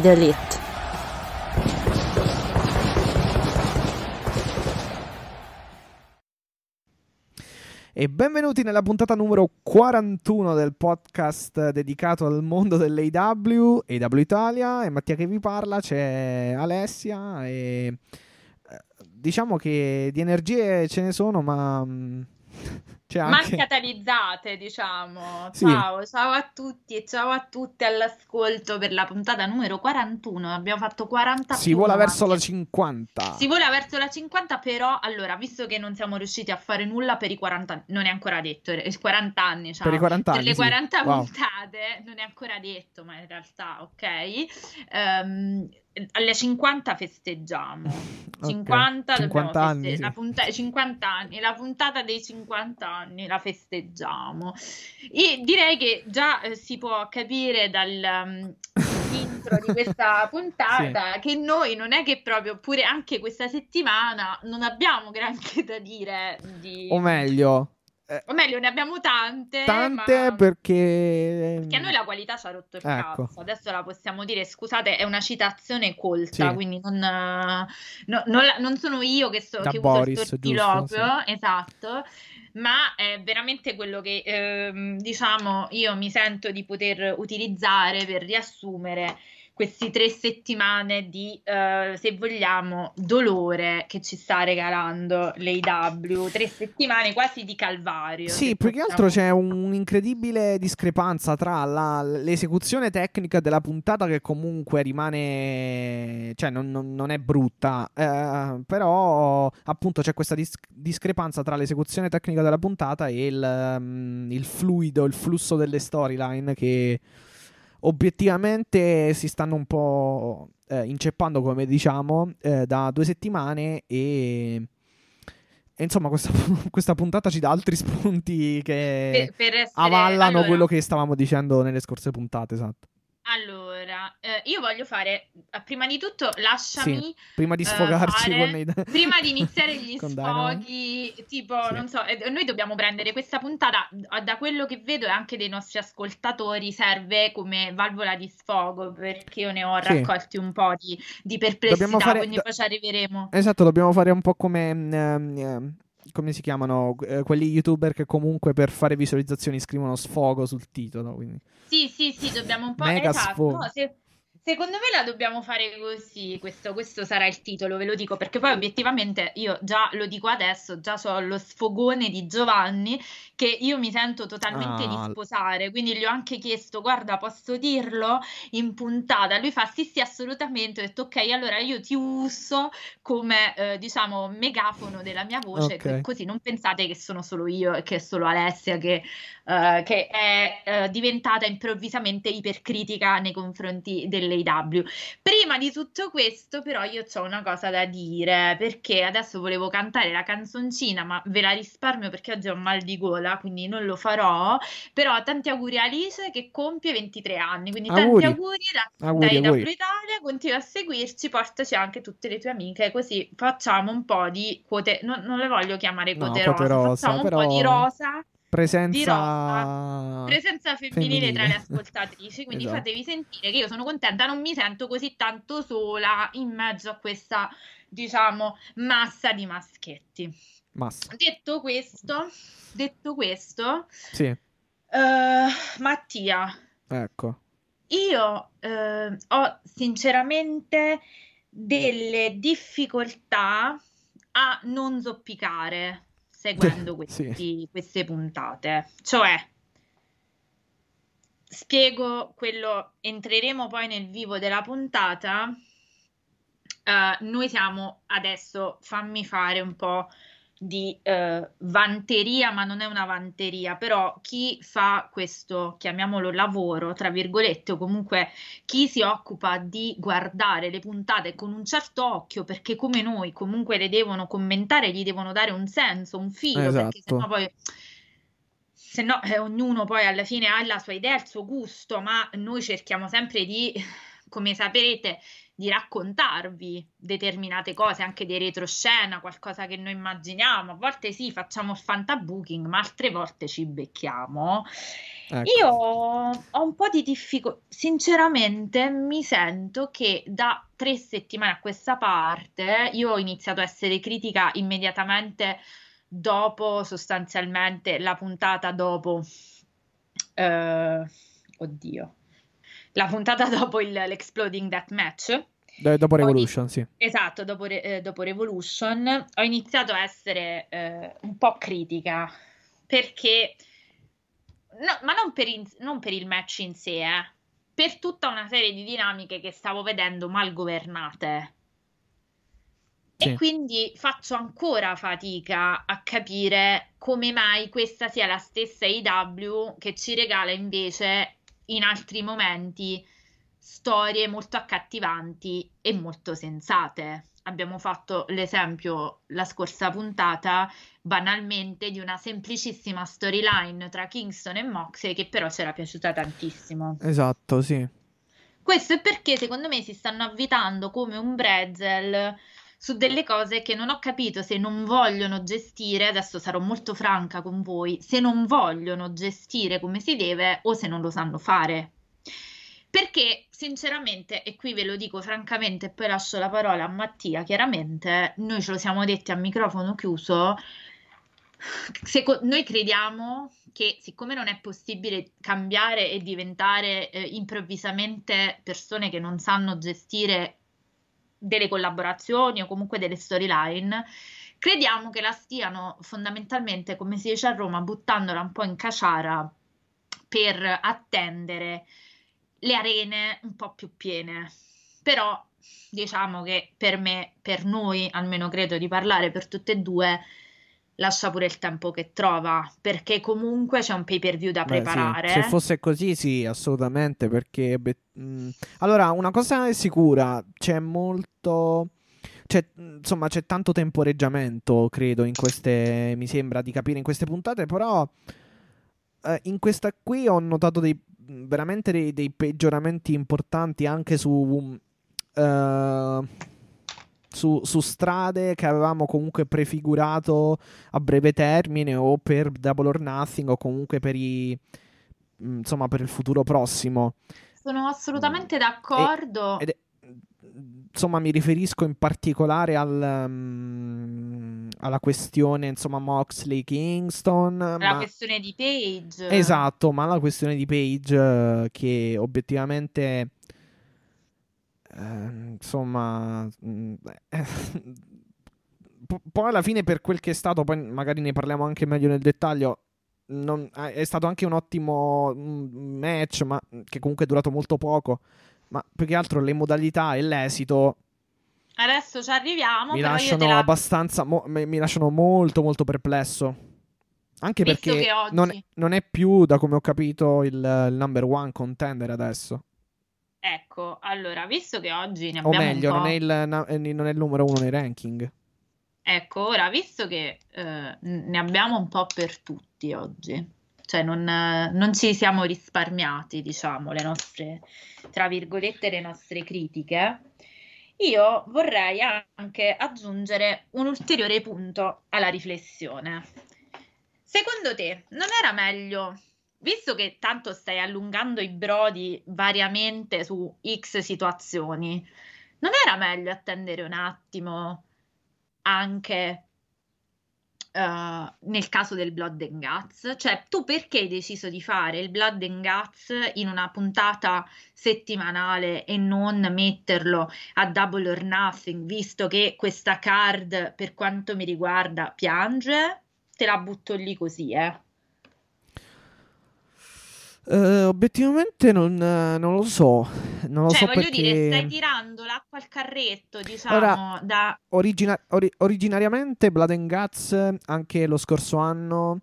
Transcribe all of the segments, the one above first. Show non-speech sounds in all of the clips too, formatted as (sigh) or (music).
The elite. E benvenuti nella puntata numero 41 del podcast dedicato al mondo dell'AW, AW Italia, e Mattia che vi parla, c'è Alessia e eh, diciamo che di energie ce ne sono, ma mm, (laughs) c'è anche... Mancatalizzate, diciamo. Sì. Ciao, ciao a tutti e ciao a tutti all'ascolto per la puntata numero 41. Abbiamo fatto 40 Si vola verso la 50. Si vola verso la 50, però allora, visto che non siamo riusciti a fare nulla per i 40 non è ancora detto, eh, 40 anni, ciao. Per i 40 Per anni, le sì. 40 Wow. puntate non è ancora detto, ma in realtà, ok. Ehm, alle 50 festeggiamo. (laughs) Ok, 50, 50 dobbiamo anni, feste- sì. la punta- 50 anni, la puntata dei 50 anni la festeggiamo. E direi che già eh, si può capire dal (laughs) um, di questa puntata che noi non è che proprio, pure anche questa settimana, non abbiamo granché da dire di... O meglio, eh, o meglio, ne abbiamo tante, tante ma- perché... perché a noi la qualità ci ha rotto il Ecco. cazzo, adesso la possiamo dire, scusate, è una citazione colta, Sì. quindi non, eh, no- non non sono io che, so, Da che Boris, uso il giusto, tortiloquio, esatto, ma è veramente quello che, ehm, diciamo, io mi sento di poter utilizzare per riassumere queste tre settimane di, eh, se vogliamo, dolore che ci sta regalando l'AW, tre settimane quasi di calvario. Sì, più che altro c'è un'incredibile discrepanza tra la- l'esecuzione tecnica della puntata che comunque rimane, cioè non, non- non è brutta, eh, però appunto c'è questa dis- discrepanza tra l'esecuzione tecnica della puntata e il, mm, il fluido, il flusso delle storyline che obiettivamente si stanno un po' eh, inceppando, come diciamo, eh, da due settimane e... e insomma, questa, (laughs) questa puntata ci dà altri spunti che per, per essere- avallano allora, quello che stavamo dicendo nelle scorse puntate, esatto. Allora, eh, io voglio fare, eh, prima di tutto, lasciami, Sì, prima di eh, sfogarci fare- con i... prima di iniziare (laughs) gli con Dynamite. sfoghi, tipo, Sì. non so, eh, noi dobbiamo prendere questa puntata, eh, da quello che vedo e anche dei nostri ascoltatori, serve come valvola di sfogo, perché io ne ho Sì. raccolti un po' di, di perplessità, Dobbiamo fare- quindi do- poi ci arriveremo. Esatto, dobbiamo fare un po' come... ehm, ehm, come si chiamano? Eh, quelli youtuber che comunque per fare visualizzazioni scrivono sfogo sul titolo. Quindi. Sì, sì, sì, dobbiamo un po'... Mega esatto, no, se- Secondo me la dobbiamo fare così, questo, questo sarà il titolo, ve lo dico, perché poi obiettivamente io già lo dico adesso, già so lo sfogone di Giovanni che io mi sento totalmente di Ah. sposare, quindi gli ho anche chiesto, guarda, posso dirlo in puntata? Lui fa sì, sì, assolutamente, ho detto ok, allora io ti uso come, eh, diciamo, megafono della mia voce, Ok. così non pensate che sono solo io e che è solo Alessia che eh, che è eh, diventata improvvisamente ipercritica nei confronti dell'AW. Prima di tutto questo, però, io ho una cosa da dire perché adesso volevo cantare la canzoncina, ma ve la risparmio perché oggi ho un mal di gola, quindi non lo farò. Però tanti auguri a Alice che compie 23 anni, quindi tanti Auguri. auguri da, Auguri, da auguri. Italia, continua a seguirci, portaci anche tutte le tue amiche, così facciamo un po' di quote, non, non le voglio chiamare No, quote quote rosa, rosa, facciamo un po' però- di rosa Presenza... presenza femminile tra le femminile. ascoltatrici, quindi Esatto. fatevi sentire che io sono contenta, non mi sento così tanto sola in mezzo a questa, diciamo, massa di maschietti. Massa. Detto questo, detto questo, Sì, eh, Mattia, ecco. io eh, ho sinceramente delle difficoltà a non zoppicare seguendo (laughs) Sì. questi- queste puntate. Cioè, spiego quello, entreremo poi nel vivo della puntata. Eh, noi siamo adesso, fammi fare un po' di eh, vanteria, ma non è una vanteria, però chi fa questo, chiamiamolo lavoro, tra virgolette, o comunque chi si occupa di guardare le puntate con un certo occhio, perché come noi comunque le devono commentare, gli devono dare un senso, un filo, esatto. perché sennò poi se no eh, ognuno poi alla fine ha la sua idea, il suo gusto, ma noi cerchiamo sempre di, come saprete, di raccontarvi determinate cose, anche di retroscena, qualcosa che noi immaginiamo. A volte sì, facciamo il fantabooking, ma altre volte ci becchiamo. Ecco. Io ho un po' di difficoltà, sinceramente mi sento che da tre settimane a questa parte io ho iniziato a essere critica immediatamente dopo sostanzialmente la puntata dopo. Uh, oddio la puntata (laughs) dopo il, l'Exploding Death Match. D- dopo Revolution, sì. Esatto, dopo, eh, dopo, Revolution ho iniziato a essere eh, un po' critica perché, no, ma non per, in, non per, il match in sé, eh, per tutta una serie di dinamiche che stavo vedendo mal governate. Sì. E quindi faccio ancora fatica a capire come mai questa sia la stessa IW che ci regala invece in altri momenti storie molto accattivanti e molto sensate. Abbiamo fatto l'esempio la scorsa puntata banalmente di una semplicissima storyline tra Kingston e Moxley che però ci era piaciuta tantissimo. Esatto, sì. Questo è perché secondo me si stanno avvitando come un bretzel su delle cose che non ho capito se non vogliono gestire, adesso sarò molto franca con voi, se non vogliono gestire come si deve o se non lo sanno fare. Perché sinceramente, e qui ve lo dico francamente, e poi lascio la parola a Mattia, chiaramente, noi ce lo siamo detti a microfono chiuso, Seco- noi crediamo che siccome non è possibile cambiare e diventare eh, improvvisamente persone che non sanno gestire delle collaborazioni o comunque delle storyline, crediamo che la stiano fondamentalmente, come si dice a Roma, buttandola un po' in caciara per attendere le arene un po' più piene. Però diciamo che per me, per noi, almeno credo di parlare per tutte e due, lascia pure il tempo che trova, perché comunque c'è un pay per view da Beh, preparare. Sì. Se fosse così, sì, assolutamente. Perché beh, mh, mm, allora, una cosa è sicura: c'è molto. C'è, insomma, c'è tanto temporeggiamento, credo, in queste. Mi sembra di capire in queste puntate, però. Eh, in questa qui ho notato dei, veramente dei, dei peggioramenti importanti anche su. Uh, su, su, strade che avevamo comunque prefigurato a breve termine o per Double or Nothing o comunque per i mm, insomma per il futuro prossimo. Sono assolutamente d'accordo. E, ed insomma, mi riferisco in particolare al, um, alla questione, insomma, Moxley Kingston. La ma... questione di Page. Esatto, ma la questione di Page che obiettivamente Ehm, insomma, mm, (laughs) eh, poi alla fine per quel che è stato, poi magari ne parliamo anche meglio nel dettaglio, non, è stato anche un ottimo mm, match, ma che comunque è durato molto poco. Ma più che altro le modalità e l'esito. Adesso ci arriviamo. Mi lasciano la... abbastanza. Mo, mi lasciano molto, molto perplesso. Anche Visto perché oggi... non, è, non, è, più, da come ho capito, il, il number one contender adesso. Ecco, allora, visto che oggi ne abbiamo. O meglio, non è, il, non è il numero uno nei ranking. Ecco, ora, visto che eh, ne abbiamo un po' per tutti oggi, cioè non, non, ci siamo risparmiati, diciamo, le nostre, tra virgolette, le nostre critiche, io vorrei anche aggiungere un ulteriore punto alla riflessione. Secondo te, non era meglio visto che tanto stai allungando i brodi variamente su X situazioni, non era meglio attendere un attimo anche uh, nel caso del Blood and Guts? Cioè, tu perché hai deciso di fare il Blood and Guts in una puntata settimanale e non metterlo a Double or Nothing, visto che questa card, per quanto mi riguarda, piange? Te la butto lì così, eh. Uh, obiettivamente non, non, lo so. Non lo cioè, so voglio perché... dire, stai tirando l'acqua al carretto, diciamo. Ora, da... origina- ori- originariamente Blood and Guts, anche lo scorso anno,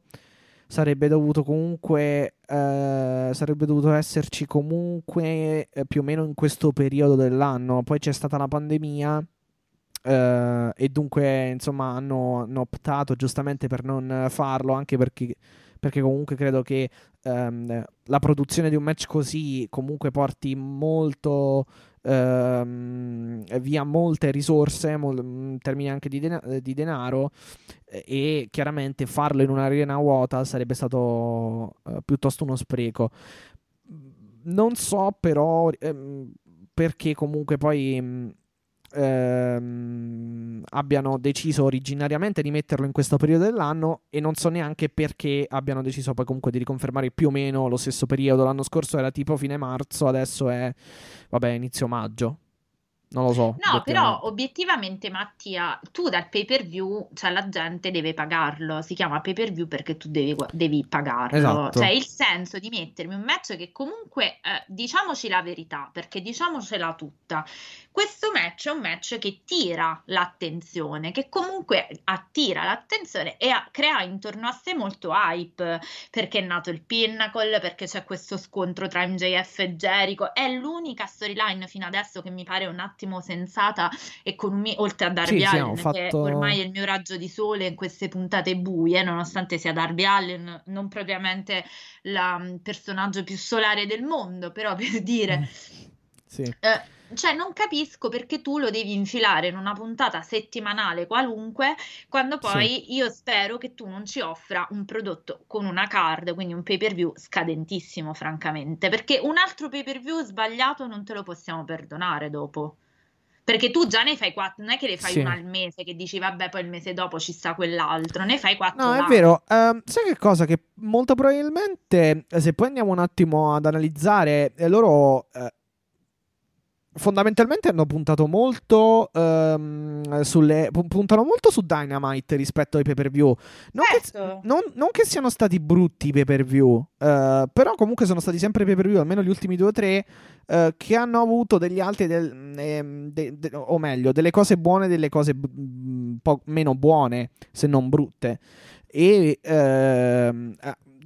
sarebbe dovuto comunque. Uh, sarebbe dovuto esserci comunque eh, più o meno in questo periodo dell'anno. Poi c'è stata la pandemia. Uh, e dunque, insomma, hanno, hanno optato giustamente per non farlo, anche perché perché comunque credo che um, la produzione di un match così comunque porti molto um, via molte risorse mol- in termini anche di, den- di, denaro e chiaramente farlo in un'arena vuota sarebbe stato uh, piuttosto uno spreco. Non so però ehm, perché comunque poi ehm, abbiano deciso originariamente di metterlo in questo periodo dell'anno e non so neanche perché abbiano deciso poi comunque di riconfermare più o meno lo stesso periodo. L'anno scorso era tipo fine marzo, adesso è vabbè, inizio maggio. Non lo so. No, però obiettivamente Mattia, tu dal pay per view, cioè la gente deve pagarlo, si chiama pay per view perché tu devi, devi pagarlo. Esatto. Cioè il senso di mettermi un match che comunque, eh, diciamoci la verità, perché diciamocela tutta, questo match è un match che tira l'attenzione, che comunque attira l'attenzione e a, crea intorno a sé molto hype, perché è nato il Pinnacle, perché c'è questo scontro tra MJF e Jericho, è l'unica storyline fino adesso che mi pare un attimo sensata e con un oltre a Darby sì, Allen, sì, fatto... che ormai è il mio raggio di sole in queste puntate buie, nonostante sia Darby Allen, non propriamente il personaggio più solare del mondo, però (laughs) per dire... Sì. Eh, cioè non capisco perché tu lo devi infilare in una puntata settimanale qualunque, quando poi sì. io spero che tu non ci offra un prodotto con una card, quindi un pay per view scadentissimo, francamente, perché un altro pay per view sbagliato non te lo possiamo perdonare dopo. Perché tu già ne fai quattro, non è che ne fai sì. una al mese che dici vabbè poi il mese dopo ci sta quell'altro, ne fai quattro. No, è vero. Uh, sai che cosa? Che molto probabilmente, se poi andiamo un attimo ad analizzare, eh, loro uh, fondamentalmente hanno puntato molto um, sulle puntano molto su Dynamite rispetto ai pay per view non, certo. che, non, non, che, siano stati brutti i pay per view uh, però comunque sono stati sempre pay per view almeno gli ultimi due o tre uh, che hanno avuto degli altri del, eh, de, de, o meglio delle cose buone e delle cose un po' meno buone se non brutte e ehm,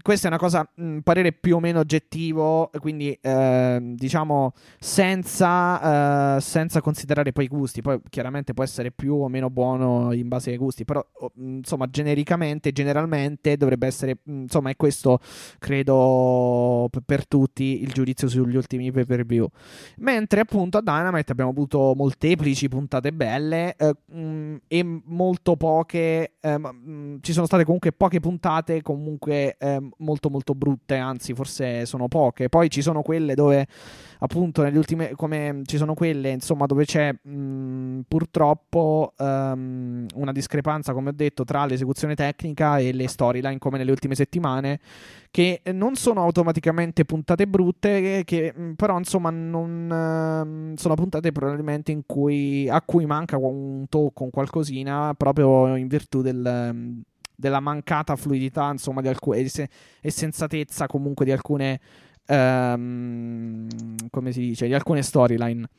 questa è una cosa, un parere più o meno oggettivo, quindi eh, diciamo senza, eh, senza, considerare poi i gusti, poi chiaramente può essere più o meno buono in base ai gusti, però insomma genericamente, generalmente dovrebbe essere, insomma è questo credo per tutti il giudizio sugli ultimi pay per view. Mentre appunto a Dynamite abbiamo avuto molteplici puntate belle eh, e molto poche, eh, mh, ci sono state comunque poche puntate comunque ehm, molto molto brutte, anzi forse sono poche. Poi ci sono quelle dove appunto nelle ultime come ci sono quelle insomma dove c'è mh, purtroppo um, una discrepanza come ho detto tra l'esecuzione tecnica e le storyline come nelle ultime settimane che non sono automaticamente puntate brutte che però insomma non uh, sono puntate probabilmente in cui a cui manca un tocco un qualcosina proprio in virtù del della mancata fluidità, insomma, di alcune e, sensatezza comunque di alcune um, come si dice, di alcune storyline.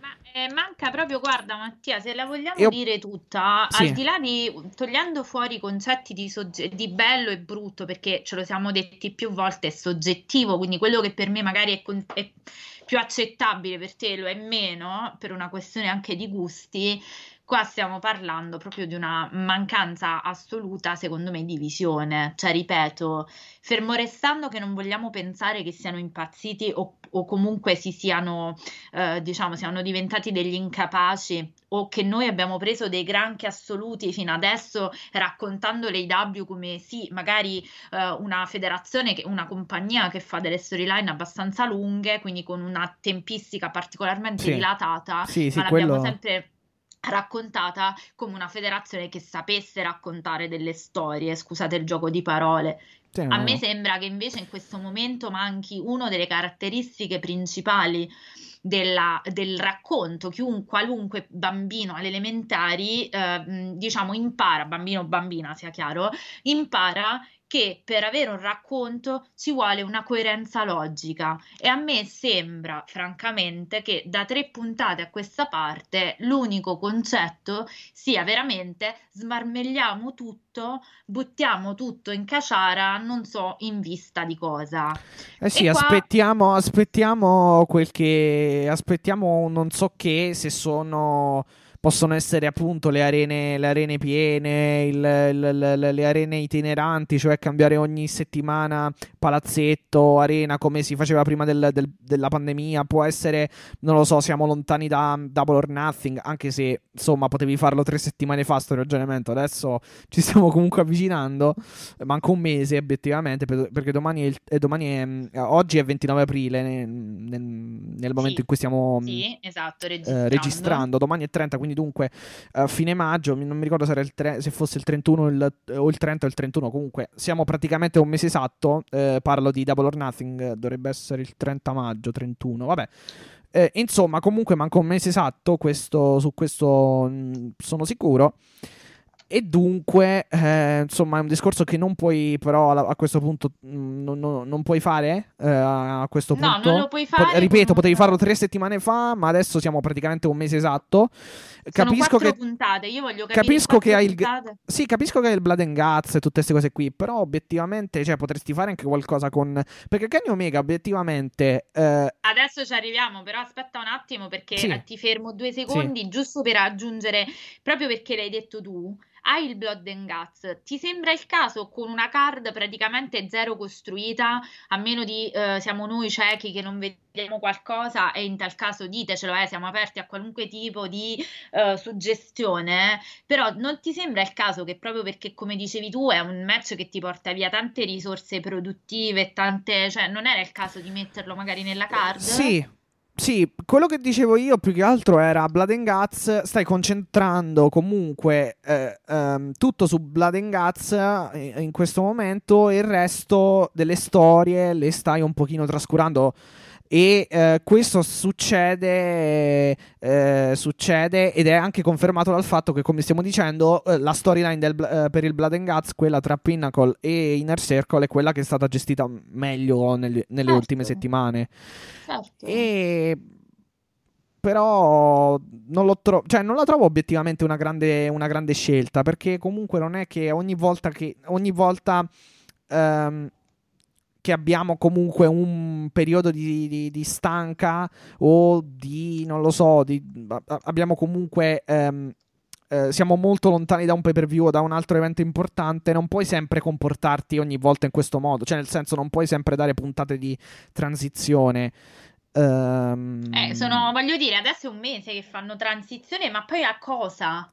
Ma eh, manca proprio, guarda Mattia, se la vogliamo Io... dire tutta, Sì. al di là di togliendo fuori i concetti di, sogge- di bello e brutto, perché ce lo siamo detti più volte, è soggettivo, quindi quello che per me magari è, con- è più accettabile per te lo è meno, per una questione anche di gusti. Qua stiamo parlando proprio di una mancanza assoluta, secondo me, di visione. Cioè, ripeto, fermo restando che non vogliamo pensare che siano impazziti o, o comunque si siano, eh, diciamo, siano diventati degli incapaci o che noi abbiamo preso dei granchi assoluti fino adesso raccontando l'AW come sì, magari eh, una federazione, che, una compagnia che fa delle storyline abbastanza lunghe, quindi con una tempistica particolarmente Sì. dilatata, Sì, sì, ma l'abbiamo quello- sempre raccontata come una federazione che sapesse raccontare delle storie, scusate il gioco di parole. Sì, A no, me no. sembra che invece in questo momento manchi una delle caratteristiche principali della- del racconto. Chiunque, qualunque bambino alle elementari, eh, diciamo, impara, bambino o bambina sia chiaro, impara che per avere un racconto ci vuole una coerenza logica e a me sembra francamente che da tre puntate a questa parte l'unico concetto sia veramente smarmelliamo tutto, buttiamo tutto in caciara, non so in vista di cosa. Eh sì, qua... aspettiamo, aspettiamo quel che aspettiamo non so che se sono possono essere appunto le arene, le arene piene, il, il, le, le arene itineranti, cioè cambiare ogni settimana palazzetto, arena come si faceva prima del, del, della pandemia. Può essere, non lo so, siamo lontani da Double or Nothing, anche se insomma potevi farlo tre settimane fa sto ragionamento. Adesso ci stiamo comunque avvicinando, manca un mese obiettivamente, perché domani è, il, domani è oggi è 29 aprile, nel, nel, nel momento sì, in cui stiamo sì, esatto, registrando. Eh, registrando. Domani è 30, quindi dunque a fine maggio, non mi ricordo se, tre, se fosse il 31 il, o il 30 o il 31, comunque siamo praticamente un mese esatto, eh, parlo di Double or Nothing, dovrebbe essere il 30 maggio, 31, vabbè. Eh, insomma, comunque manca un mese esatto, questo, su questo mh, mm, sono sicuro. E dunque, eh, insomma, è un discorso che non puoi, però, a, questo punto, mm, non, non, non puoi fare. Eh, a questo punto, no, non lo puoi fare. Po- ripeto, potevi farlo tre settimane fa, ma adesso siamo praticamente un mese esatto. Capisco che, puntate, io voglio capisco che hai il. Sì, capisco che hai il Blood and Guts e tutte queste cose qui, però obiettivamente, cioè, potresti fare anche qualcosa con perché Kenny Omega obiettivamente eh... Adesso ci arriviamo, però aspetta un attimo perché sì. ti fermo due secondi sì. giusto per aggiungere proprio perché l'hai detto tu hai il Blood and Guts, ti sembra il caso? Con una card praticamente zero costruita, a meno di eh, siamo noi ciechi che non vediamo qualcosa e in tal caso ditecelo, eh, siamo aperti a qualunque tipo di eh, suggestione, però non ti sembra il caso che proprio perché come dicevi tu è un match che ti porta via tante risorse produttive, tante, cioè non era il caso di metterlo magari nella card? Sì, sì, quello che dicevo io più che altro era Blood and Guts. Stai concentrando comunque eh, ehm, tutto su Blood and Guts eh, in questo momento e il resto delle storie le stai un pochino trascurando e eh, questo succede, eh, succede, ed è anche confermato dal fatto che, come stiamo dicendo, eh, la storyline eh, per il Blood and Guts, quella tra Pinnacle e Inner Circle, è quella che è stata gestita meglio nelle, nelle certo. ultime settimane. Certo. E però non, tro- cioè, non, la trovo obiettivamente una grande, una grande, scelta perché comunque non è che ogni volta che ogni volta um, che abbiamo comunque un periodo di, di, di, stanca o di, non lo so, di, abbiamo comunque... Um, eh, siamo molto lontani da un pay per view o da un altro evento importante, non puoi sempre comportarti ogni volta in questo modo, cioè nel senso non puoi sempre dare puntate di transizione. Um... Eh, sono, voglio dire, adesso è un mese che fanno transizione, ma poi a cosa?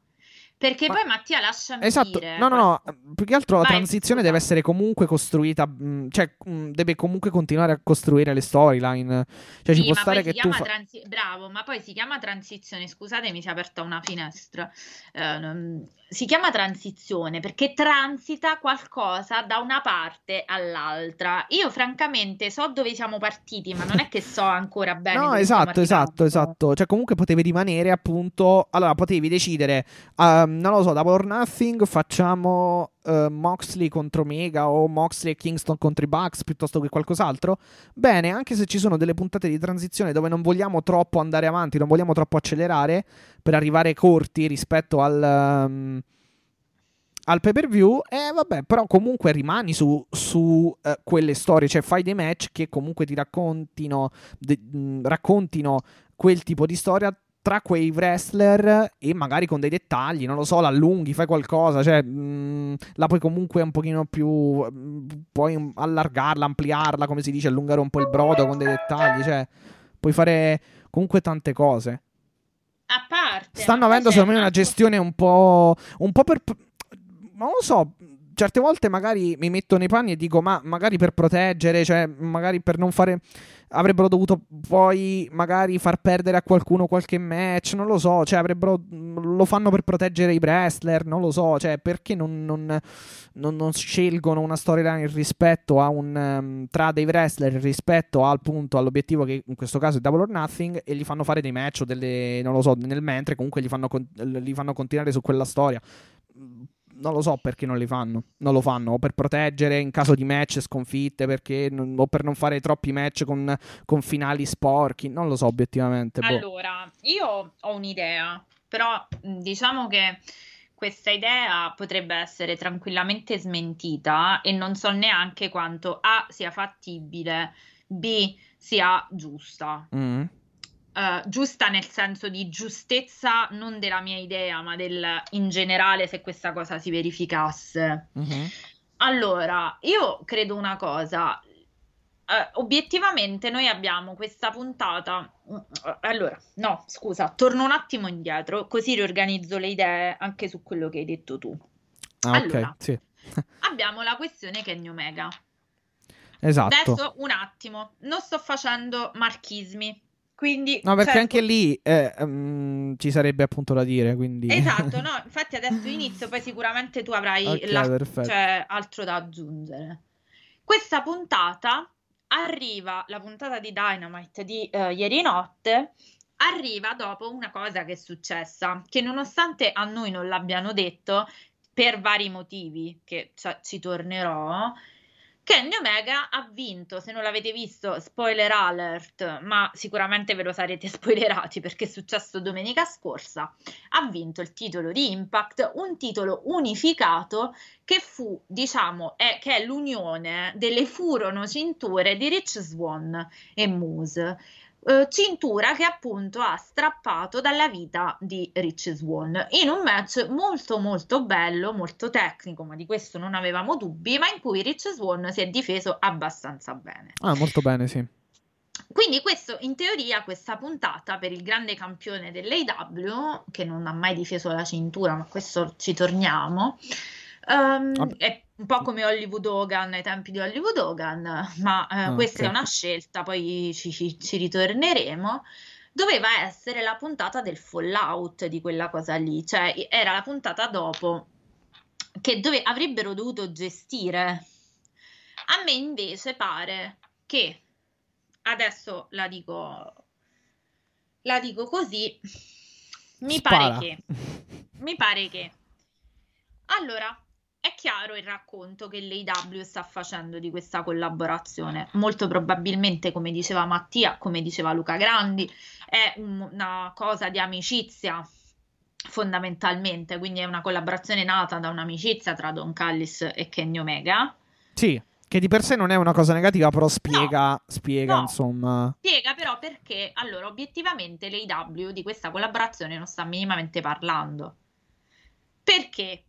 Perché ma... poi Mattia lasciami esatto. dire. No, no, no, più che altro Vai, la transizione deve essere comunque costruita, mh, cioè mh, deve comunque continuare a costruire le storyline. Cioè sì, ci può stare che tu fa... transi... Bravo, ma poi si chiama transizione, scusate, mi si è aperta una finestra. Non si chiama transizione perché transita qualcosa da una parte all'altra. Io francamente so dove siamo partiti, ma non è che so ancora bene. no, esatto, esatto, esatto. Cioè comunque potevi rimanere appunto, allora potevi decidere, um, non lo so, da or Nothing facciamo uh, Moxley contro Mega o Moxley e Kingston contro i Bucks piuttosto che qualcos'altro. Bene, anche se ci sono delle puntate di transizione dove non vogliamo troppo andare avanti, non vogliamo troppo accelerare per arrivare corti rispetto al... Um, al pay per view eh, vabbè però comunque rimani su, su uh, quelle storie cioè fai dei match che comunque ti raccontino de- mh, raccontino quel tipo di storia tra quei wrestler e magari con dei dettagli, non lo so, l'allunghi, fai qualcosa, cioè mh, la puoi comunque un pochino più, mh, puoi allargarla, ampliarla, come si dice, allungare un po' il brodo con dei dettagli, cioè puoi fare comunque tante cose. A parte... Stanno avendo secondo me una gestione un po', un po' per ma non lo so, certe volte magari mi metto nei panni e dico ma magari per proteggere, cioè magari per non fare avrebbero dovuto poi magari far perdere a qualcuno qualche match, non lo so, cioè avrebbero lo fanno per proteggere i wrestler, non lo so, cioè perché non, non, non, non scelgono una storyline rispetto a un um, tra dei wrestler rispetto al punto all'obiettivo che in questo caso è Double or Nothing e gli fanno fare dei match o delle non lo so, nel mentre comunque gli fanno, li fanno continuare su quella storia non lo so perché non li fanno. Non lo fanno. O per proteggere in caso di match sconfitte, perché, o per non fare troppi match con, con finali sporchi. Non lo so obiettivamente. Boh. Allora, io ho un'idea, però diciamo che questa idea potrebbe essere tranquillamente smentita e non so neanche quanto A sia fattibile, B sia giusta. Mm. Uh, giusta nel senso di giustezza non della mia idea, ma del in generale se questa cosa si verificasse. Mm-hmm. Allora, io credo una cosa. Uh, obiettivamente noi abbiamo questa puntata. Uh, allora, no, scusa, torno un attimo indietro, così riorganizzo le idee anche su quello che hai detto tu. Ah, allora, ok, sì. (laughs) abbiamo la questione Kenny Omega. Esatto. Adesso un attimo, non sto facendo marchismi quindi, no, perché certo. anche lì eh, um, ci sarebbe appunto da dire. Quindi... Esatto, no, (laughs) infatti adesso inizio, poi sicuramente tu avrai okay, la... cioè, altro da aggiungere. Questa puntata arriva, la puntata di Dynamite di uh, ieri notte, arriva dopo una cosa che è successa, che nonostante a noi non l'abbiano detto, per vari motivi, che cioè, ci tornerò, Kenny Omega ha vinto, se non l'avete visto, spoiler alert, ma sicuramente ve lo sarete (laughs) spoilerati perché è successo domenica scorsa, ha vinto il titolo di Impact, un titolo unificato che fu, diciamo, è, che è l'unione delle furono cinture di Rich Swan e Moose. Uh, cintura che appunto ha strappato dalla vita di Rich Swan in un match molto molto bello, molto tecnico, ma di questo non avevamo dubbi, ma in cui Rich Swan si è difeso abbastanza bene. Ah, molto bene, sì. Quindi questo, in teoria, questa puntata per il grande campione dell'AW, che non ha mai difeso la cintura, ma questo ci torniamo, um, è un po' come Hollywood Hogan ai tempi di Hollywood Hogan, ma eh, ah, questa okay. è una scelta, poi ci, ci, ci, ritorneremo. Doveva essere la puntata del fallout di quella cosa lì, cioè era la puntata dopo che dove avrebbero dovuto gestire. A me invece pare che adesso la dico, la dico così, mi Spara. pare che, (laughs) mi pare che, allora, è chiaro il racconto che l'AW sta facendo di questa collaborazione. Molto probabilmente, come diceva Mattia, come diceva Luca Grandi, è un, una cosa di amicizia fondamentalmente, quindi è una collaborazione nata da un'amicizia tra Don Callis e Kenny Omega. Sì, che di per sé non è una cosa negativa, però spiega, no, spiega no. insomma. Spiega però perché, allora, obiettivamente l'AW di questa collaborazione non sta minimamente parlando. Perché?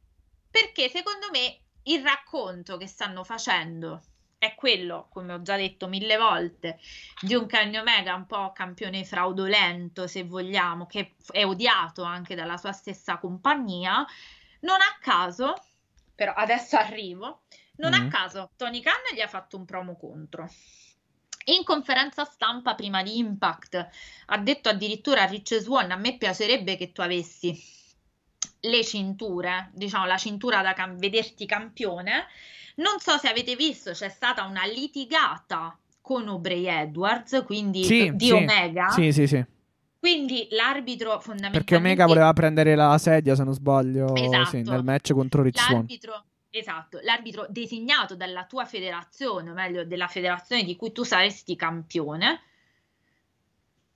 Perché secondo me il racconto che stanno facendo è quello, come ho già detto mille volte, di un Kenny Omega un po' campione fraudolento, se vogliamo, che è odiato anche dalla sua stessa compagnia. Non a caso, però adesso arrivo, non mm. a caso Tony Khan gli ha fatto un promo contro. In conferenza stampa prima di Impact ha detto addirittura a Rich Swan, a me piacerebbe che tu avessi le cinture, diciamo la cintura da cam- vederti campione. Non so se avete visto, c'è stata una litigata con Obrey Edwards, quindi sì, di sì, Omega. Sì, sì, sì. Quindi l'arbitro fondamentalmente... Perché Omega voleva prendere la sedia, se non sbaglio, esatto. sì, nel match contro Rich l'arbitro, Esatto, l'arbitro designato dalla tua federazione, o meglio della federazione di cui tu saresti campione,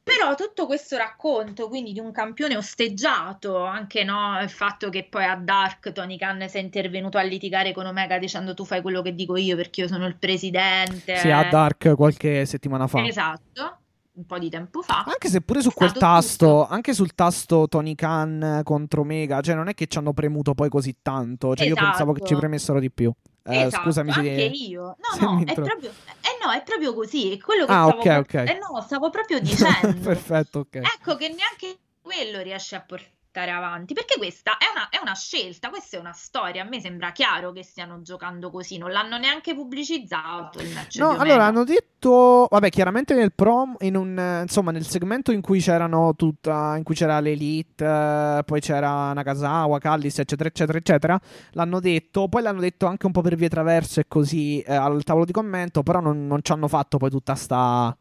però tutto questo racconto, quindi di un campione osteggiato, anche no, il fatto che poi a Dark Tony Khan sia intervenuto a litigare con Omega dicendo tu fai quello che dico io perché io sono il presidente. Sì, a Dark qualche settimana fa. Esatto un po' di tempo fa. Anche se pure su quel tasto, tutto. anche sul tasto Tony Khan contro Omega, cioè non è che ci hanno premuto poi così tanto, cioè esatto. io pensavo che ci esatto. premessero di più. Eh, esatto, scusami se anche io. No, no, è proprio, eh no, è proprio così. È quello che ah, stavo, okay, okay. Eh no, stavo proprio (laughs) dicendo. Perfetto, ok. Ecco che neanche quello riesce a portare portare avanti, perché questa è una, è una, scelta, questa è una storia. A me sembra chiaro che stiano giocando così, non l'hanno neanche pubblicizzato il match. No, allora hanno detto, vabbè, chiaramente nel prom, in un, insomma, nel segmento in cui c'erano tutta, in cui c'era l'Elite, eh, poi c'era Nakazawa, Callis, eccetera, eccetera, eccetera, l'hanno detto, poi l'hanno detto anche un po' per vie traverse e così eh, al tavolo di commento, però non, non ci hanno fatto poi tutta sta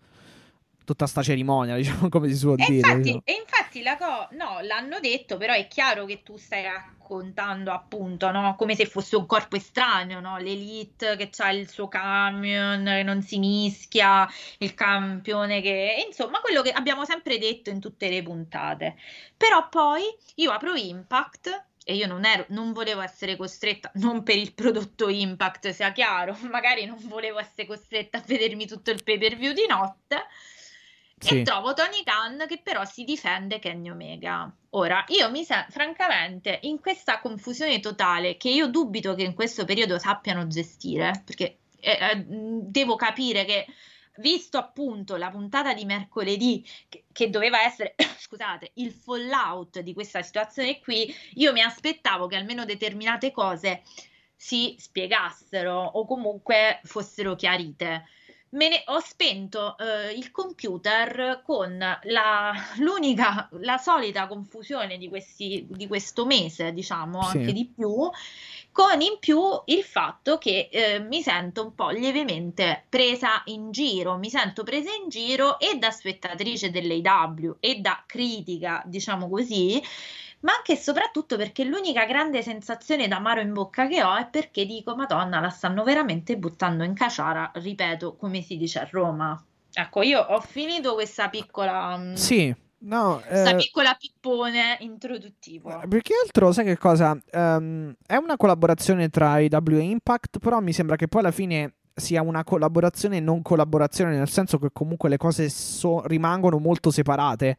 tutta sta cerimonia, (laughs) diciamo come si suol e dire. Infatti, diciamo. E infatti infatti la co- no, l'hanno detto, però è chiaro che tu stai raccontando appunto, no? Come se fosse un corpo estraneo, no? L'elite che ha il suo camion, che non si mischia, il campione che... Insomma, quello che abbiamo sempre detto in tutte le puntate. Però poi io apro Impact e io non, ero, non volevo essere costretta, non per il prodotto Impact sia chiaro, (laughs) magari non volevo essere costretta a vedermi tutto il pay per view di notte. Sì. E trovo Tony Khan che però si difende Kenny Omega. Ora, io mi sento, francamente, in questa confusione totale che io dubito che in questo periodo sappiano gestire, perché eh, eh, devo capire che visto appunto la puntata di mercoledì che, che, doveva essere, (coughs) scusate, il fallout di questa situazione qui, io mi aspettavo che almeno determinate cose si spiegassero o comunque fossero chiarite. Me ne ho spento eh, il computer con la, l'unica, la solita confusione di, questi, di questo mese, diciamo, sì. anche di più, con in più il fatto che eh, mi sento un po' lievemente presa in giro, mi sento presa in giro e da spettatrice dell'AW e da critica, diciamo così, ma anche e soprattutto perché l'unica grande sensazione d'amaro in bocca che ho è perché dico, Madonna, la stanno veramente buttando in caciara, ripeto, come si dice a Roma. Ecco, io ho finito questa piccola... Mm, sì, No, Sta eh, piccola pippone introduttivo. Più che altro, sai che cosa? Um, è una collaborazione tra IW e Impact, però mi sembra che poi alla fine sia una collaborazione e non collaborazione, nel senso che comunque le cose so- rimangono molto separate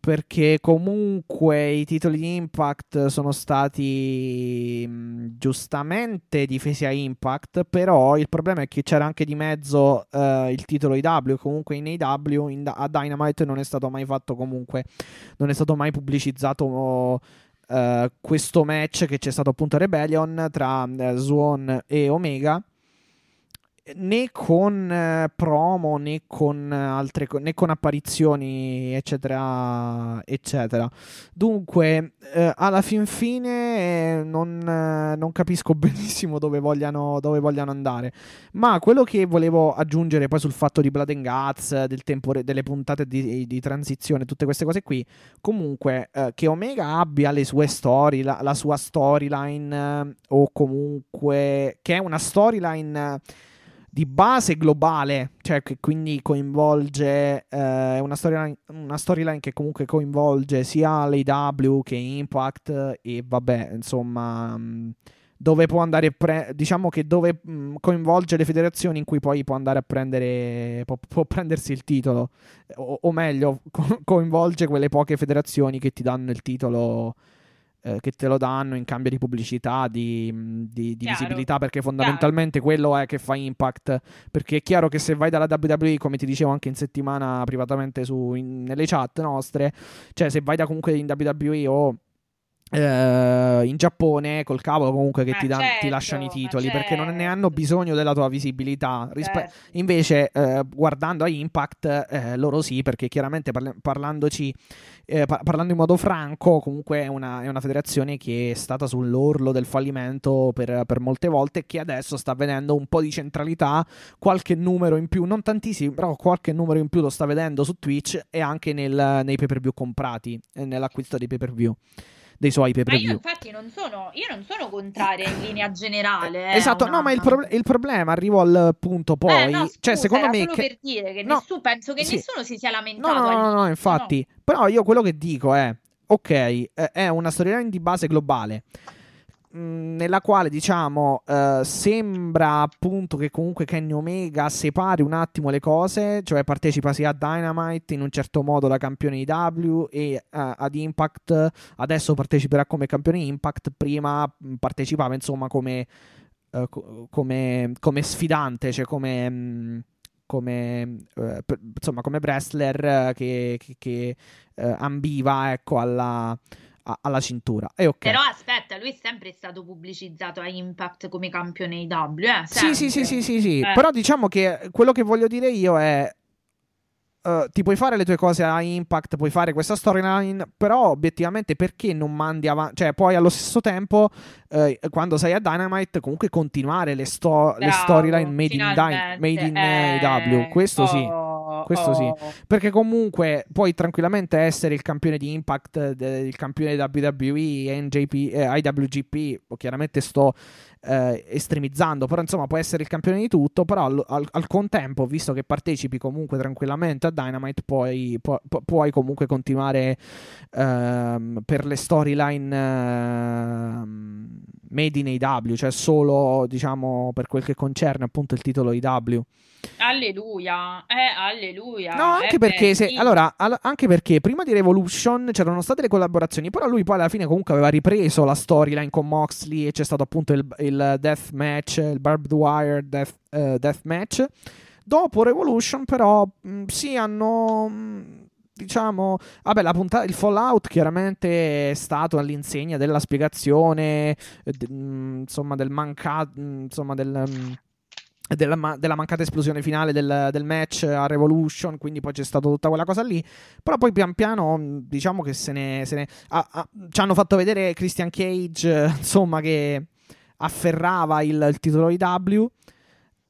perché comunque i titoli di Impact sono stati mh, giustamente difesi a Impact, però il problema è che c'era anche di mezzo uh, il titolo IW, comunque in AW in, a Dynamite non è stato mai fatto comunque, non è stato mai pubblicizzato uh, questo match che c'è stato appunto a Rebellion tra uh, Swan e Omega né con eh, promo né con altre né con apparizioni eccetera eccetera. Dunque eh, alla fin fine eh, non, non, capisco (laughs) benissimo dove vogliano, dove vogliano andare. Ma quello che volevo aggiungere poi sul fatto di Blood and Guts del tempo, delle puntate di, di, transizione tutte queste cose qui comunque eh, che Omega abbia le sue storie la, la sua storyline eh, o comunque che è una storyline di base globale, cioè che quindi coinvolge eh, una, storyline, una storyline che comunque coinvolge sia l'AW che Impact e vabbè, insomma, mm, dove può andare, pre- diciamo che dove mm, coinvolge le federazioni in cui poi può andare a prendere, può, può prendersi il titolo, o, o meglio, co- coinvolge quelle poche federazioni che ti danno il titolo eh, che te lo danno in cambio di pubblicità, di, di, di visibilità, perché fondamentalmente chiaro. quello è che fa impact. Perché è chiaro che se vai dalla WWE, come ti dicevo anche in settimana privatamente su, in, nelle chat nostre, cioè se vai da comunque in WWE o Uh, in Giappone col cavolo comunque che ti, dan, certo, ti, lasciano i titoli certo. perché non ne hanno certo. bisogno della tua visibilità Rispe- certo. invece uh, guardando a Impact uh, loro sì perché chiaramente parla- parlandoci par- parlando in modo franco comunque è una, è una, federazione che è stata sull'orlo del fallimento per, per, molte volte e che adesso sta vedendo un po' di centralità qualche numero in più non tantissimi però qualche numero in più lo sta vedendo su Twitch e anche nel, nei pay per view comprati nell'acquisto dei pay per view dei suoi pay per view. io infatti non sono, io non sono contraria in linea generale. Eh, esatto, una... no, ma il, pro- il, problema arrivo al punto poi. Eh, no, scusa, cioè, secondo me. Che... per dire che no, nessuno, penso che sì. nessuno si sia lamentato. No, no, no, no infatti. Però io quello che dico è: ok, è una storyline di base globale nella quale diciamo uh, sembra appunto che comunque Kenny Omega separi un attimo le cose, cioè partecipa sia a Dynamite in un certo modo da campione IW e uh, ad Impact adesso parteciperà come campione Impact, prima partecipava insomma come, uh, come, come sfidante, cioè come... Mh, come, per, insomma, come wrestler che, che, che ambiva ecco, alla, alla cintura. E okay. Però aspetta, lui è sempre stato pubblicizzato a Impact come campione IW. Eh? Sì, sì, sì, sì, sì, sì. Eh. Però diciamo che quello che voglio dire io è. Uh, ti puoi fare le tue cose a Impact, puoi fare questa storyline, però obiettivamente perché non mandi avanti? Cioè, poi allo stesso tempo, uh, quando sei a Dynamite, comunque continuare le, sto- le storyline made in, Dy- made in eh, IW. Questo oh. sì questo sì. oh. Perché comunque puoi tranquillamente essere il campione di Impact, de- il campione WWE, NJP, eh, IWGP, chiaramente sto eh, estremizzando, però insomma puoi essere il campione di tutto, però al, al- al contempo, visto che partecipi comunque tranquillamente a Dynamite, puoi, pu- pu- puoi comunque continuare ehm, per le storyline ehm, made in AW, cioè solo diciamo per quel che concerne appunto il titolo AW. Alleluia, eh, alleluia. No, anche eh, perché, beh, se, sì. allora, al- anche perché prima di Revolution c'erano state le collaborazioni, però lui poi alla fine comunque aveva ripreso la storyline con Moxley e c'è stato appunto il, il death match, il barbed wire death, eh, death match. Dopo Revolution però mh, sì hanno... mh, Diciamo, vabbè, la puntata, il Fallout chiaramente è stato all'insegna della spiegazione, eh, d- mh, insomma, del mancato, insomma, del, della, ma- della mancata esplosione finale del, del match a Revolution, quindi poi c'è stata tutta quella cosa lì. Però poi pian piano, mh, diciamo che se ne. se ne- ah, ah, ci hanno fatto vedere Christian Cage, (laughs) insomma, che afferrava il, il titolo IW.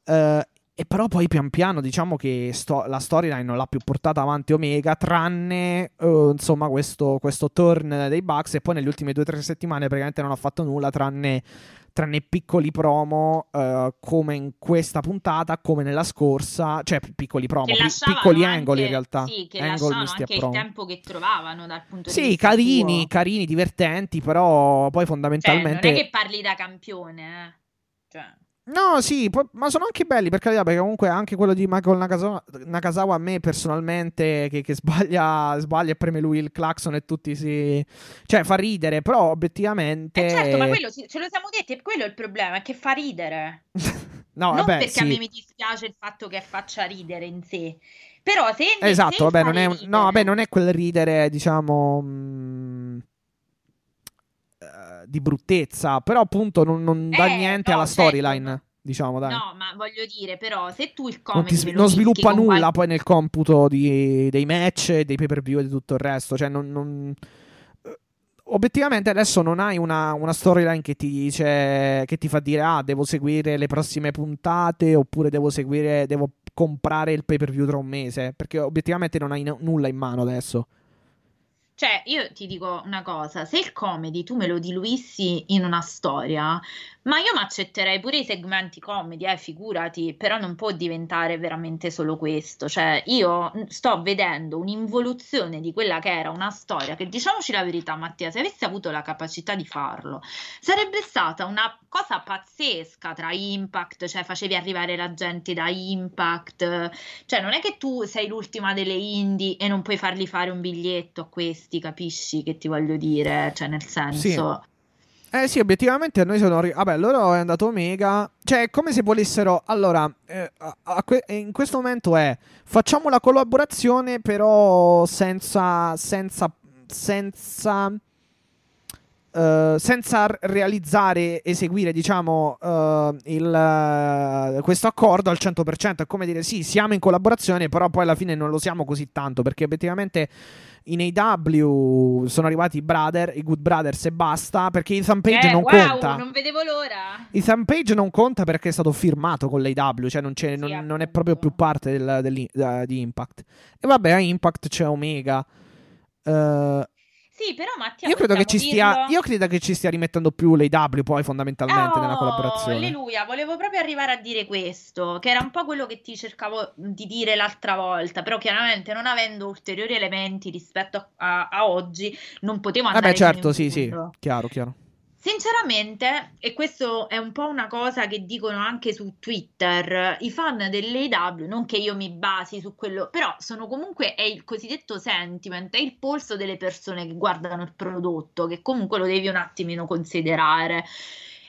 eh, e però poi pian piano diciamo che sto- la storyline non l'ha più portata avanti Omega, tranne eh, insomma questo, questo turn dei Bucks. E poi nelle ultime due o tre settimane praticamente non ha fatto nulla tranne tranne piccoli promo eh, come in questa puntata, come nella scorsa, cioè pi- piccoli promo, pi- piccoli angoli in realtà. Sì, che Angle anche il promo. tempo che trovavano dal punto di Sì, vista carini, suo. carini, divertenti, però poi Cioè, fondamentalmente... non è che parli da campione, eh. Cioè, No, sì, po- ma sono anche belli per carità, perché comunque anche quello di Michael Nakazawa, Nakazawa a me personalmente, che, che sbaglia, sbaglia e preme lui il clacson e tutti si... Cioè, fa ridere, però obiettivamente... Eh certo, ma quello ce lo siamo detti, e quello è il problema, è che fa ridere. (laughs) no, non vabbè, perché sì. a me mi dispiace il fatto che faccia ridere in sé. Però se Esatto, se vabbè, non è, ridere- no, vabbè, non è quel ridere, diciamo, mm, eh, di bruttezza, però appunto non, non dà Eh, niente no, alla certo. storyline, diciamo, dai. No, ma voglio dire, però, se tu il non, comedy me lo non sviluppa nulla qual- poi nel computo di- dei match, dei pay per view e di tutto il resto. Cioè, non. non- eh, Obiettivamente adesso non hai una, una storyline che ti dice che ti fa dire ah devo seguire le prossime puntate oppure devo seguire devo comprare il pay per view tra un mese perché obiettivamente non hai n- nulla in mano adesso Cioè, io ti dico una cosa, se il comedy tu me lo diluissi in una storia, ma io mi accetterei pure i segmenti comedy, eh, figurati, però non può diventare veramente solo questo. Cioè, io sto vedendo un'involuzione di quella che era una storia che, diciamoci la verità, Mattia, se avessi avuto la capacità di farlo, sarebbe stata una cosa pazzesca tra Impact, cioè facevi arrivare la gente da Impact, cioè non è che tu sei l'ultima delle indie e non puoi fargli fare un biglietto a questi, capisci che ti voglio dire? Cioè nel senso... Eh sì, obiettivamente a noi sono. arri- Vabbè, loro è andato Omega. Cioè, è come se volessero. Allora, eh, a- a que- in questo momento è. Facciamo la collaborazione, però senza. senza. senza. eh, senza realizzare, eseguire, diciamo, eh, il, eh, questo accordo al 100%. È come dire, sì, siamo in collaborazione, però poi alla fine non lo siamo così tanto. Perché obiettivamente in AW sono arrivati i brother, i Good Brothers e basta. Perché Ethan Page Eh, non wow, conta. non vedevo l'ora! Ethan Page non conta perché è stato firmato con l'AW, cioè non, c'è- Sì, non- non è proprio più parte del- dell'in- da- di Impact. E vabbè, a Impact c'è Omega. Eh, Sì, però Mattia, io, credo che ci stia, io credo che ci stia rimettendo più l'AW poi fondamentalmente Oh, nella collaborazione. Alleluia, volevo proprio arrivare a dire questo, che era un po' quello che ti cercavo di dire l'altra volta, però chiaramente non avendo ulteriori elementi rispetto a, a- a oggi, non potevo andare Vabbè, certo, sì, sì, fondo. chiaro, chiaro. Sinceramente, e questo è un po' una cosa che dicono anche su Twitter, i fan dell'AW, non che io mi basi su quello, però sono comunque, è il cosiddetto sentiment, è il polso delle persone che guardano il prodotto, che comunque lo devi un attimino considerare.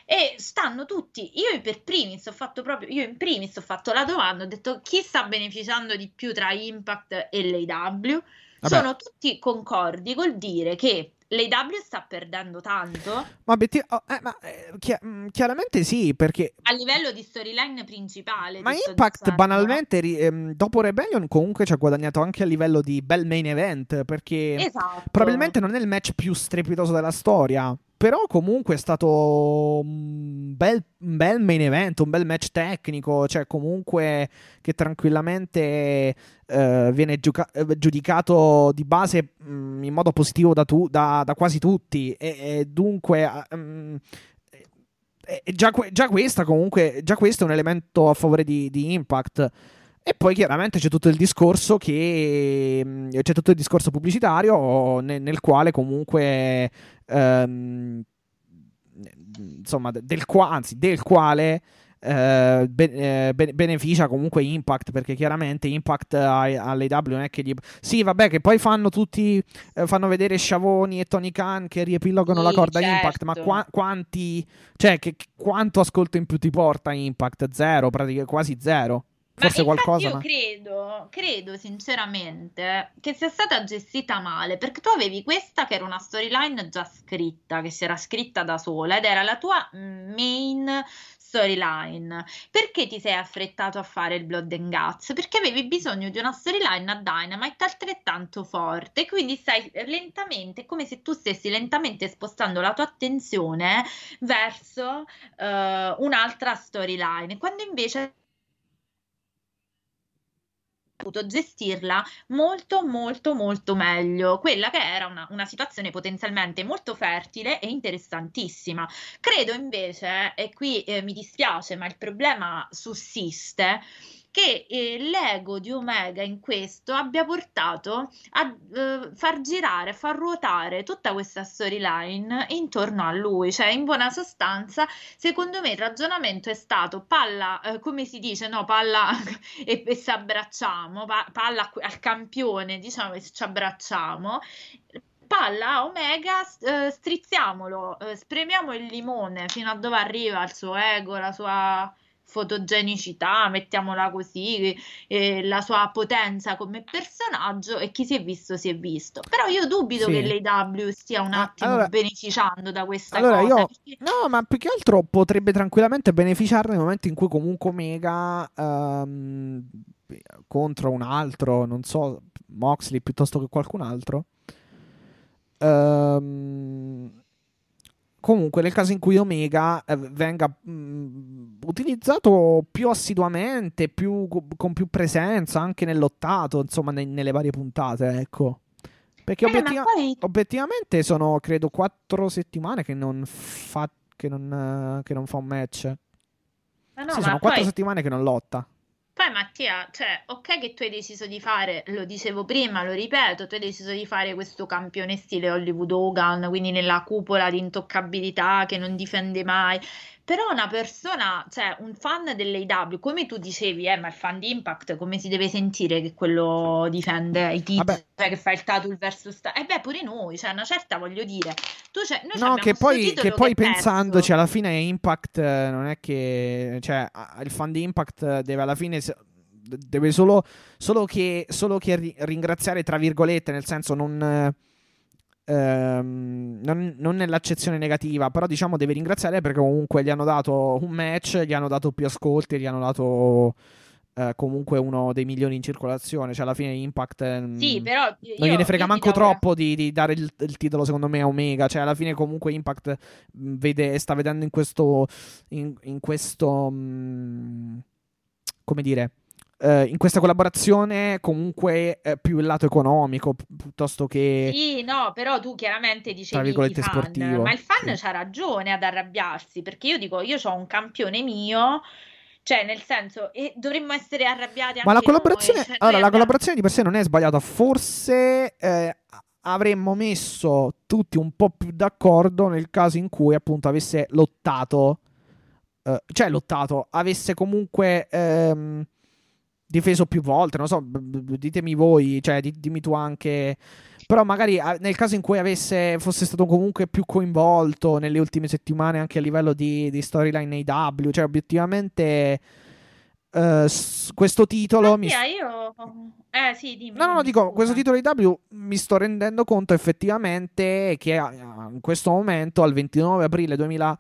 E stanno tutti, io per primis ho fatto proprio, io in primis ho fatto la domanda, ho detto chi sta beneficiando di più tra Impact e l'AW? Sono tutti concordi col dire che l'AW sta perdendo tanto Ma, obiettiv- oh, eh, ma, eh, chi- mm, chiaramente sì, perché a livello di storyline principale. Ma Impact banalmente ri- ehm, dopo Rebellion comunque ci ha guadagnato anche a livello di bel main event perché Esatto. probabilmente non è il match più strepitoso della storia, però comunque è stato un bel, un bel, main event, un bel match tecnico, cioè comunque che tranquillamente uh, viene giuca- giudicato di base um, in modo positivo da, tu- da, da quasi tutti e, e dunque... Um, già, già, questa comunque, già questo è un elemento a favore di, di Impact. E poi chiaramente c'è tutto il discorso che mm, c'è tutto il discorso pubblicitario nel, nel quale comunque ehm, insomma del, qua, anzi, del quale eh, be- eh, beneficia comunque Impact perché chiaramente Impact all'AW non è che gli sì vabbè che poi fanno tutti eh, fanno vedere Sciavoni e Tony Khan che riepilogano sì, la corda certo. Impact ma qua- quanti cioè che, quanto ascolto in più ti porta Impact zero praticamente quasi zero Forse qualcosa. Io ma... credo, credo sinceramente che sia stata gestita male perché tu avevi questa che era una storyline già scritta, che si era scritta da sola ed era la tua main storyline. Perché ti sei affrettato a fare il Blood and Guts? Perché avevi bisogno di una storyline a Dynamite altrettanto forte, quindi stai lentamente, come se tu stessi lentamente spostando la tua attenzione verso uh, un'altra storyline, quando invece potuto gestirla molto molto molto meglio, quella che era una, una situazione potenzialmente molto fertile e interessantissima. Credo invece, e qui eh, mi dispiace, ma il problema sussiste, che eh, l'ego di Omega in questo abbia portato a eh, far girare, far ruotare tutta questa storyline intorno a lui, cioè in buona sostanza, secondo me il ragionamento è stato palla, eh, come si dice, no, palla (laughs) e, e ci abbracciamo, pa- palla al campione, diciamo e ci abbracciamo, palla a Omega, eh, strizziamolo, eh, spremiamo il limone fino a dove arriva il suo ego, la sua fotogenicità, mettiamola così, eh, la sua potenza come personaggio e chi si è visto si è visto. Però io dubito sì. che l'AW stia un attimo allora, beneficiando da questa allora cosa. Io, perché... No, ma più che altro potrebbe tranquillamente beneficiare nel momento in cui comunque Omega um, contro un altro, non so, Moxley piuttosto che qualcun altro. Um, comunque nel caso in cui Omega eh, venga mh, mm, utilizzato più assiduamente, più, con più presenza anche nell'ottato, insomma, ne, nelle varie puntate, ecco. Perché eh, obiettiva- poi... obiettivamente sono, credo, quattro settimane che non fa, che non, che non fa un match. Ma no, sì, sono quattro poi... settimane che non lotta. Poi Mattia, cioè, ok che tu hai deciso di fare, lo dicevo prima, lo ripeto, tu hai deciso di fare questo campione stile Hollywood Hogan, quindi nella cupola di intoccabilità che non difende mai. Però una persona, cioè un fan dell'AW, come tu dicevi, eh, ma il fan di Impact come si deve sentire che quello difende i titoli, cioè che fa il tattoo versus... Sta- e eh beh, pure noi, cioè una certa voglio dire. Tu, cioè, no, che poi, che poi che pensandoci alla fine Impact eh, non è che... Cioè, il fan di Impact deve alla fine deve solo, solo, che, solo che ringraziare, tra virgolette, nel senso non ehm, non, non, nell'accezione negativa, però diciamo deve ringraziare perché comunque gli hanno dato un match, gli hanno dato più ascolti, gli hanno dato eh, comunque uno dei milioni in circolazione, cioè alla fine Impact ehm, sì, però io, non gliene frega manco troppo di, di, dare il, il, titolo secondo me a Omega, cioè alla fine comunque Impact vede, sta vedendo in questo in, in questo mh, mm, come dire eh, in questa collaborazione comunque eh, più il lato economico piuttosto che sì no però tu chiaramente dicevi i fan, sportivo. ma il fan sì. c'ha ragione ad arrabbiarsi perché io dico io ho un campione mio cioè, nel senso, e dovremmo essere arrabbiati anche Ma la collaborazione, noi, cioè, allora, la collaborazione di per sé non è sbagliata. Forse eh, avremmo messo tutti un po' più d'accordo nel caso in cui appunto avesse lottato. Eh, cioè, lottato, avesse comunque. Ehm, difeso più volte, non so, ditemi voi, cioè dimmi tu anche, però magari nel caso in cui avesse, fosse stato comunque più coinvolto nelle ultime settimane anche a livello di, di storyline AW, cioè obiettivamente uh, questo titolo... mi... io... Eh sì, dimmi. No, no, no, dico, questo titolo AW mi sto rendendo conto effettivamente che in questo momento, al 29 aprile 2000...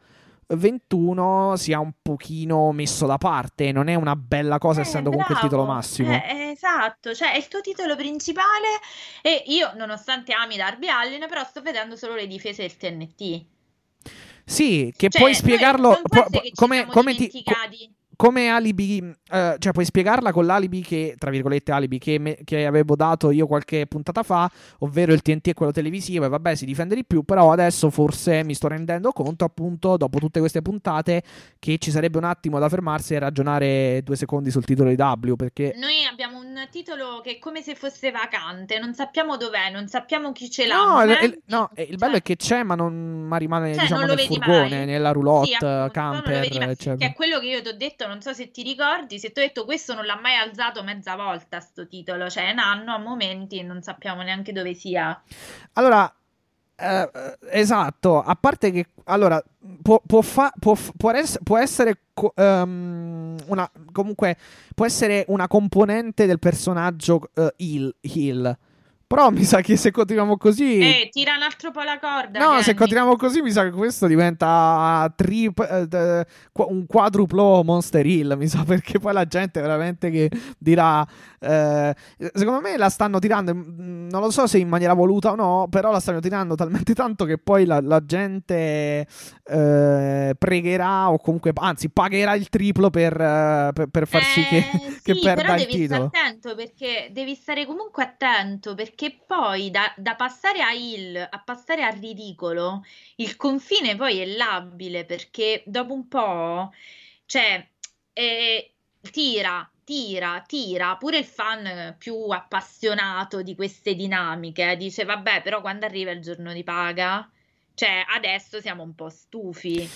21 sia un pochino messo da parte, non è una bella cosa eh, essendo bravo. comunque il titolo massimo. Eh, esatto, cioè è il tuo titolo principale e io nonostante ami Darby Allin però sto vedendo solo le difese del TNT. Sì, che Cioè, puoi spiegarlo che ci come, come ti. Come alibi, eh, cioè puoi spiegarla con l'alibi che, tra virgolette, alibi che, me- che avevo dato io qualche puntata fa, ovvero il TNT è quello televisivo e vabbè si difende di più, però adesso forse mi sto rendendo conto appunto, dopo tutte queste puntate, che ci sarebbe un attimo da fermarsi e ragionare due secondi sul titolo di W, perché... Noi abbiamo un titolo che è come se fosse vacante, non sappiamo dov'è, non sappiamo chi ce l'ha. No, il, il- no, il bello cioè, è che c'è, ma non ma rimane Cioè, diciamo non lo nel furgone, mai. nella roulotte, Sì, non lo camper, vedi mai. eccetera. Che è quello che io ti ho detto, non so se ti ricordi, se ti ho detto questo non l'ha mai alzato mezza volta sto titolo, cioè è un anno a momenti e non sappiamo neanche dove sia. Allora, eh, esatto, a parte che allora può, può, fa- può può può essere ehm, una comunque può essere una componente del personaggio eh, heal, heal. Però mi sa che se continuiamo così Eh, tira un altro po' la corda. No, se Kenny. continuiamo così mi sa che questo diventa trip, eh, un quadruplo Monster Hill, mi sa, (laughs) perché poi la gente veramente che dirà... eh, secondo me la stanno tirando, mm, non lo so se in maniera voluta o no, però la stanno tirando talmente tanto che poi la, la gente eh, pregherà o comunque, anzi, pagherà il triplo per, eh, per, per far sì che, Eh, che sì, perda però il devi stare titolo. attento perché devi stare comunque attento perché poi da, da passare a il a passare al ridicolo il confine poi è labile perché dopo un po' cioè eh, tira tira tira. Pure il fan più appassionato di queste dinamiche dice vabbè però quando arriva il giorno di paga? Cioè adesso siamo un po' stufi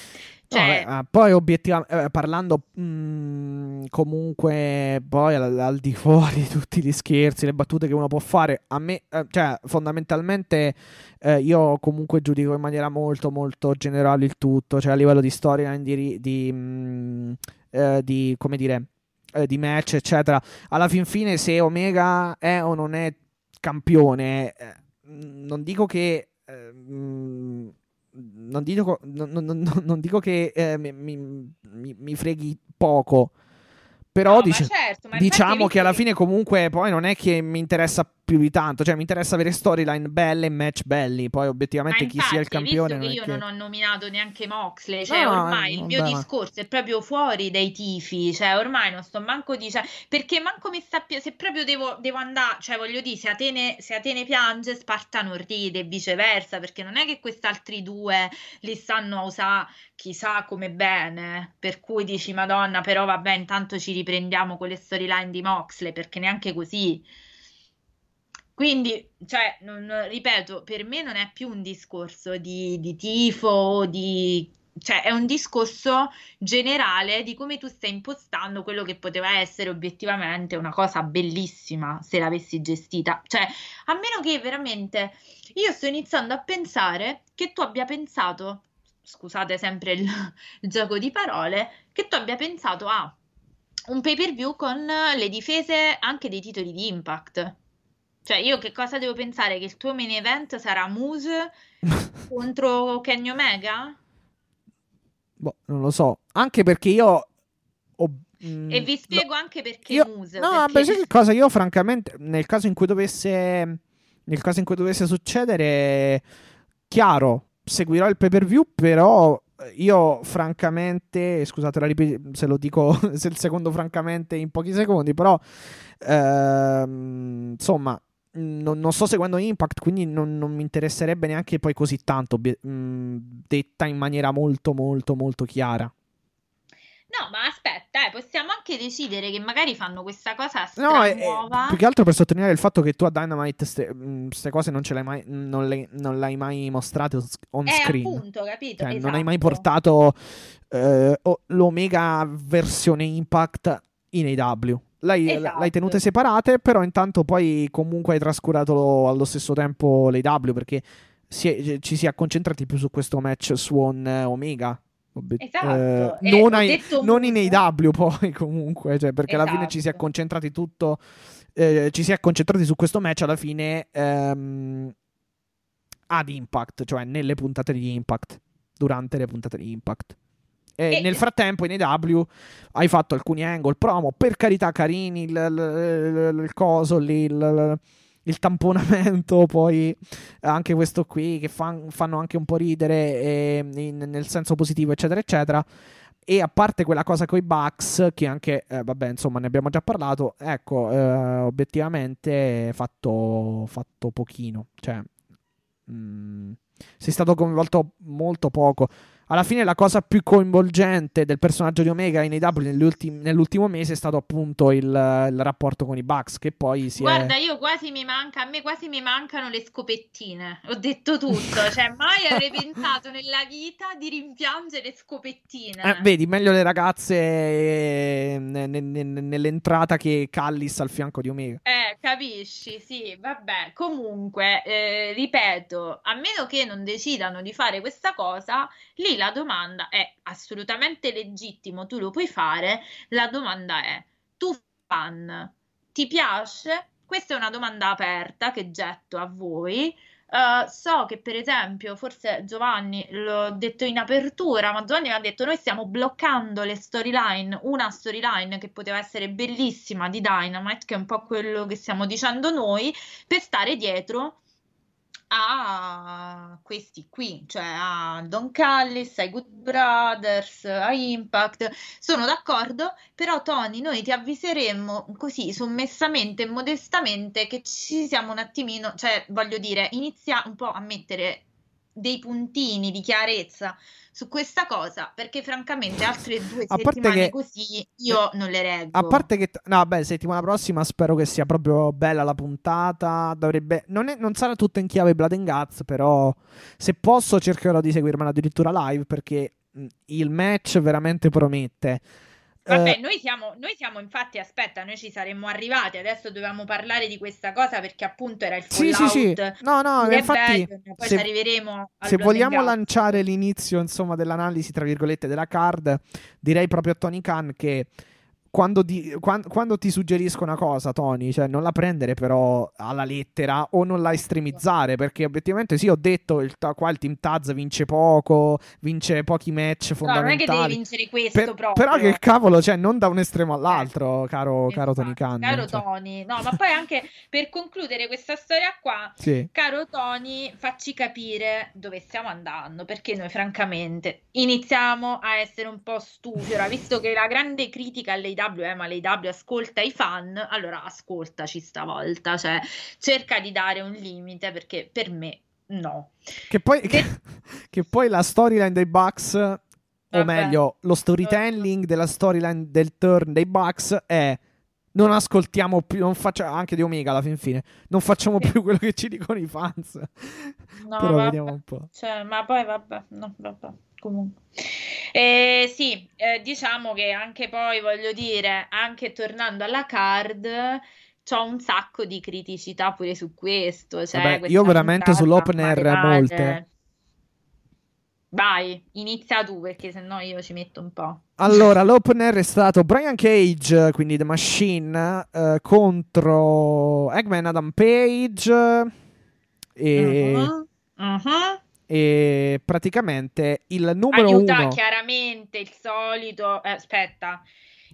cioè beh, ah, poi obiettivamente parlando mh, comunque poi al, al di fuori di tutti gli scherzi, le battute che uno può fare, a me, eh, cioè fondamentalmente eh, io comunque giudico in maniera molto molto generale il tutto, cioè a livello di storia, di, di, mh, eh, di come dire, eh, di match eccetera. Alla fin fine se Omega è o non è campione, eh, non dico che... eh, mh, non dico, non, non- non- dico che eh, mi- mi- mi freghi poco, però no, ma certo, diciamo infatti che alla fine comunque poi non è che mi interessa più di tanto, cioè mi interessa avere storyline belle e match belli, poi obiettivamente chi sia il infatti, campione visto che io che... non ho nominato neanche Moxley, cioè No, ormai il vabbè, mio ma- discorso è proprio fuori dai tifi, cioè ormai non sto manco dicendo, perché manco mi sta se proprio devo, devo andare, cioè voglio dire, se Atene, se Atene piange, Sparta non ride e viceversa, perché non è che quest'altri due li stanno a usare chissà come bene, per cui dici Madonna, però vabbè, intanto ci riprendiamo con le storyline di Moxley, perché neanche così. Quindi, cioè, non- ripeto, per me non è più un discorso di, di tifo di... cioè è un discorso generale di come tu stai impostando quello che poteva essere obiettivamente una cosa bellissima se l'avessi gestita. Cioè, a meno che veramente io sto iniziando a pensare che tu abbia pensato, scusate sempre il, (laughs) il gioco di parole, che tu abbia pensato a un pay-per-view con le difese anche dei titoli di Impact. Cioè, io che cosa devo pensare? Che il tuo main event sarà Moose (laughs) contro Kenny Omega? Boh, non lo so, anche perché io... ho- mm, E vi spiego anche perché Io- Moose. No, perché- beh, sai che cosa? Io, francamente, nel caso in cui dovesse. Nel caso in cui dovesse succedere, chiaro, seguirò il pay per view, però. Io, francamente, scusate la ripet- se lo dico, (laughs) se il secondo, francamente, in pochi secondi, però, ehm, insomma, non, non sto seguendo Impact, quindi non, non mi interesserebbe neanche poi così tanto, mh, detta in maniera molto, molto, molto chiara. No, ma aspetta, eh, possiamo anche decidere che magari fanno questa cosa No, è- stranuova. più che altro per sottolineare il fatto che tu a Dynamite queste cose non ce l'hai mai, non le, non l'hai mai mostrate on- Eh, screen. appunto, capito? Cioè, non hai mai Esatto. portato eh, l'Omega versione Impact in AW. L'hai, Esatto. l'hai tenute separate, però intanto poi comunque hai trascurato allo stesso tempo l'AW perché si è- ci si è concentrati più su questo match Swan Omega. Esatto, eh, e non, ai- in. AW poi (laughs) comunque, cioè, perché alla fine ci si è Esatto. concentrati tutto, eh, ci si è concentrati su questo match alla fine ehm, ad Impact, cioè nelle puntate di Impact, durante le puntate di Impact. E E- nel frattempo in AW hai fatto alcuni angle promo, per carità carini, il, il- il- il coso lì, il- il tamponamento, (laughs) poi anche questo qui che fan, fanno anche un po' ridere e, in, nel senso positivo, eccetera, eccetera. E a parte quella cosa con i Bucks, che anche, eh, vabbè, insomma, ne abbiamo già parlato, ecco, eh, obiettivamente fatto, fatto pochino. Cioè, mh, mm, sei stato coinvolto molto poco alla fine la cosa più coinvolgente del personaggio di Omega in AW nell'ultimo mese è stato appunto il, il, rapporto con i Bucks che poi si Guarda, è... io quasi mi manca, a me quasi mi mancano le scopettine. Ho detto tutto, cioè mai (laughs) avrei pensato nella vita di rimpiangere scopettine. Eh, vedi, meglio le ragazze eh, n- n- nell'entrata che Callis al fianco di Omega. Eh, capisci, sì, vabbè. Comunque, eh, ripeto, a meno che non decidano di fare questa cosa, lì la domanda è assolutamente legittimo, tu lo puoi fare. La domanda è: tu fan, ti piace? Questa è una domanda aperta che getto a voi. Uh, so che per esempio, forse Giovanni l'ho detto in apertura, ma Giovanni mi ha detto: Noi stiamo bloccando le storyline, una storyline che poteva essere bellissima di Dynamite, che è un po' quello che stiamo dicendo noi, per stare dietro a questi qui, cioè a Don Callis, ai Good Brothers, a Impact. Sono d'accordo, però Tony, noi ti avviseremmo così sommessamente e modestamente che ci siamo un attimino, cioè voglio dire, inizia un po' a mettere dei puntini di chiarezza su questa cosa perché francamente altre due a settimane che, così io non le reggo. A parte che no, beh, settimana prossima spero che sia proprio bella la puntata, dovrebbe non, è, non sarà tutto in chiave Blood and Guts, però se posso cercherò di seguirmela addirittura live perché il match veramente promette. Vabbè, eh, noi siamo, noi siamo, infatti, aspetta, noi ci saremmo arrivati, adesso dovevamo parlare di questa cosa perché appunto era il fallout. Sì, sì, sì. No, no, infatti, Rebellion, poi se, arriveremo Se vogliamo lanciare l'inizio, insomma, dell'analisi, tra virgolette, della card, direi proprio a Tony Khan che quando, di, quando, quando, ti suggerisco una cosa, Tony, cioè non la prendere però alla lettera o non la estremizzare, perché obiettivamente sì, ho detto il, qua il Team Taz vince poco, vince pochi match fondamentali. No, non è che devi vincere questo per, proprio. Però che cavolo, cioè non da un estremo all'altro, eh, caro, caro Tony Khan. Caro cioè. Tony, no, ma poi anche per concludere questa storia qua, sì. caro Tony, facci capire dove stiamo andando, perché noi francamente iniziamo a essere un po' stufi, ora, visto che la grande critica alle eh, ma l'AW ascolta i fan, allora ascoltaci stavolta, cioè cerca di dare un limite perché per me no. Che poi, che, (laughs) che poi la storyline dei Bucks, o Vabbè. meglio, lo storytelling della storyline del turn dei Bucks è non ascoltiamo più, non facciamo, anche di Omega alla fin fine, non facciamo più quello che ci dicono i fans. No, Però vabbè. vediamo un po'. Cioè, ma poi vabbè, no, vabbè comunque. Eh, sì, eh, diciamo che anche poi voglio dire, anche tornando alla card, c'ho un sacco di criticità pure su questo. Cioè, Vabbè, io veramente sull'opener molte. Vai, inizia tu perché sennò io ci metto un po'. Allora, l'opener è stato Brian Cage, quindi The Machine, eh, contro Eggman Adam Page. E... Uh-huh. Uh-huh e praticamente il numero Aiuta uno chiaramente il solito eh, aspetta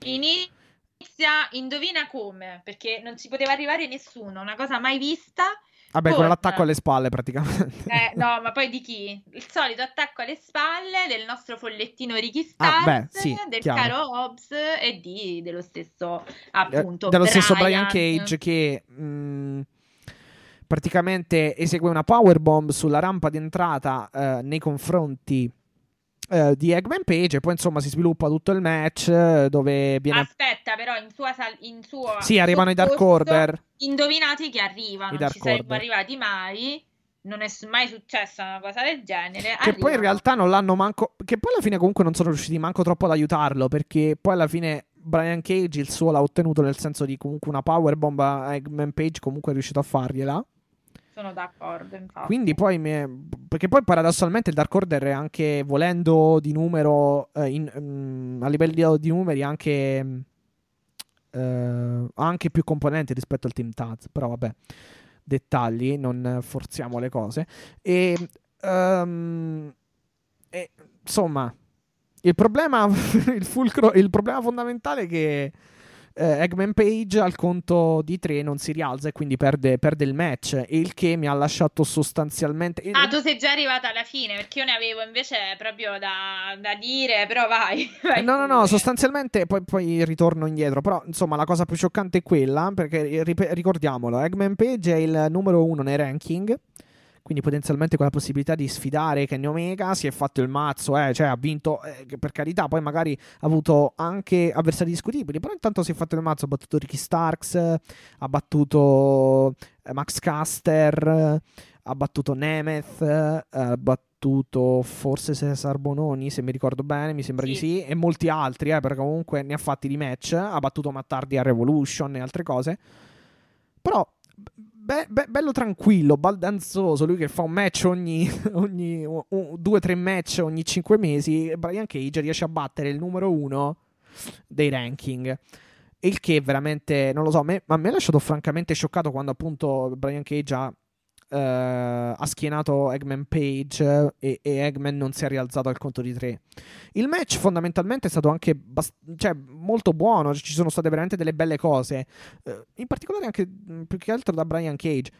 inizia indovina come perché non ci poteva arrivare nessuno una cosa mai vista Vabbè, con, l'attacco alle spalle praticamente. Eh, no, ma poi di chi? Il solito attacco alle spalle del nostro follettino Ricky Stars, ah, beh, sì, del chiaro. caro Hobbs e di, dello stesso appunto eh, dello Brian. stesso Brian Cage che mh, mm, praticamente esegue una powerbomb sulla rampa di entrata eh, nei confronti eh, di Eggman Page e poi insomma si sviluppa tutto il match eh, dove viene... Aspetta però in sua... Sal- in sua sì, arrivano i Dark Order. Indovinati che arrivano, non ci sarebbero arrivati mai non è mai successa una cosa del genere. Che Arriva. poi in realtà non l'hanno manco. Che poi alla fine comunque non sono riusciti manco troppo ad aiutarlo. Perché poi alla fine Brian Cage il suo l'ha ottenuto nel senso di comunque una powerbomb a Eggman Page comunque è riuscito a fargliela. Sono d'accordo, infatti. Quindi poi, mi... perché poi paradossalmente il Dark Order è anche, volendo di numero, eh, in, um, a livello di numeri, anche, eh, anche più componenti rispetto al Team Taz. Però vabbè, dettagli, non forziamo le cose. E, um, e insomma, il problema, (laughs) il, fulcro, il problema fondamentale è che eh, Eggman Page al conto di 3 non si rialza e quindi perde, perde il match. Il che mi ha lasciato sostanzialmente. Ah, tu sei già arrivata alla fine perché io ne avevo invece proprio da, da dire, però vai. (laughs) vai no, no, no, sostanzialmente poi, poi, ritorno indietro. Però insomma la cosa più scioccante è quella perché ricordiamolo: Eggman Page è il numero uno nei ranking quindi potenzialmente con la possibilità di sfidare Kenny Omega si è fatto il mazzo, eh, cioè ha vinto, eh, per carità, poi magari ha avuto anche avversari discutibili, però intanto si è fatto il mazzo, ha battuto Ricky Starks, ha battuto eh, Max Caster, ha battuto Nemeth, ha battuto forse Cesar Bononi, se mi ricordo bene, mi sembra sì. di sì, e molti altri, eh, perché comunque ne ha fatti di match, ha battuto Mattardi a Revolution e altre cose. Però be- be- bello tranquillo, baldanzoso. Lui che fa un match ogni, (laughs) ogni un, due o tre match ogni cinque mesi. Brian Cage riesce a battere il numero uno dei ranking. Il che veramente, non lo so, me, a me ha lasciato francamente scioccato quando appunto Brian Cage ha Uh, ha schienato Eggman Page e, e, Eggman non si è rialzato al conto di tre. Il match fondamentalmente è stato anche bast- cioè, molto buono, ci sono state veramente delle belle cose, uh, in particolare anche mm, più che altro da Brian Cage.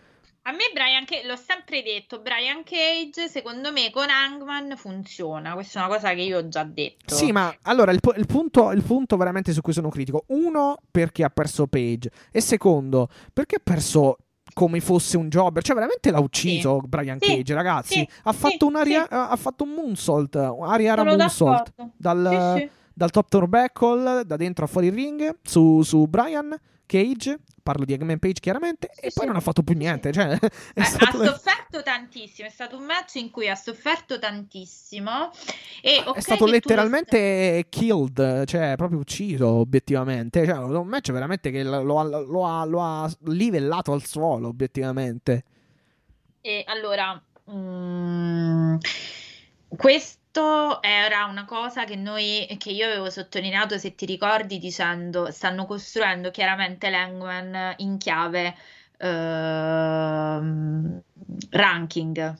A me Brian Cage, l'ho sempre detto, Brian Cage secondo me con Hangman funziona, questa è una cosa che io ho già detto. Sì, ma allora il, il, punto, il punto veramente su cui sono critico, uno perché ha perso Page e secondo perché ha perso come fosse un jobber. Cioè, veramente l'ha ucciso sì. Brian sì. Cage, ragazzi. Sì. Ha, fatto aria, ha fatto un moonsault, Ariara moonsault dal, dal top turnbuckle, da dentro a fuori il ring, su, su Brian Cage parlo di Eggman Page chiaramente, sì, e sì. poi non ha fatto più niente. Cioè, eh, ha sofferto tantissimo, è stato un match in cui ha sofferto tantissimo. E okay, è stato letteralmente lo... killed, cioè proprio ucciso obiettivamente. Cioè, un match veramente che lo, lo, lo, ha, lo ha, livellato al suolo obiettivamente. E allora... Mm, questo questo era una cosa che, noi, che io avevo sottolineato, se ti ricordi, dicendo stanno costruendo chiaramente l'Engman in chiave uh, ranking.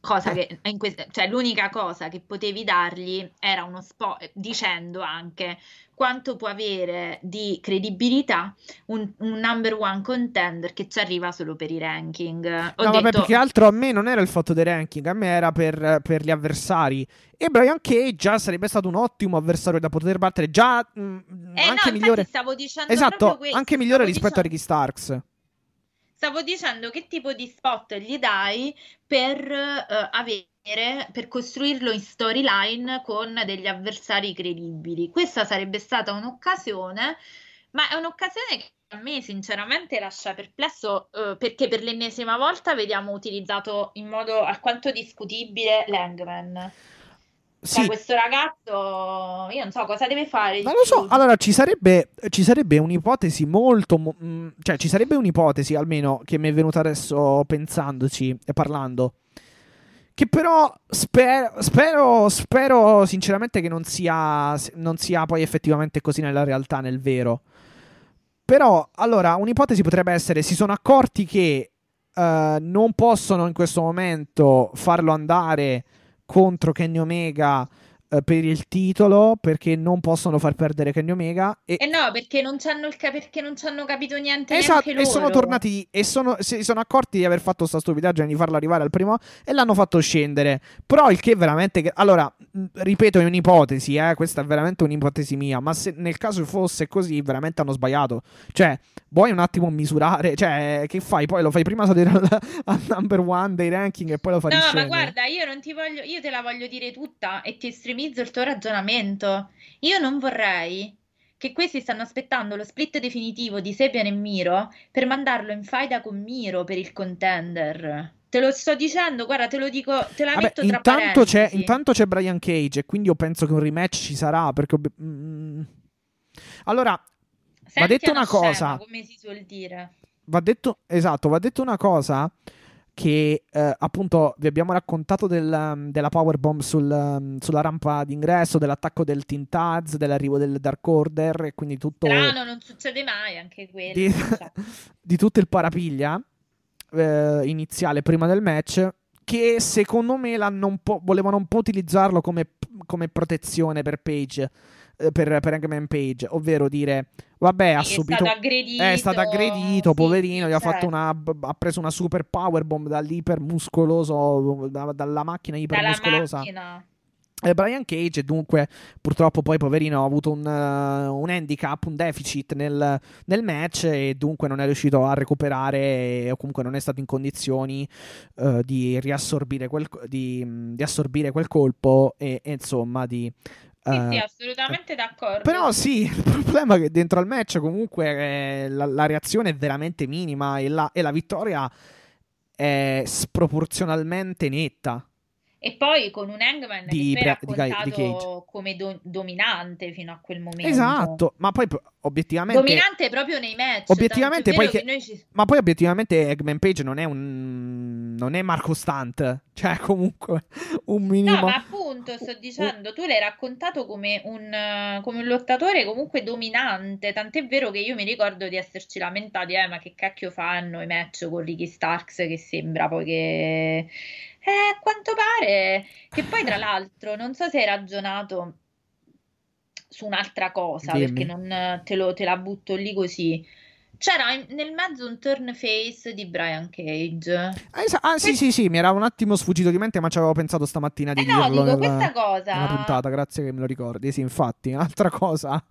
Cosa che, que- cioè, l'unica cosa che potevi dargli era uno spot dicendo anche quanto può avere di credibilità un, un, number one contender che ci arriva solo per i ranking. Ho no, detto... vabbè, più che altro a me non era il fatto dei ranking, a me era per, per gli avversari. E Brian Cage già sarebbe stato un ottimo avversario da poter battere, già mh, mm, eh anche no, migliore. Stavo dicendo esatto, anche migliore rispetto dicendo... a Ricky Starks. Stavo dicendo che tipo di spot gli dai per uh, avere per costruirlo in storyline con degli avversari credibili. Questa sarebbe stata un'occasione, ma è un'occasione che a me sinceramente lascia perplesso uh, perché per l'ennesima volta vediamo utilizzato in modo alquanto discutibile l'Hangman. Sì. Cioè, questo ragazzo, io non so cosa deve fare. Ma lo so, allora ci sarebbe, ci sarebbe un'ipotesi molto. Mh, mm, cioè, ci sarebbe un'ipotesi almeno che mi è venuta adesso pensandoci e parlando. Che però spero, spero, spero sinceramente che non sia, non sia poi effettivamente così nella realtà, nel vero. Però, allora, un'ipotesi potrebbe essere: si sono accorti che uh, non possono in questo momento farlo andare contro Kenny Omega per il titolo perché non possono far perdere Kenny Omega. E eh no, perché non ci hanno, perché non hanno capito niente. Esatto, e sono tornati e sono, si sono accorti di aver fatto questa stupidaggine di farlo arrivare al primo e l'hanno fatto scendere. Però il che veramente. Allora, ripeto, è un'ipotesi, eh, questa è veramente un'ipotesi mia. Ma se nel caso fosse così, veramente hanno sbagliato. Cioè, vuoi un attimo misurare? Cioè, che fai? Poi lo fai prima salire al, (laughs) al number one dei ranking e poi lo fai No, ma guarda, io non ti voglio. Io te la voglio dire tutta e ti estremizzo il tuo ragionamento. Io non vorrei che questi stanno aspettando lo split definitivo di Sepian e Miro per mandarlo in faida con Miro per il contender. Te lo sto dicendo, guarda, te lo dico, te la Vabbè, metto tra intanto c'è, intanto c'è Brian Cage e quindi io penso che un rematch ci sarà perché... Mm, allora, Senti va detto una, una scema, cosa. Come si suol dire. Va detto, esatto, va detto una cosa che eh, appunto vi abbiamo raccontato del, della powerbomb sul, sulla rampa d'ingresso, dell'attacco del Teen Taz, dell'arrivo del Dark Order e quindi tutto... Strano, non succede mai anche quello. Di, (laughs) di tutto il parapiglia eh, iniziale prima del match che secondo me volevano un po' utilizzarlo come, come protezione per Page per, per Hangman Page, ovvero dire vabbè ha Sì, è subito stato aggredito. è stato aggredito, sì, poverino, gli ha certo. fatto una ha preso una super powerbomb dall'ipermuscoloso da- dalla macchina Dalla ipermuscolosa macchina. eh, Brian Cage e dunque purtroppo poi poverino ha avuto un, eh, un handicap, un deficit nel, nel match e dunque non è riuscito a recuperare o comunque non è stato in condizioni eh, di riassorbire quel, di, di assorbire quel colpo e, e insomma di... Sì, eh, sì, assolutamente d'accordo. però sì, (laughs) il problema è che dentro al match comunque eh, la, la reazione è veramente minima e la, e la vittoria è sproporzionalmente netta. E poi con un Hangman Di che Bra- di di come do- dominante fino a quel momento. Esatto, ma poi obiettivamente... Dominante proprio nei match. Obiettivamente, poi che- noi ci- Ma poi obiettivamente Eggman Page non è un non è Marco Stunt, cioè (laughs) comunque un minimo No, ma appunto sto dicendo, tu l'hai raccontato come un, come un lottatore comunque dominante, tant'è vero che io mi ricordo di esserci lamentati, eh, ma che cacchio fanno i match con Ricky Starks che sembra poi che... Eh, a quanto pare che poi tra l'altro non so se hai ragionato su un'altra cosa, Dimmi. perché non te, lo- te la butto lì così. C'era in- nel mezzo un turn face di Brian Cage. Ah, esa- ah, sì, sì, sì, mi era un attimo sfuggito di mente, ma ci avevo pensato stamattina di Eh no, dirlo dico, nella, questa cosa... nella puntata, grazie che me lo ricordi. Sì, infatti, (laughs) un'altra cosa.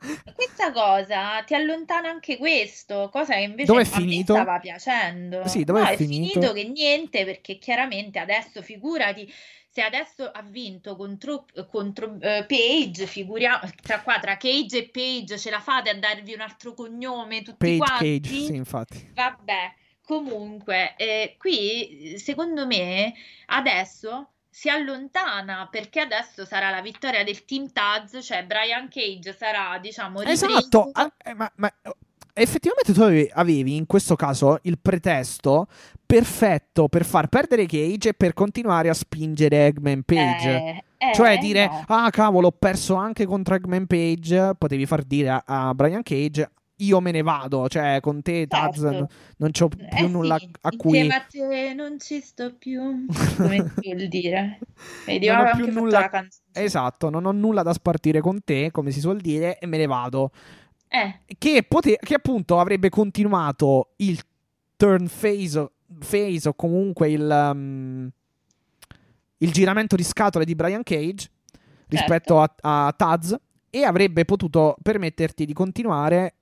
Questa cosa ti allontana anche questo, cosa che invece Dove è finito? stava piacendo. Sì, dove No, è è finito? finito che niente, perché chiaramente adesso figurati se adesso ha vinto contro, contro eh, Page, figuriamo tra qua tra Cage e Page ce la fate a darvi un altro cognome tutti Page quanti? Cage, sì, infatti. Vabbè, comunque, eh, qui secondo me adesso si allontana perché adesso sarà la vittoria del Team Taz, cioè Brian Cage sarà, diciamo, ripreso. Esatto, ah, eh, ma, ma, effettivamente tu avevi, in questo caso il pretesto perfetto per far perdere Cage e per continuare a spingere Eggman Page. Eh, eh, Cioè dire, no. ah cavolo, ho perso anche contro Eggman Page, potevi far dire a, a Brian Cage, io me ne vado, cioè con te Taz Certo. non c'ho più Eh nulla sì, a cui... insieme a te non ci sto più, (laughs) come si vuol dire. Vedi, Non ho più nulla-. Esatto, non ho nulla da spartire con te, come si suol dire, e me ne vado. Eh, Che, pote- che appunto avrebbe continuato il turn phase, phase o comunque il, um, il giramento di scatole di Brian Cage rispetto a, a Taz e avrebbe potuto permetterti di continuare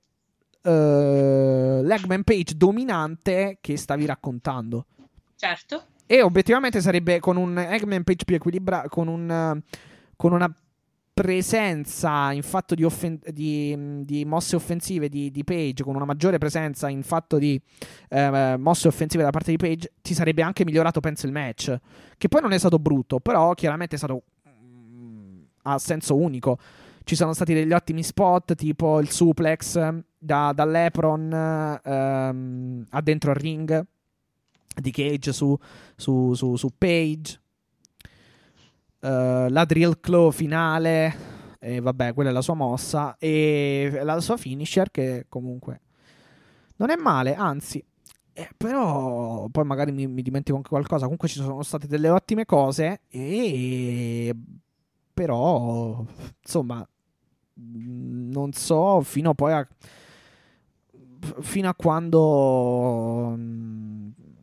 eh, l'Eggman Page dominante che stavi raccontando. certo. E obiettivamente sarebbe con un Eggman Page più equilibrato, con, un, con una presenza in fatto di, offen- di, di mosse offensive di, di Page, con una maggiore presenza in fatto di eh, mosse offensive da parte di Page, ti sarebbe anche migliorato, penso, il match. Che poi non è stato brutto, però chiaramente è stato mm, a senso unico. Ci sono stati degli ottimi spot, tipo il suplex da, dall'Epron ehm, a dentro al ring di Cage su, su, su, su Page. Eh, la drill claw finale, e vabbè, quella è la sua mossa. E la sua finisher, che comunque non è male, anzi. eh, però poi magari mi, mi dimentico anche qualcosa. Comunque ci sono state delle ottime cose. E però, insomma, mh, non so fino poi a fino a quando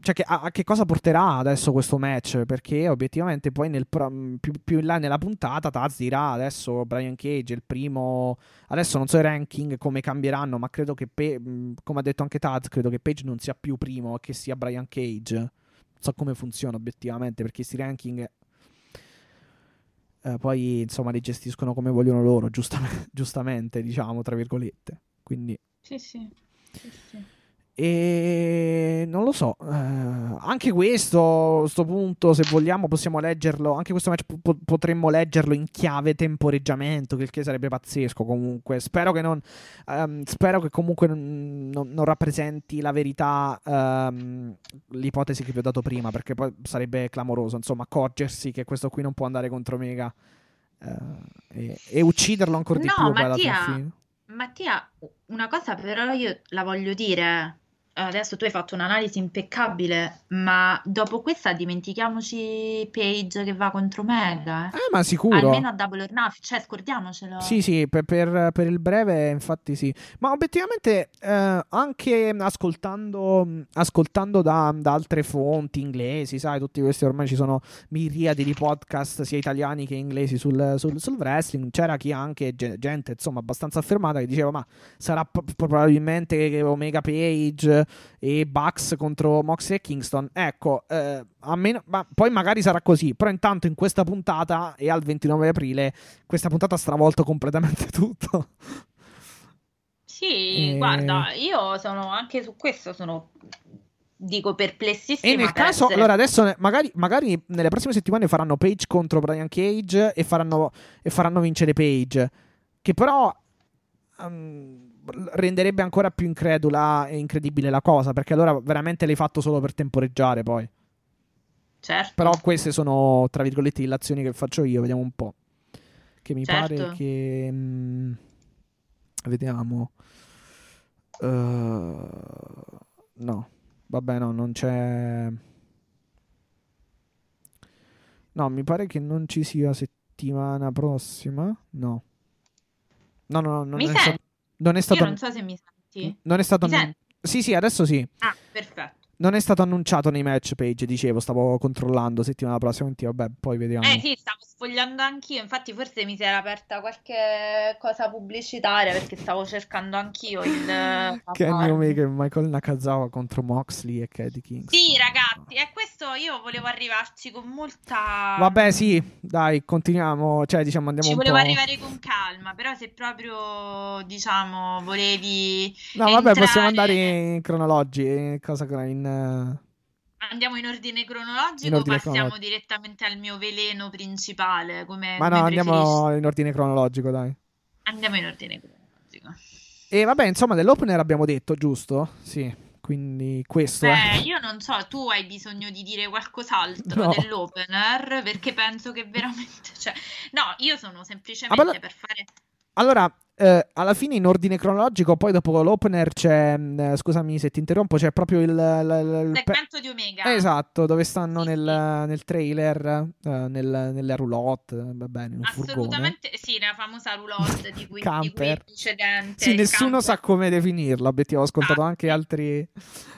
cioè che, a, a che cosa porterà adesso questo match? Perché obiettivamente poi nel più, più in là nella puntata Taz dirà adesso Brian Cage è il primo adesso non so i ranking come cambieranno ma credo che Pe- come ha detto anche Taz credo che Page non sia più primo che sia Brian Cage. Non so come funziona obiettivamente perché questi ranking eh, poi insomma li gestiscono come vogliono loro giustamente, (laughs) giustamente diciamo tra virgolette. Quindi Sì, sì. Sì, sì. e non lo so, eh, anche questo, sto punto, se vogliamo, possiamo leggerlo. Anche questo match po- po- potremmo leggerlo in chiave temporeggiamento, che il che sarebbe pazzesco. Comunque, spero che non. ehm, spero che comunque non, non- non rappresenti la verità ehm, l'ipotesi che vi ho dato prima, perché poi sarebbe clamoroso. Insomma, accorgersi che questo qui non può andare contro Mega eh, e, e ucciderlo ancora di No, più. poi alla Mattia, fin fine. Mattia, una cosa però io la voglio dire. Adesso tu hai fatto un'analisi impeccabile, ma dopo questa dimentichiamoci Page che va contro Mega. Eh, ma sicuro. Almeno a Double or Nothing, cioè scordiamocelo. Sì, sì, per, per, per il breve infatti sì. Ma obiettivamente eh, anche ascoltando, ascoltando da, da, altre fonti inglesi, sai, tutti questi ormai ci sono miriadi di podcast sia italiani che inglesi sul, sul, sul wrestling, c'era chi anche, gente insomma abbastanza affermata che diceva ma sarà p- probabilmente Omega Page e Bucks contro Moxley e Kingston. Ecco, eh, meno, ma poi magari sarà così. Però intanto in questa puntata e al 29 aprile, questa puntata ha stravolto completamente (laughs) tutto. Sì, e... guarda, io sono anche su questo sono dico perplessissima. E nel caso, essere... allora adesso magari, magari, nelle prossime settimane faranno Page contro Brian Cage e faranno, e faranno vincere Page. Che però um, renderebbe ancora più incredula e incredibile la cosa, perché allora veramente l'hai fatto solo per temporeggiare poi. Certo. Però queste sono, tra virgolette, le azioni che faccio io, vediamo un po'. Che mi certo. pare che... Mh, mm, vediamo. Uh, no, vabbè, no, non c'è... No, mi pare che non ci sia settimana prossima. No. No, no, no. Non mi è, non è stato... Io non so se mi senti. Non è stato... Annu- sì, sì, adesso sì. Ah, perfetto. Non è stato annunciato nei match page, dicevo, stavo controllando settimana prossima, vabbè, poi vediamo. Eh sì, stavo sfogliando anch'io, infatti forse mi si era aperta qualche cosa pubblicitaria perché stavo cercando anch'io il... Kenny Omega e Michael Nakazawa contro Moxley e Katie King. Sì, ragazzi, e questo io volevo arrivarci con molta... Vabbè, sì, dai, continuiamo, cioè diciamo andiamo Ci volevo arrivare con calma, però se proprio, diciamo, volevi... No, entrare... vabbè, possiamo andare in cronologi, cosa in Andiamo in ordine cronologico o passiamo cronologico. direttamente al mio veleno principale? Come, Ma come no, andiamo in ordine cronologico, dai. Andiamo in ordine cronologico. E vabbè, insomma, dell'opener abbiamo detto, giusto? Sì. Quindi questo Beh, è. io non so, tu hai bisogno di dire qualcos'altro (laughs) no. dell'opener perché penso che veramente, cioè, no, io sono semplicemente ah, per fare allora, eh, alla fine in ordine cronologico, poi dopo l'opener c'è, mh, eh, scusami se ti interrompo, c'è proprio il, il, il segmento di Omega. Esatto, dove stanno sì, nel, sì. nel, trailer, uh, nel, nelle roulotte, va bene, Assolutamente, furgone. sì, la famosa roulotte di cui, di cui precedente. Sì, nessuno camper. sa come definirla, obiettivo, ho ascoltato ah, anche altri...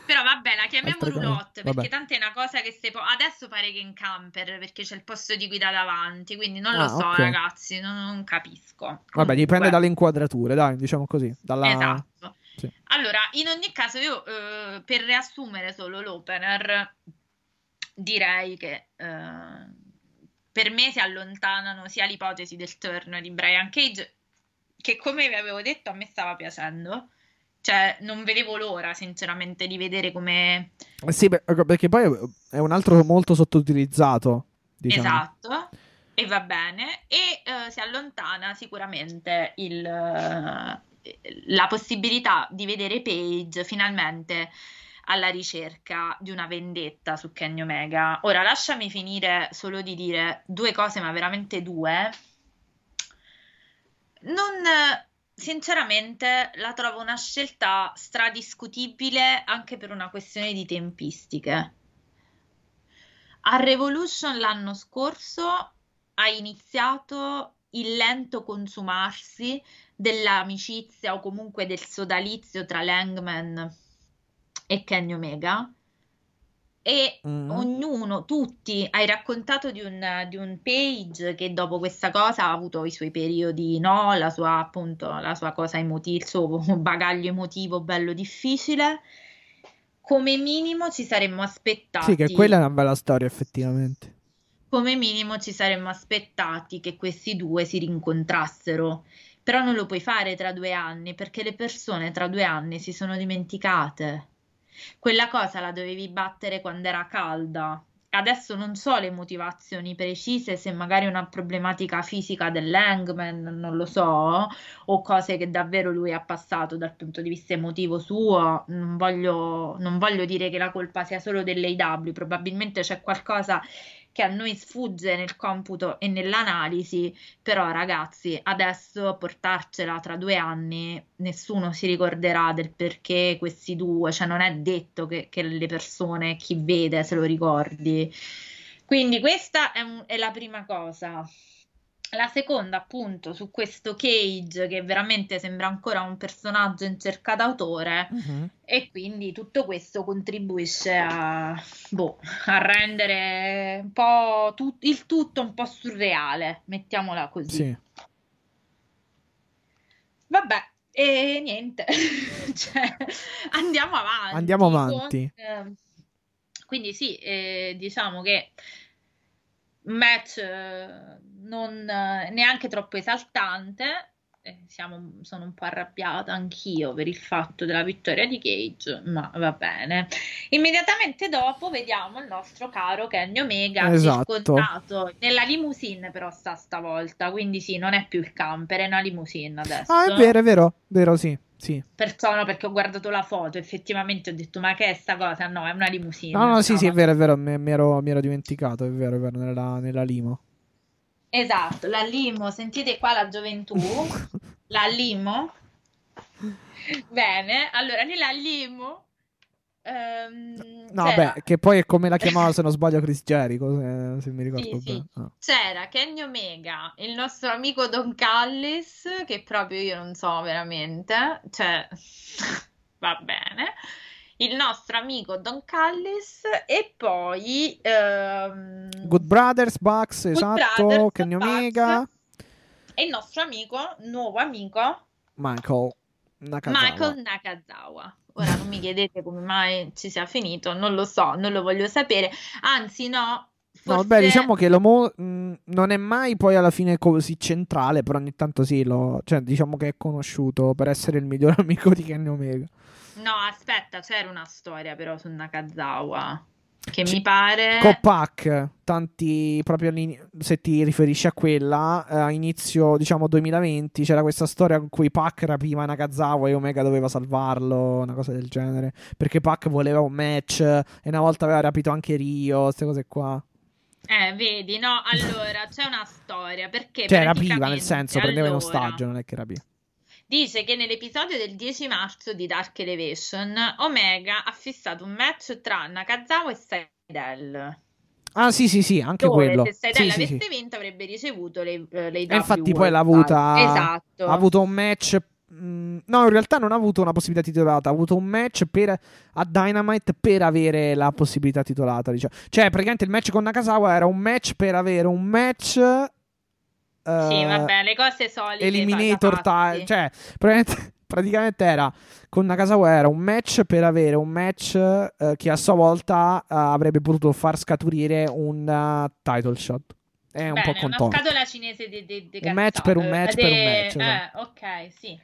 Però vabbè, la chiamiamo roulotte, perché vabbè. tanto è una cosa che se può... Adesso pare che in camper, perché c'è il posto di guida davanti, quindi non lo ah, so okay. ragazzi, non, non capisco. Comunque. Vabbè, dipende dalle inquadrature, dai, diciamo così. Dalla... Esatto. Sì. Allora, in ogni caso, io eh, per riassumere solo l'opener, direi che eh, per me si allontanano sia l'ipotesi del turn di Brian Cage, che come vi avevo detto a me stava piacendo. Cioè, non vedevo l'ora, sinceramente, di vedere come. Sì, perché poi è un altro molto sottoutilizzato. Diciamo. Esatto e va bene e uh, si allontana sicuramente il, uh, la possibilità di vedere Paige finalmente alla ricerca di una vendetta su Kenny Omega. Ora lasciami finire solo di dire due cose, ma veramente due. Non sinceramente la trovo una scelta stradiscutibile anche per una questione di tempistiche. A Revolution l'anno scorso ha iniziato il lento consumarsi dell'amicizia o comunque del sodalizio tra Langman e Kenny Omega e mm. ognuno, tutti, hai raccontato di un, di un, page che dopo questa cosa ha avuto i suoi periodi, no? La sua, appunto, la sua cosa emotiva, il suo (laughs) bagaglio emotivo bello difficile. Come minimo ci saremmo aspettati. Sì, che quella è una bella storia, effettivamente come minimo ci saremmo aspettati che questi due si rincontrassero. Però non lo puoi fare tra due anni perché le persone tra due anni si sono dimenticate. Quella cosa la dovevi battere quando era calda. Adesso non so le motivazioni precise, se magari una problematica fisica dell'Hangman, non lo so, o cose che davvero lui ha passato dal punto di vista emotivo suo. Non voglio, non voglio dire che la colpa sia solo dell'AW, probabilmente c'è qualcosa che a noi sfugge nel computo e nell'analisi, però ragazzi, adesso portarcela tra due anni, nessuno si ricorderà del perché questi due, cioè non è detto che, che le persone, chi vede, se lo ricordi. Quindi questa è, un, è la prima cosa. La seconda, appunto, su questo Cage che veramente sembra ancora un personaggio in cerca d'autore, Mhm. e quindi tutto questo contribuisce a, boh, a rendere un po' tut- il tutto un po' surreale, mettiamola così. Sì. Vabbè, e niente, (laughs) cioè, andiamo avanti. Andiamo avanti. con, ehm, quindi sì, eh, diciamo che match eh, non eh, neanche troppo esaltante. eh, siamo- sono un po' arrabbiata anch'io per il fatto della vittoria di Cage, ma va bene. Immediatamente dopo vediamo il nostro caro Kenny Omega Esatto. circondato nella limousine, però sta stavolta, quindi sì, non è più il camper, è una limousine adesso. Ah, è vero, è vero, vero, sì, sì. Perciò no, perché ho guardato la foto, effettivamente ho detto, ma che è sta cosa? No, è una limousine. No, no, sì, sì, è vero, è vero, mi, mi ero, mi ero dimenticato, è vero, è vero, nella, nella limo. Esatto, la limo, sentite qua la gioventù, (laughs) la limo. Bene, allora nella limo... ehm, No, c'era- beh, che poi è come la chiamava, se non sbaglio, Chris Jericho, se, se mi ricordo Sì, sì. bene. Ah. C'era Kenny Omega, il nostro amico Don Callis, che proprio io non so veramente, cioè, (laughs) va bene, il nostro amico Don Callis e poi... ehm, Good Brothers, Bucks, Good esatto, Brothers, Kenny Bucks. Omega, e il nostro amico, nuovo amico, Michael Nakazawa. Michael Nakazawa. Ora non mi chiedete come mai ci sia finito, non lo so, non lo voglio sapere, anzi no, No, forse... beh, diciamo che lo mo- mh, non è mai poi alla fine così centrale, però ogni tanto sì, lo- cioè, diciamo che è conosciuto per essere il miglior (laughs) amico di Kenny Omega. No, aspetta, c'era una storia però su Nakazawa che C- mi pare... Copac, tanti proprio se ti riferisci a quella, eh, a inizio diciamo 2020 c'era questa storia in cui Pac rapiva Nakazawa e Omega doveva salvarlo, una cosa del genere, perché Pac voleva un match e una volta aveva rapito anche Rio, queste cose qua. Eh, vedi, no, allora c'è una storia perché Cioè rapiva, nel senso, prendeva in allora, ostaggio, non è che rapiva. Dice che nell'episodio del 10 marzo di Dark Elevation Omega ha fissato un match tra Nakazawa e Seidel. Ah, sì, sì, sì, anche Dove quello. se Seidel Sì, avesse sì. vinto avrebbe ricevuto le, eh, le infatti poi l'ha avuta-. Esatto. Ha avuto un match. mh, no, in realtà non ha avuto una possibilità titolata. Ha avuto un match per, a Dynamite per avere la possibilità titolata. Diciamo. Cioè, praticamente il match con Nakazawa era un match per avere un match. Eh, Sì, vabbè, le cose solite. Eliminator time. Cioè, praticamente, (laughs) praticamente era con Nakazawa era un match per avere un match eh, che a sua volta eh, avrebbe potuto far scaturire un title shot. È un Bene, po' una contorto. scatola cinese di, di, di Un match per un match de- per un match, esatto. Eh, ok, sì.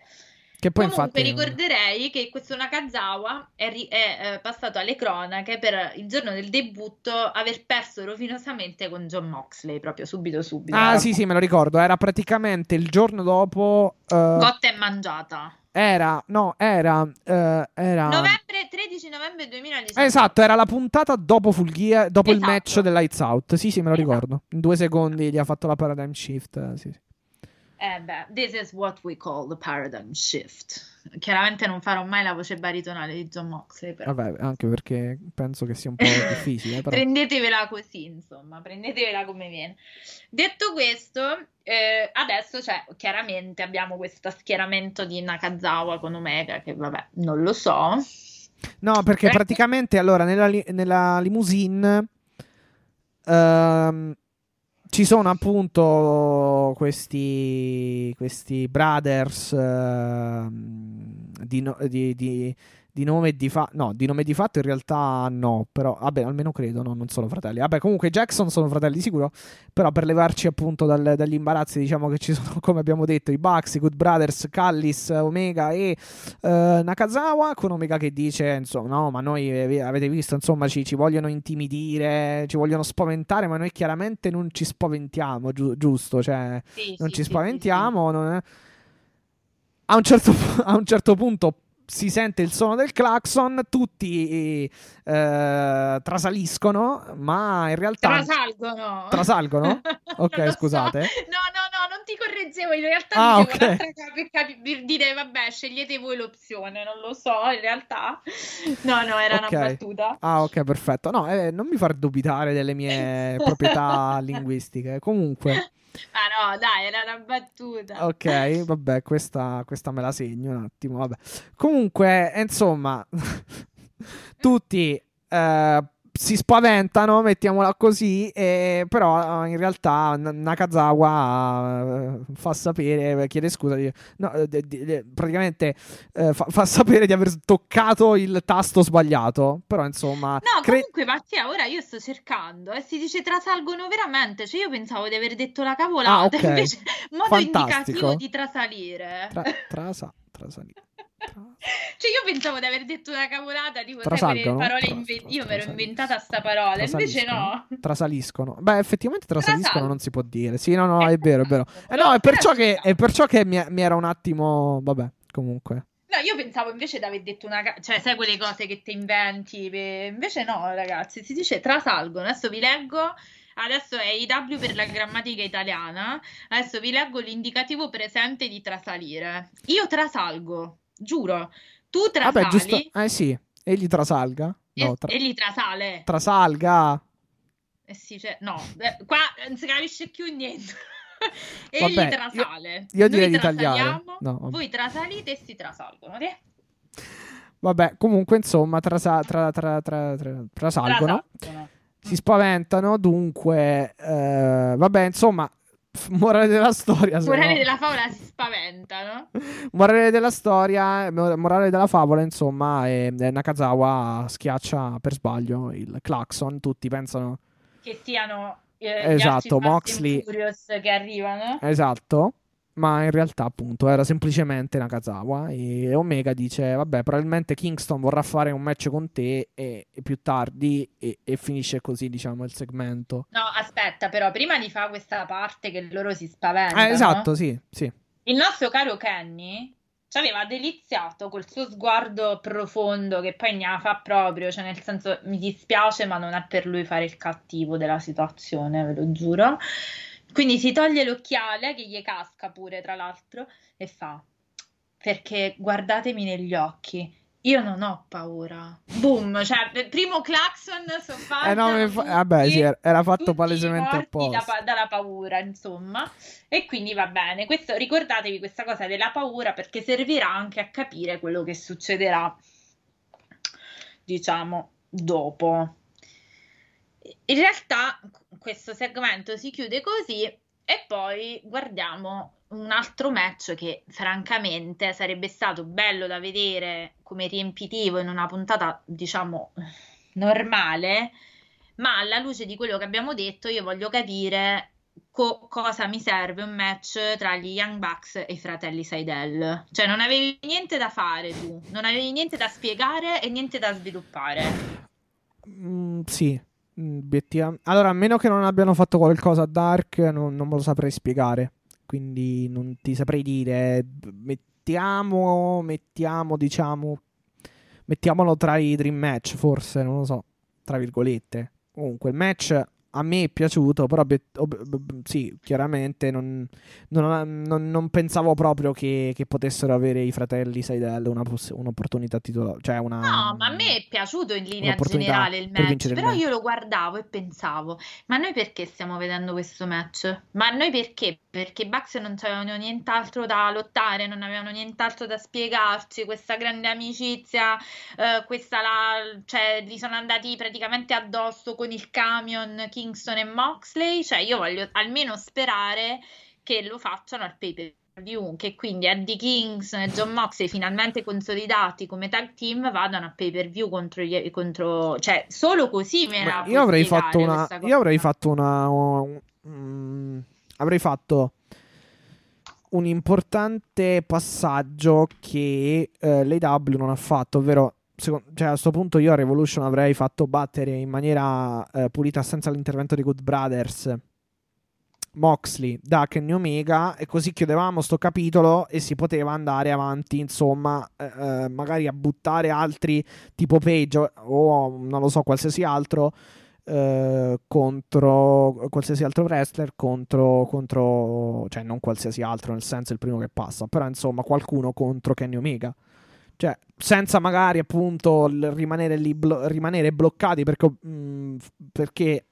Che poi Comunque infatti. ricorderei che questo Nakazawa è, ri- è, eh, passato alle cronache per il giorno del debutto aver perso rovinosamente con John Moxley, proprio subito subito. Ah, sì, sì, me lo ricordo. Era praticamente il giorno dopo. eh, Cotta e mangiata. era, no, era. eh, era Novembre, 13 novembre 2019. Esatto, era la puntata dopo Full Gear, dopo il Esatto. match del Lights Out. Sì, sì, me lo Esatto. ricordo. In due secondi gli ha fatto la paradigm shift. sì, sì. Eh beh, this is what we call the paradigm shift. Chiaramente non farò mai la voce baritonale di John Moxley, però. Vabbè, anche perché penso che sia un po' (laughs) difficile. Però. Prendetevela così, insomma, prendetevela come viene. Detto questo, eh, adesso c'è chiaramente abbiamo questo schieramento di Nakazawa con Omega, che vabbè, non lo so. No, perché praticamente allora nella, nella limousine ehm, ci sono appunto questi, questi brothers ehm, di, di- di- di nome e di fatto. No, di nome e di fatto in realtà no, però vabbè, almeno credo, no, non sono fratelli. Vabbè, comunque Jackson sono fratelli di sicuro, però per levarci appunto dal- dagli imbarazzi diciamo che ci (laughs) sono, come abbiamo detto, i Bucks, i Good Brothers, Callis, Omega e eh, Nakazawa con Omega che dice insomma no ma noi eh, avete visto insomma ci, ci vogliono intimidire ci vogliono spaventare ma noi chiaramente non ci spaventiamo giu- giusto cioè Sì, non sì, ci sì, spaventiamo non è- a, un certo, (laughs) a un certo punto si sente il suono del clacson, tutti eh, trasaliscono, ma in realtà... Trasalgono. Trasalgono? (laughs) Ok, scusate. so. No, no, no, non ti correggevo, in realtà Ah, dicevo ok. un'altra cosa per, capi- per dire, vabbè, scegliete voi l'opzione, non lo so, in realtà. No, no, era Ok. una battuta. Ah, ok, perfetto. No, eh, non mi far dubitare delle mie (laughs) proprietà linguistiche. Comunque, Ah no, dai, era una battuta. ok, vabbè, questa, questa me la segno un attimo. Vabbè. Comunque, eh, insomma, (laughs) tutti eh, si spaventano, mettiamola così, e, però eh, in realtà Nakazawa eh, fa sapere, chiede scusa, no, eh, praticamente eh, fa, fa sapere di aver toccato il tasto sbagliato, però insomma... No, cre- comunque, Mattia, ora io sto cercando e si dice trasalgono veramente. Cioè, io pensavo di aver detto la cavolata, Ah, ok. invece (laughs) modo Fantastico. indicativo di trasalire. Tra, trasa, trasali- tra- (laughs) Cioè, io pensavo di aver detto una cavolata, tipo, sai, quelle parole tra- Io mi ero inventata sta parola, invece no. Trasaliscono. Beh, effettivamente trasaliscono Trasal- non si può dire. Sì, no, no, è vero, è vero. Eh, No, è perciò che, è perciò che mi, mi era un attimo... Vabbè, comunque. No, io pensavo invece di aver detto una... Cioè, sai quelle cose che ti inventi? Invece no, ragazzi, si dice trasalgono. Adesso vi leggo... Adesso è IW per la grammatica italiana. Adesso vi leggo l'indicativo presente di trasalire. Io trasalgo, giuro. Tu trasali Vabbè, giusto... Eh sì, egli trasalga. No, tra- e li trasale. trasalga. Eh sì, cioè, no, eh, qua non si capisce più niente. (laughs) Egli Vabbè, trasale. io direi Noi di tagliare. No, voi trasalite e si trasalgono. Te? Vabbè, comunque, insomma, trasa- tra- tra- tra- tra- trasalgono. Trasalgono. Si spaventano, dunque... eh, vabbè, insomma... Morale della storia. Morale no- della favola si spaventano. (laughs) Morale della storia, mo- morale della favola, insomma, è, è Nakazawa schiaccia per sbaglio il clacson. Tutti pensano Che siano eh, Esatto, Moxley- che arrivano. esatto, ma in realtà, appunto, era semplicemente Nakazawa. E Omega dice: Vabbè, probabilmente Kingston vorrà fare un match con te e, e più tardi, e, e finisce così, diciamo, il segmento. No, aspetta, però, prima di fare questa parte che loro si spaventano, Eh, esatto, sì, sì. il nostro caro Kenny ci aveva deliziato col suo sguardo profondo che poi ne fa proprio, cioè nel senso mi dispiace ma non è per lui fare il cattivo della situazione, ve lo giuro. Quindi si toglie l'occhiale che gli casca pure tra l'altro e fa perché guardatemi negli occhi. Io non ho paura. Boom, cioè, primo clacson soffatta. Eh, no, fa- vabbè, sì, era- fatto palesemente da apposta. pa- dalla paura, insomma. E quindi va bene. Questo, ricordatevi questa cosa della paura perché servirà anche a capire quello che succederà, diciamo, dopo. In realtà questo segmento si chiude così e poi guardiamo un altro match che francamente sarebbe stato bello da vedere come riempitivo in una puntata, diciamo, normale, ma alla luce di quello che abbiamo detto io voglio capire co- cosa mi serve un match tra gli Young Bucks e i fratelli Seidel. Cioè non avevi niente da fare tu, non avevi niente da spiegare e niente da sviluppare. Mm, sì, Allora, a meno che non abbiano fatto qualcosa a Dark, non, non me lo saprei spiegare. Quindi non ti saprei dire. Mettiamo, mettiamo, diciamo. Mettiamolo tra i dream match, forse, non lo so. Tra virgolette. Comunque, il match a me è piaciuto, però sì, chiaramente non, non- non- non pensavo proprio che, che potessero avere i fratelli Seidel una poss- un'opportunità titolare. Cioè, una. No, ma a me è piaciuto in linea generale il per match, il però match. io lo guardavo e pensavo, ma noi perché stiamo vedendo questo match? Ma noi perché? Perché i Bucks non avevano nient'altro da lottare, non avevano nient'altro da spiegarci, questa grande amicizia, eh, questa la, cioè, gli sono andati praticamente addosso con il camion Kingston e Moxley, cioè io voglio almeno sperare che lo facciano al pay per view, che quindi Eddie Kingston e John Moxley finalmente consolidati come tag team vadano a pay per view contro, gli, contro cioè solo così me la io avrei fatto una. Io avrei fatto una. un- mm, avrei fatto un importante passaggio che eh, l'AW non ha fatto, ovvero. secondo- cioè, a questo punto io a Revolution avrei fatto battere in maniera eh, pulita senza l'intervento dei Good Brothers Moxley da Kenny Omega e così chiudevamo sto capitolo e si poteva andare avanti, insomma, eh, eh magari a buttare altri tipo Page o, o non lo so, qualsiasi altro eh, contro qualsiasi altro wrestler contro, contro cioè non qualsiasi altro nel senso il primo che passa, però insomma qualcuno contro Kenny Omega. Cioè, senza magari appunto rimanere lì blo- rimanere bloccati perché, mh, mm, perché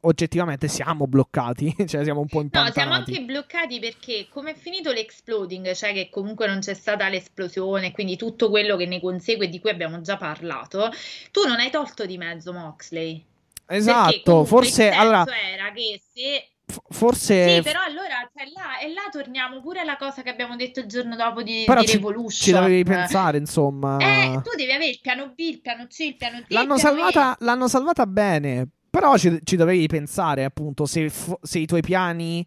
oggettivamente siamo bloccati, (laughs) cioè siamo un po' impantanati. No, siamo anche bloccati perché come è finito l'exploding, cioè che comunque non c'è stata l'esplosione, quindi tutto quello che ne consegue di cui abbiamo già parlato, tu non hai tolto di mezzo Moxley. Esatto, forse allora era che se Forse. Sì, però allora cioè, là, e là torniamo pure alla cosa che abbiamo detto il giorno dopo di, però di ci, Revolution. Ci dovevi pensare, insomma. Eh, tu devi avere il piano B, il piano C, il piano D. L'hanno, salvata, l'hanno salvata bene. Però ci, ci dovevi pensare, appunto, se, se, i tuoi piani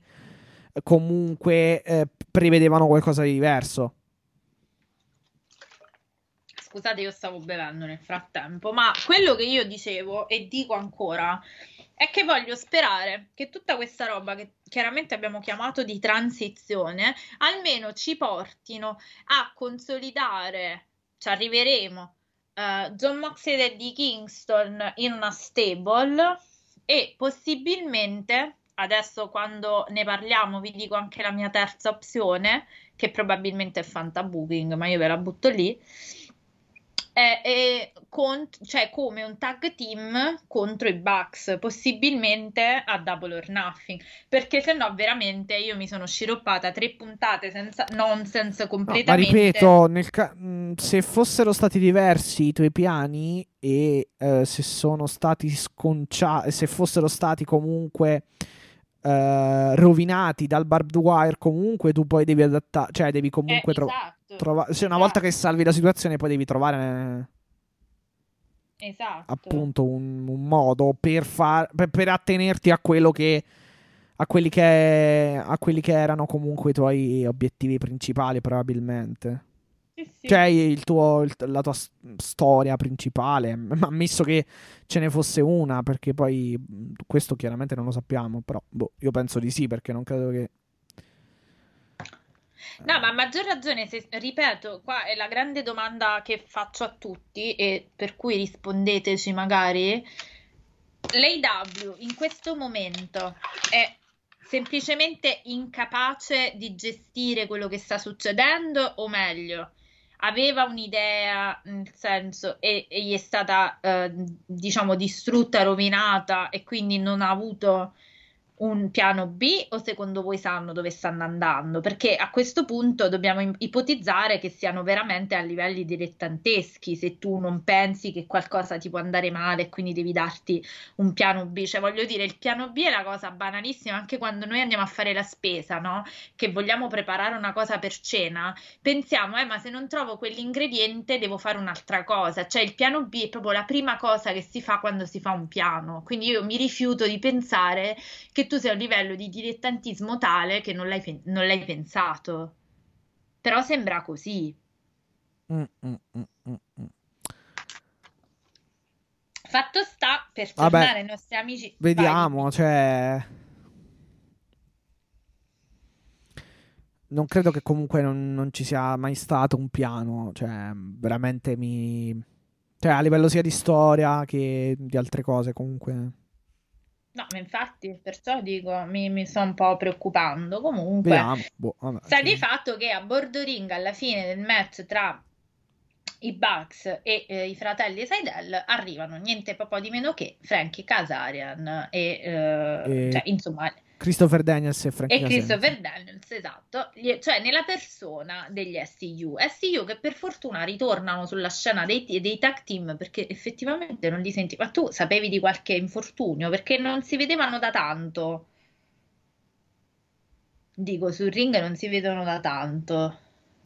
comunque eh, prevedevano qualcosa di diverso. Scusate, io stavo bevendo nel frattempo, ma quello che io dicevo e dico ancora è che voglio sperare che tutta questa roba che chiaramente abbiamo chiamato di transizione almeno ci portino a consolidare, ci arriveremo uh, John Moxley Eddie Kingston in una stable e possibilmente adesso quando ne parliamo vi dico anche la mia terza opzione che probabilmente è Fantabooking ma io ve la butto lì è, è cont- cioè come un tag team contro i Bucks, possibilmente a Double or Nothing, perché se no veramente io mi sono sciroppata tre puntate senza nonsense completamente. No, ma ripeto, ca- mm, se fossero stati diversi i tuoi piani e eh, se sono stati sconciati, se fossero stati comunque... Uh, rovinati dal barbed wire comunque tu poi devi adattare cioè devi comunque eh, trovare esatto. Trova- cioè, una volta che salvi la situazione, poi devi trovare. Esatto. Appunto, un, un modo per, far, per, per, attenerti a quello che. A quelli che, a quelli che erano comunque i tuoi obiettivi principali, probabilmente. Sì, sì. Cioè, il tuo, il, la tua storia principale. Ammesso che ce ne fosse una, perché poi questo chiaramente non lo sappiamo. Però boh, io penso di sì, perché non credo che No, ma a maggior ragione, se, ripeto, qua è la grande domanda che faccio a tutti e per cui rispondeteci magari. L'AW in questo momento è semplicemente incapace di gestire quello che sta succedendo o meglio, aveva un'idea, nel senso, e, e gli è stata, eh, diciamo, distrutta, rovinata e quindi non ha avuto un piano B o secondo voi sanno dove stanno andando? Perché a questo punto dobbiamo ipotizzare che siano veramente a livelli dilettanteschi se tu non pensi che qualcosa ti può andare male e quindi devi darti un piano B. Cioè voglio dire, il piano B è la cosa banalissima anche quando noi andiamo a fare la spesa, no? Che vogliamo preparare una cosa per cena, pensiamo, eh ma se non trovo quell'ingrediente devo fare un'altra cosa. Cioè il piano B è proprio la prima cosa che si fa quando si fa un piano. Quindi io mi rifiuto di pensare che tu sei a un livello di dilettantismo tale che non l'hai, non l'hai pensato. Però sembra così. Mm, mm, mm, mm, mm. Fatto sta, per tornare Vabbè, ai nostri amici... Vediamo, vai. cioè... Non credo che comunque non, non, ci sia mai stato un piano, cioè veramente mi... Cioè a livello sia di storia che di altre cose comunque... No, ma infatti, perciò dico, mi, mi sto un po' preoccupando. Comunque, Vediamo. Boh, vabbè, sta sì. di fatto che a bordo ring, alla fine del match tra i Bucks e eh, i fratelli Seidel, arrivano niente po' di meno che Frankie Kazarian e, eh, e... Cioè, insomma Christopher Daniels e Frank E Christopher Daniels, esatto, cioè nella persona degli STU. STU che per fortuna ritornano sulla scena dei, dei tag team perché effettivamente non li senti. Ma tu sapevi di qualche infortunio? Perché non si vedevano da tanto. Dico, sul ring non si vedono da tanto.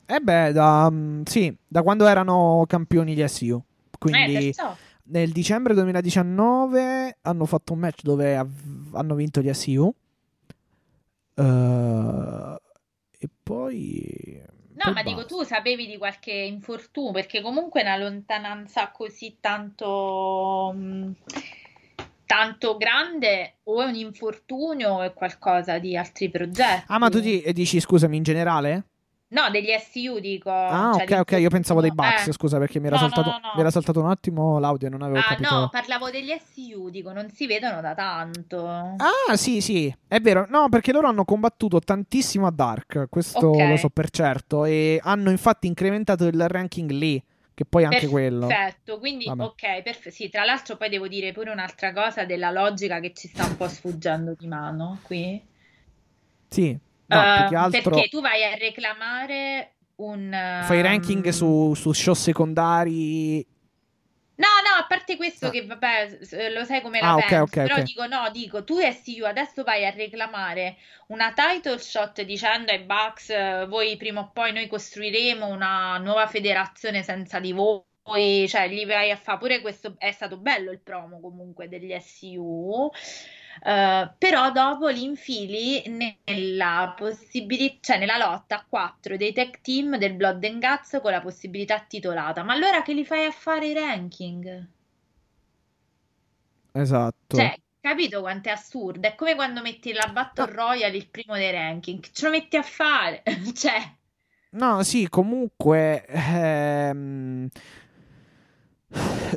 Eh beh, da, um, sì, da quando erano campioni gli SU. Quindi eh, nel dicembre 2019 hanno fatto un match dove av- hanno vinto gli SU Uh, e poi... No, poi ma basta. dico, tu sapevi di qualche infortunio, perché comunque è una lontananza così tanto... Mh, mm, tanto grande o è un infortunio o è qualcosa di altri progetti. Ah, ma tu ti, dici, scusami, in generale? No, degli SU dico. Ah, cioè ok, ok, io pensavo dei Bucks, eh. scusa, perché mi era, No, saltato, no, no. mi era saltato un attimo l'audio non avevo Ah, capito. no, parlavo degli SU, dico, non si vedono da tanto. Ah, sì, sì, è vero. No, perché loro hanno combattuto tantissimo a Dark, questo Ok. lo so per certo, e hanno infatti incrementato il ranking lì, che poi anche quello. Perfetto, quindi Vabbè. ok, perfetto. Sì, tra l'altro poi devo dire pure un'altra cosa della logica che ci sta un po' sfuggendo di mano qui. Sì, no, che altro Perché tu vai a reclamare un... fai ehm, ranking su, su show secondari. No, no, a parte questo Ah. che vabbè, lo sai come la Ah, penso, ok, però ok. dico no, dico tu SU adesso vai a reclamare una title shot dicendo ai Bucks voi prima o poi noi costruiremo una nuova federazione senza di voi, cioè gli vai a fare pure questo, è stato bello il promo comunque degli SU, eh, però dopo li infili nella possibilità, cioè nella lotta a 4 dei tech team del Blood and Guts con la possibilità titolata. Ma allora che li fai a fare i ranking? Esatto. Cioè, capito quanto è assurdo? È come quando metti la Battle Royale il primo dei ranking. Ce lo metti a fare? (laughs) Cioè, No, sì, comunque ehm,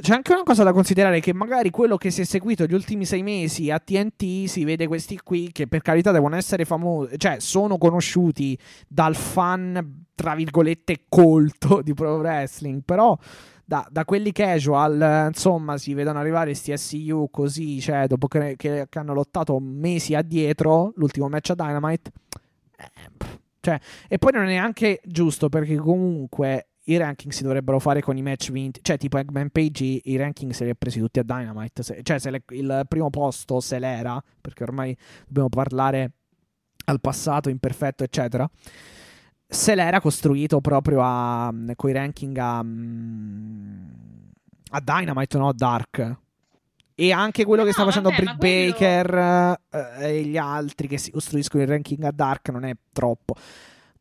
c'è anche una cosa da considerare che magari quello che si è seguito gli ultimi sei mesi a TNT si vede questi qui che per carità devono essere famosi, cioè sono conosciuti dal fan, tra virgolette, colto di pro wrestling, però da, da quelli casual, insomma, si vedono arrivare sti SU così, cioè dopo che, che- che hanno lottato mesi addietro, l'ultimo match a Dynamite. eh, cioè, e poi non è neanche giusto perché comunque i ranking si dovrebbero fare con i match vinti. Cioè, tipo Eggman Page i, ranking se li ha presi tutti a Dynamite. Se- cioè, se le- il primo posto se l'era, perché ormai dobbiamo parlare al passato imperfetto, eccetera. Se l'era costruito proprio a, con i ranking a, a Dynamite, no? A Dark. E anche quello che No, sta facendo vabbè, Britt quello- Baker eh, e gli altri che si costruiscono il ranking a Dark non è troppo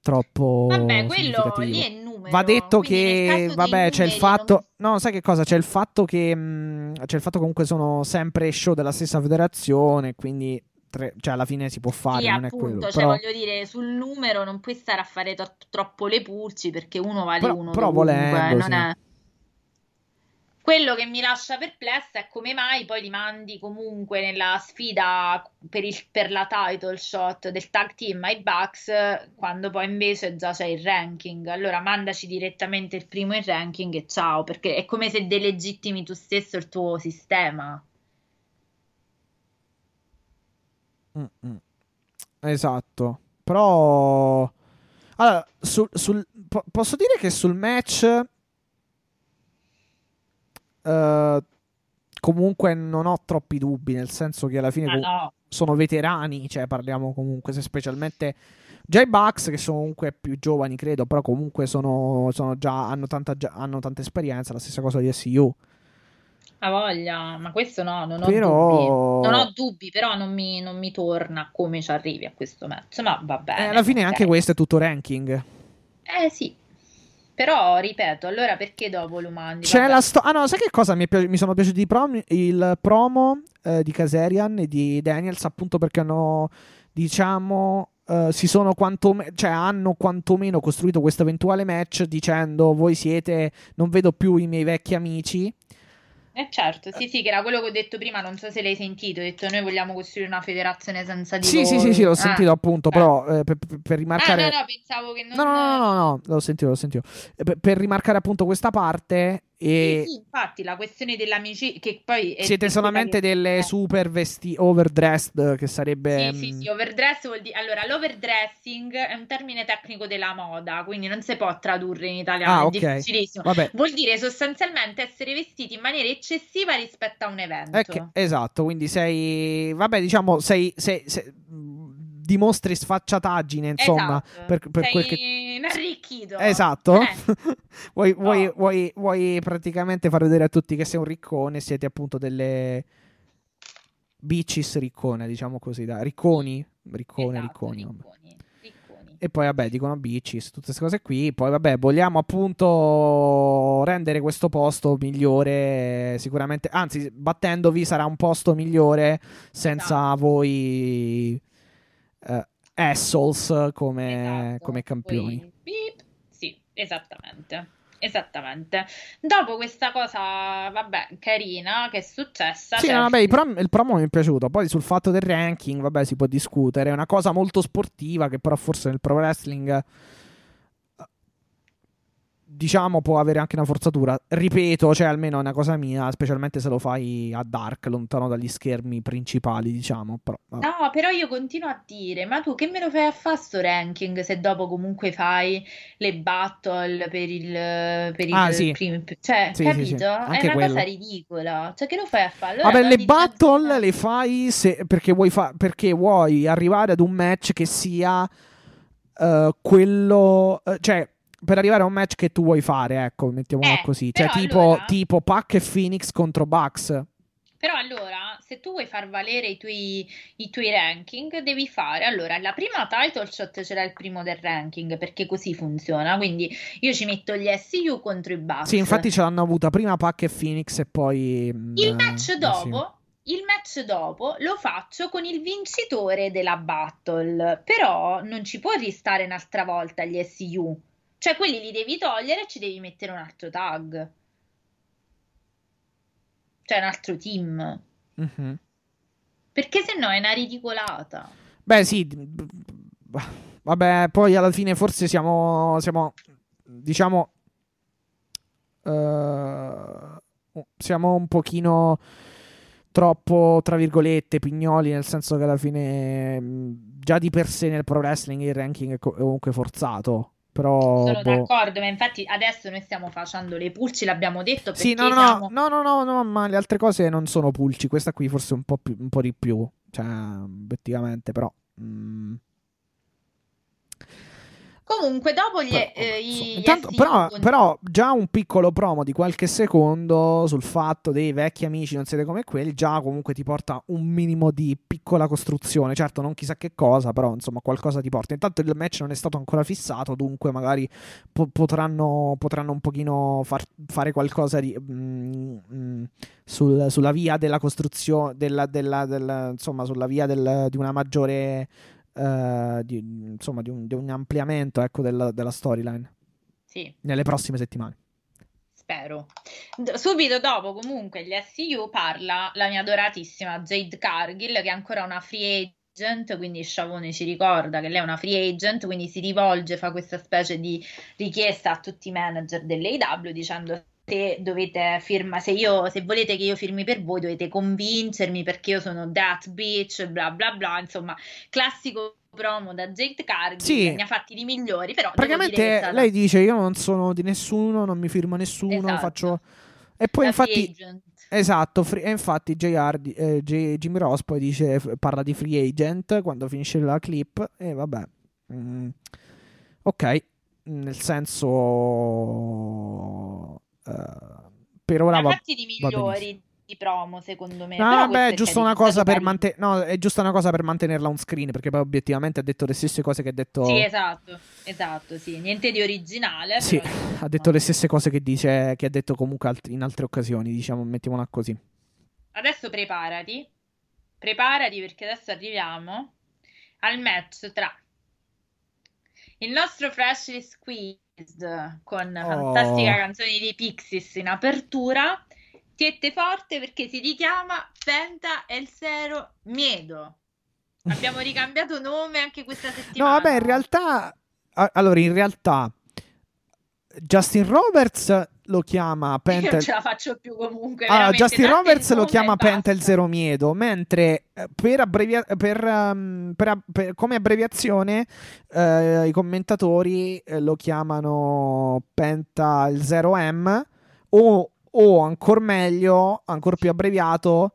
troppo vabbè, quello lì è numero. Va detto Quindi che, vabbè, c'è il fatto. No, sai che cosa? C'è il fatto che. mh, c'è il fatto comunque sono sempre show della stessa federazione. Quindi, tre- cioè, alla fine si può fare. Sì, non è appunto, quello. cioè Però, voglio dire, sul numero non puoi stare a fare to- troppo le pulci perché uno vale Però- uno però dovunque, volendo, non sì. è... Quello che mi lascia perplessa è come mai poi li mandi comunque nella sfida per, il- per la title shot del tag team ai Bucks quando poi invece già c'è il ranking. Allora mandaci direttamente il primo in ranking e ciao, perché è come se delegittimi tu stesso il tuo sistema. Mm, mm. Esatto. Però. Allora, sul, sul- po- posso dire che sul match. Eh, comunque non ho troppi dubbi. Nel senso che alla fine. Ah no, sono veterani, cioè parliamo comunque se specialmente già i Bucks che sono comunque più giovani credo, però comunque sono, sono già, hanno, tanta, già- hanno tanta esperienza, la stessa cosa di SU. ha voglia, ma questo no, non ho Però- dubbi. Non ho dubbi, però non mi, non mi torna come ci arrivi a questo match, ma va Eh, bene. alla fine ok. anche questo è tutto ranking. Eh sì, però ripeto, allora perché dopo lo mandi? C'è Vabbè. la sto- Ah no, sai che cosa mi, pi- mi sono piaciuti i prom- il promo eh, di Caserian e di Daniels appunto perché hanno, diciamo, eh, si sono quantomeno, cioè hanno quantomeno costruito questo eventuale match dicendo voi siete, non vedo più i miei vecchi amici. Eh certo, sì sì, che era quello che ho detto prima, non so se l'hai sentito, ho detto noi vogliamo costruire una federazione senza di Sì, sì, voi. sì, sì, l'ho Ah. sentito appunto, eh. però eh, per, per- per Ah, rimarcare... no, no, pensavo che non... No, no, no, no, no, l'ho sentito, l'ho sentito. Eh, Per, per rimarcare appunto questa parte e Sì, sì, infatti, la questione dell'amicizia, che poi... siete solamente delle super vesti overdressed che sarebbe... Sì, sì, mm, sì, overdress vuol dire... Allora, l'overdressing è un termine tecnico della moda, quindi non si può tradurre in italiano, Ah, è ok. difficilissimo. Vabbè, Vuol dire sostanzialmente essere vestiti in maniera eccessiva rispetto a un evento. che- esatto, quindi sei... Vabbè, diciamo, sei... sei- sei- mh, dimostri sfacciataggine, insomma, Esatto. per, per quel che... inarricchito. Esatto. Eh. vuoi, (laughs) vuoi- No. vuoi- vuoi praticamente far vedere a tutti che sei un riccone, siete appunto delle bitches riccone, diciamo così, da ricconi, riccone, Esatto, ricconi. ricconi, ricconi. E poi, vabbè, dicono Bitches, tutte queste cose qui. Poi, vabbè, vogliamo appunto rendere questo posto migliore. Sicuramente, anzi, battendovi sarà un posto migliore senza Esatto. voi eh, assholes come, Esatto, come campioni. poi. Sì, esattamente. Esattamente. Dopo questa cosa, vabbè, carina che è successa. Sì, cioè, no, vabbè, il promo, il promo mi è piaciuto. Poi sul fatto del ranking, vabbè, si può discutere. È una cosa molto sportiva che però forse nel pro wrestling diciamo può avere anche una forzatura. Ripeto, cioè almeno è una cosa mia, specialmente se lo fai a dark, lontano dagli schermi principali, diciamo. Però. No, però io continuo a dire, ma tu che me lo fai a fare sto ranking se dopo comunque fai le battle per il, per il Ah, sì. primo, cioè, Sì, sì, sì, capito? È una quello. cosa ridicola. Cioè, che lo fai a fare? Allora Vabbè, le battle le fai se- perché, vuoi fa- perché vuoi arrivare ad un match che sia eh, quello. eh, cioè, per arrivare a un match che tu vuoi fare, ecco, mettiamola Eh, così. Cioè, tipo, allora- tipo Pac e Phoenix contro Bucks. Però allora, se tu vuoi far valere i tuoi, i tuoi ranking, devi fare, allora, la prima title shot ce l'ha il primo del ranking, perché così funziona, quindi io ci metto gli SU contro i Bucks. Sì, infatti ce l'hanno avuta prima Pac e Phoenix e poi. mm, Il match eh, sì. dopo, il match dopo lo faccio con il vincitore della battle, però non ci può ristare un'altra volta gli SU. Cioè, quelli li devi togliere e ci devi mettere un altro tag. Cioè, un altro team. Mhm. Perché se no è una ridicolata. Beh, sì. Vabbè, poi alla fine forse siamo. siamo diciamo. eh, siamo un pochino troppo, tra virgolette, pignoli, nel senso che alla fine. mh, Già di per sé nel pro wrestling il ranking è comunque forzato. Però. Sono boh. d'accordo, ma infatti adesso noi stiamo facendo le pulci, l'abbiamo detto Sì, no, no, siamo... no, no, no, no, ma le altre cose non sono pulci. Questa qui forse un po', più, un po' di più. Cioè, obiettivamente, però. mm. Comunque, dopo gli, Però, eh, gli intanto- però, però già un piccolo promo di qualche secondo sul fatto dei vecchi amici non siete come quelli, già comunque ti porta un minimo di piccola costruzione. Certo, non chissà che cosa, però insomma qualcosa ti porta. Intanto il match non è stato ancora fissato, dunque magari po- potranno, potranno un pochino far- fare qualcosa di, mm, mm, sul- sulla via della costruzione, della, della- della- insomma sulla via del- di una maggiore... eh, di, insomma, di un, di un ampliamento ecco, della, della storyline Sì, nelle prossime settimane. spero. Subito dopo, comunque, gli SU parla la mia adoratissima Jade Cargill, che è ancora una free agent, quindi Sciavone ci ricorda che lei è una free agent, quindi si rivolge, fa questa specie di richiesta a tutti i manager dell'AW dicendo se dovete firmare, se io, se volete che io firmi per voi, dovete convincermi perché io sono that bitch, bla bla bla, insomma, classico promo da Jade Cargill, Sì. ne ha fatti di migliori, però Praticamente stata lei dice: Io non sono di nessuno, non mi firma nessuno. Esatto. Faccio. E poi free infatti. Esatto, free- e infatti JR, eh, J- Jimmy Ross poi dice, parla di free agent quando finisce la clip e vabbè. Mm, ok, nel senso... per ora va, di migliori di promo, secondo me. No, però questo è giusto una cosa per carino. mante- no, è giusta una cosa per mantenerla on screen, perché poi obiettivamente ha detto le stesse cose che ha detto Sì, esatto, esatto, sì, niente di originale. Sì, però, (laughs) ha detto le stesse cose che dice che ha detto comunque alt- in altre occasioni, diciamo, mettiamola così. Adesso preparati, preparati perché adesso arriviamo al match tra il nostro Freshly Squeezed con Oh. fantastica canzone di Pixies in apertura. Tiette forte perché si richiama Penta El Zero Miedo. Abbiamo ricambiato nome anche questa No, settimana. vabbè, in realtà allora in realtà Justin Roberts lo chiama Pentel non ce la faccio più comunque. Allora, veramente, Justin Roberts lo chiama. Pentel Zero Miedo, mentre eh, per, abbrevia- per, um, per per- come abbreviazione eh, i commentatori eh, lo chiamano Penta il 0M o, o ancora meglio, ancora più abbreviato,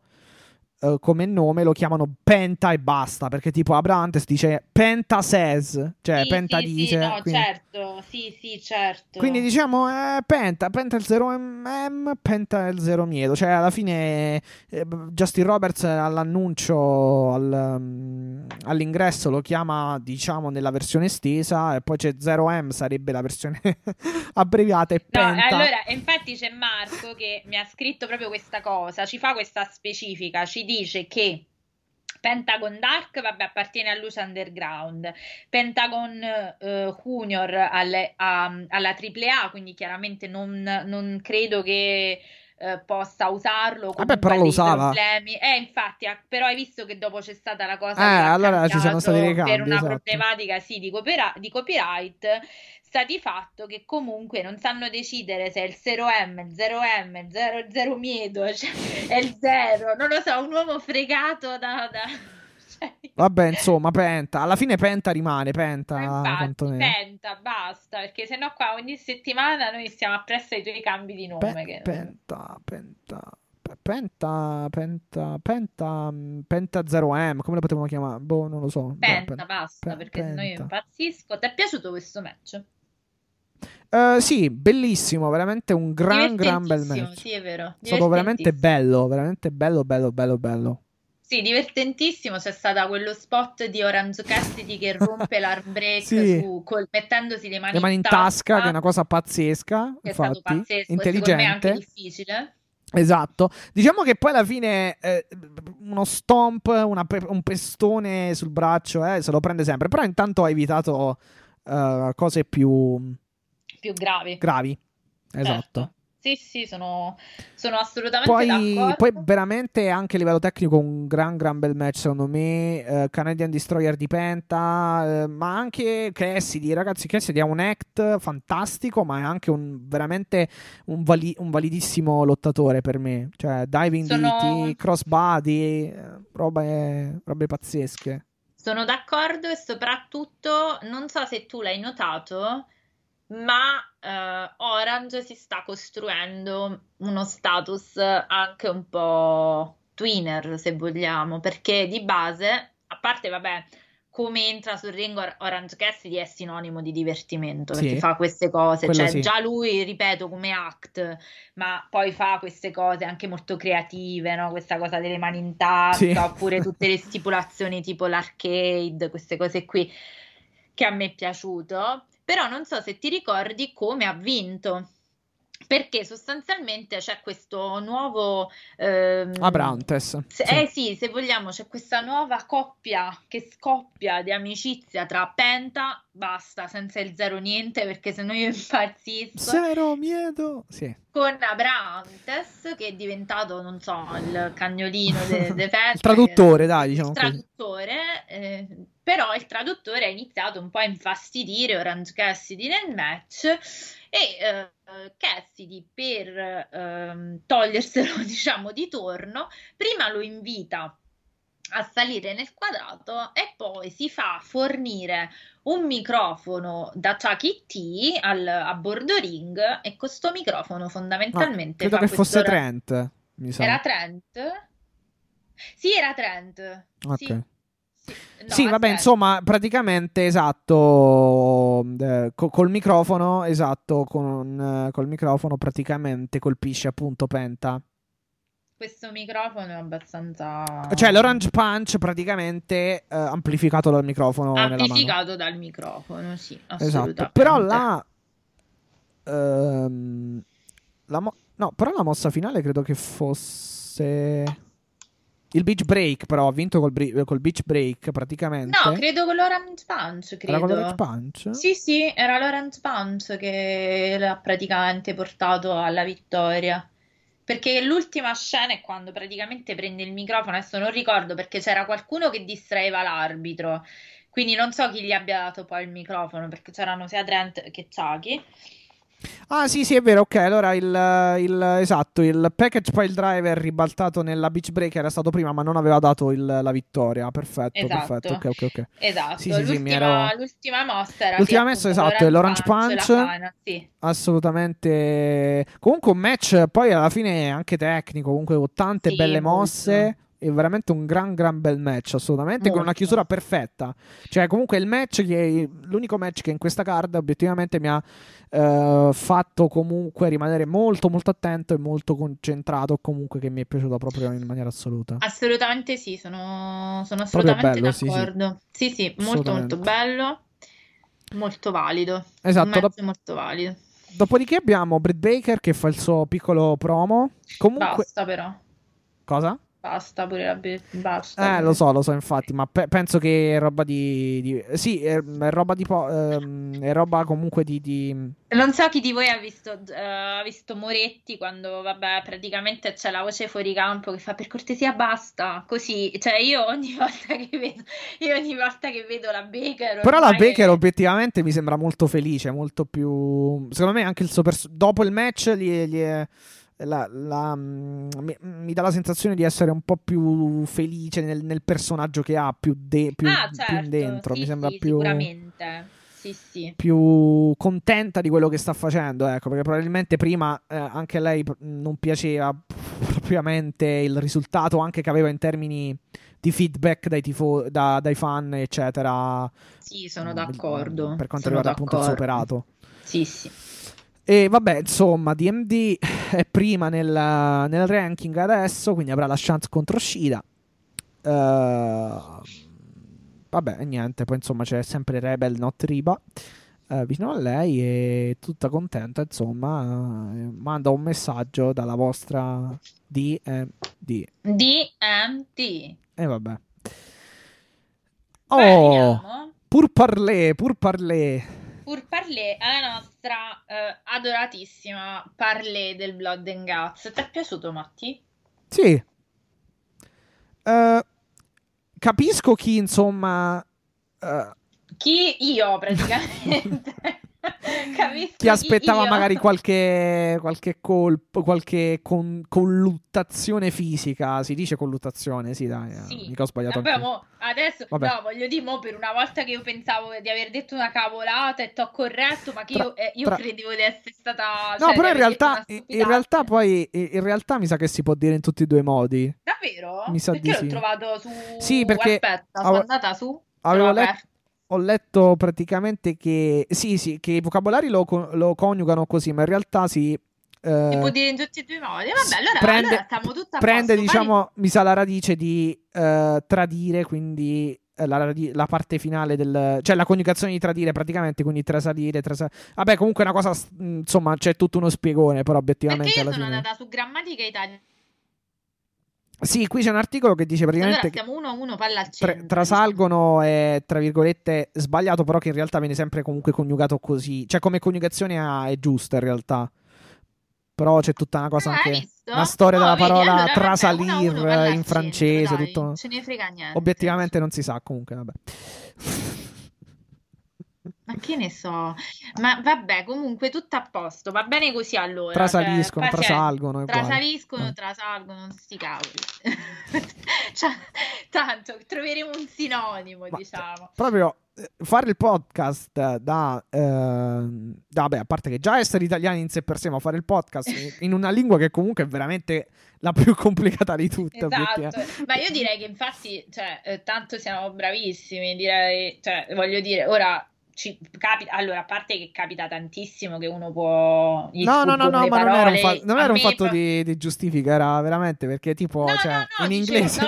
uh, come nome lo chiamano Penta e basta, perché tipo Abrantes dice Penta says, cioè Sì, Penta sì, dice. sì, no, quindi, certo, sì, sì, certo. quindi diciamo eh, Penta, Penta il 0 M, Penta il 0 Miedo, cioè alla fine eh, Justin Roberts all'annuncio, al, um, all'ingresso lo chiama diciamo nella versione estesa e poi c'è 0M, sarebbe la versione (laughs) abbreviata e No, Penta. allora, infatti c'è Marco che mi ha scritto proprio questa cosa, ci fa questa specifica, ci dice che Pentagon Dark, vabbè, appartiene a Luce Underground, Pentagon eh, Junior alle- a- alla AAA, quindi chiaramente non, non credo che eh, possa usarlo. Vabbè, però lo usava. Problemi. Eh, infatti, però hai visto che dopo c'è stata la cosa Eh, allora ci sono stati dei cambi, per una esatto. problematica sì, di copyright. Sta di fatto che comunque non sanno decidere se è il 0M, il 0M, 0, 0 miedo, (laughs) cioè è il 0, non lo so, un uomo fregato da... da... (laughs) cioè, Vabbè, insomma, Penta. Alla fine Penta rimane, Penta. ma infatti, penta, basta, perché sennò qua ogni settimana noi stiamo appresso ai tuoi cambi di nome. Pe- che- Penta, Penta. Pe- Penta, Penta, Penta, mm, Penta 0M, come lo potevamo chiamare? Boh, non lo so. Penta, Pen- basta, pe- perché sennò io penta. impazzisco. Ti è piaciuto questo match? Eh, sì, bellissimo, veramente un gran, gran bel match. Sì, è vero. È stato veramente bello, veramente bello, bello, bello, bello. Sì, divertentissimo. C'è stato quello spot di Orange Cassidy che rompe (laughs) l'arm break Sì. su- col- mettendosi le mani, Le mani in tasca, che è una cosa pazzesca, che è stato infatti, pazzesco, e secondo me anche intelligente. difficile. Esatto, diciamo che poi alla fine eh, uno stomp, una un pestone sul braccio, eh, se lo prende sempre, però intanto ha evitato eh, cose più Più gravi. gravi. Esatto. Certo. Sì, sì, sono, sono assolutamente Poi, d'accordo. poi veramente anche a livello tecnico un gran gran bel match secondo me eh, Canadian Destroyer di Penta eh, ma anche Cassidy ragazzi Cassidy ha un act fantastico ma è anche un veramente un, vali- un validissimo lottatore per me cioè diving Sono- DT crossbody eh, robe, robe pazzesche Sono d'accordo e soprattutto non so se tu l'hai notato, ma eh, Orange si sta costruendo uno status anche un po' twinner, se vogliamo, perché di base, a parte, vabbè, come entra sul ring Or- Orange Cassidy è sinonimo di divertimento, perché Sì. fa queste cose, cioè sì. già lui, ripeto, come act, ma poi fa queste cose anche molto creative, no? Questa cosa delle mani in tasca, Sì. (laughs) oppure (laughs) tutte le stipulazioni tipo l'arcade, queste cose qui che a me è piaciuto, però non so se ti ricordi come ha vinto. Perché sostanzialmente c'è questo nuovo ehm, Abrantes se- sì. Eh sì, se vogliamo, c'è questa nuova coppia che scoppia di amicizia tra Penta, basta, senza il zero niente, perché se no io (laughs) impazzisco, Zero miedo sì. con Abrantes, che è diventato, non so, il cagnolino de, de (laughs) Penta, il traduttore dai diciamo il traduttore, eh, però il traduttore ha iniziato un po' a infastidire Orange Cassidy nel match e eh, Cassidy per ehm, toglierselo (laughs) diciamo di torno prima lo invita a salire nel quadrato e poi si fa fornire un microfono da Chucky T al, a bordo ring e questo microfono No, fondamentalmente credo fa che fosse questo ra- Trent mi sa era Trent? Sì, era Trent. Ok. Sì. Sì. No, Sì, vabbè, insomma, praticamente esatto, eh, co- col microfono, esatto, con, eh, col microfono praticamente colpisce appunto Penta. Questo microfono è abbastanza Cioè l'Orange Punch praticamente eh, amplificato dal microfono amplificato dal microfono, sì, Esatto. assolutamente. Però la, ehm, la mo- no, però la mossa finale credo che fosse il beach break, però ha vinto col, bri- col beach break praticamente. No, credo con l'Orange Punch, Era con credo. l'Orange Punch? Sì, sì, era l'Orange Punch che l'ha praticamente portato alla vittoria. Perché l'ultima scena è quando praticamente prende il microfono, adesso non ricordo perché c'era qualcuno che distraeva l'arbitro, quindi non so chi gli abbia dato poi il microfono, perché c'erano sia Trent che Chucky. Ah, sì, sì, è vero. Ok, allora il, il- esatto, il package pile driver ribaltato nella beach break era stato prima, ma non aveva dato il- la vittoria. Perfetto, Esatto. perfetto. Ok, ok, ok. Esatto, Sì, sì, sì, mi l'ultima, l'ultima mossa era L'ultima appunto, esatto, è l'Orange Punch. pana, sì. Assolutamente. Comunque un match poi alla fine anche tecnico, comunque con tante belle molto. È veramente un gran gran bel match, assolutamente, con una Molto. chiusura perfetta. Cioè, comunque il match che l'unico match che in questa card obiettivamente mi ha eh, fatto comunque rimanere molto molto attento e molto concentrato, comunque che mi è piaciuto proprio in maniera assoluta. Assolutamente sì, sono, sono assolutamente bello, sì, sì. d'accordo. Sì, sì, molto molto bello, molto valido. Esatto, dop- molto valido. dopodiché abbiamo Britt Baker che fa il suo piccolo promo. Comunque, Basta però, cosa? Basta pure la be- basta. Eh, lo so, lo so, infatti, ma pe- penso che è roba di, di- Sì, è, è roba di... po- ehm, è roba comunque di... di- Non so chi di voi ha visto, eh, ha visto Moretti quando, vabbè, praticamente c'è la voce fuori campo che fa per cortesia basta, così, cioè io ogni (laughs) volta che vedo, io ogni volta che vedo la Baker Però la Baker obiettivamente mi sembra molto felice, molto più... Secondo me anche il suo... pers- dopo il match gli, gli è- la- la- mm, mi, mi dà la sensazione di essere un po' più felice nel, nel personaggio che ha, più, de- più- Ah, più certo, dentro. sì, mi sembra sì, più... sicuramente, sì, sì. più contenta di quello che sta facendo, ecco, perché probabilmente prima eh, anche lei non piaceva (laughs) propriamente il risultato anche che aveva in termini di feedback dai, tifo- da- dai fan, eccetera. Sì, sono Mm, d'accordo. Per quanto sono riguarda appunto il suo d'accordo. operato. Sì, sì. E vabbè, insomma, DMD è prima nel, nel ranking adesso, quindi avrà la chance contro Shida. Eh, vabbè, niente, poi insomma c'è sempre Rebel Not Riba eh, vicino a lei e tutta contenta, insomma, eh, manda un messaggio dalla vostra DMD. DMT. E vabbè. Oh, arriviamo, pur parlé, pur parlé. Pur parlé alla nostra eh, adoratissima parlé del Blood and Guts. Ti è piaciuto, Matti? Sì. Eh, capisco chi, insomma, eh, Chi? Io, praticamente. (laughs) Capisco chi aspettava io. magari qualche, qualche colpo, qualche con- colluttazione fisica. Si dice colluttazione, sì, dai. eh, Sì. Mica ho sbagliato Vabbè, mo, adesso Vabbè. no, voglio dire, mo, per una volta che io pensavo di aver detto una cavolata e t'ho corretto, ma che Tra- io, eh, io tra- credevo di essere stata. No, cioè, però in realtà, in realtà poi, in realtà mi sa che si può dire in tutti e due i modi. Davvero? Mi sa perché di l'ho sì. trovato su. Sì, perché Aspetta, sono andata su. avevo aperto. Ho letto praticamente che sì, sì, che i vocabolari lo, lo coniugano così, ma in realtà si eh, Si può dire in tutti e due i modi. Vabbè, allora, prende- allora prende, diciamo, mi sa la radice di eh, tradire, quindi eh, la, la parte finale del... cioè la coniugazione di tradire praticamente, quindi trasalire, trasa... Vabbè, comunque è una cosa, insomma, c'è tutto uno spiegone, però Perché obiettivamente io alla sono fine... andata su grammatica italiana. Sì, qui c'è un articolo che dice Allora praticamente che stiamo uno a uno, palla al tra- centro. trasalgono è, tra virgolette, sbagliato, però che in realtà viene sempre comunque coniugato così. Cioè, come coniugazione è giusta in realtà. Però c'è tutta una cosa Ah, anche... Una storia Oh, della vedi? parola Allora, vabbè, trasalir uno a uno, al in francese, centro, dai, tutto... Non ce ne frega niente. Obiettivamente non si sa, comunque, vabbè. Ma che ne so? Ma vabbè, comunque tutto a posto. Va bene così allora. Trasaliscono, cioè, trasalgono. Trasaliscono, Eh. trasalgono, sti cavoli. (laughs) Cioè, tanto troveremo un sinonimo, Ma- diciamo. Proprio eh, fare il podcast da, da- vabbè, a parte che già essere italiani in sé per sé, ma fare il podcast (laughs) in, una lingua che comunque è veramente la più complicata di tutte, Esatto, ma io direi che infatti, cioè, eh, tanto siamo bravissimi, direi, cioè, voglio dire, ora ci capita, allora, a parte che capita tantissimo che uno può No, no, no, no, ma non era un, fa- non era un fatto pro- di, di giustifica, era veramente perché tipo, No, cioè, no, no, in dicevo, inglese...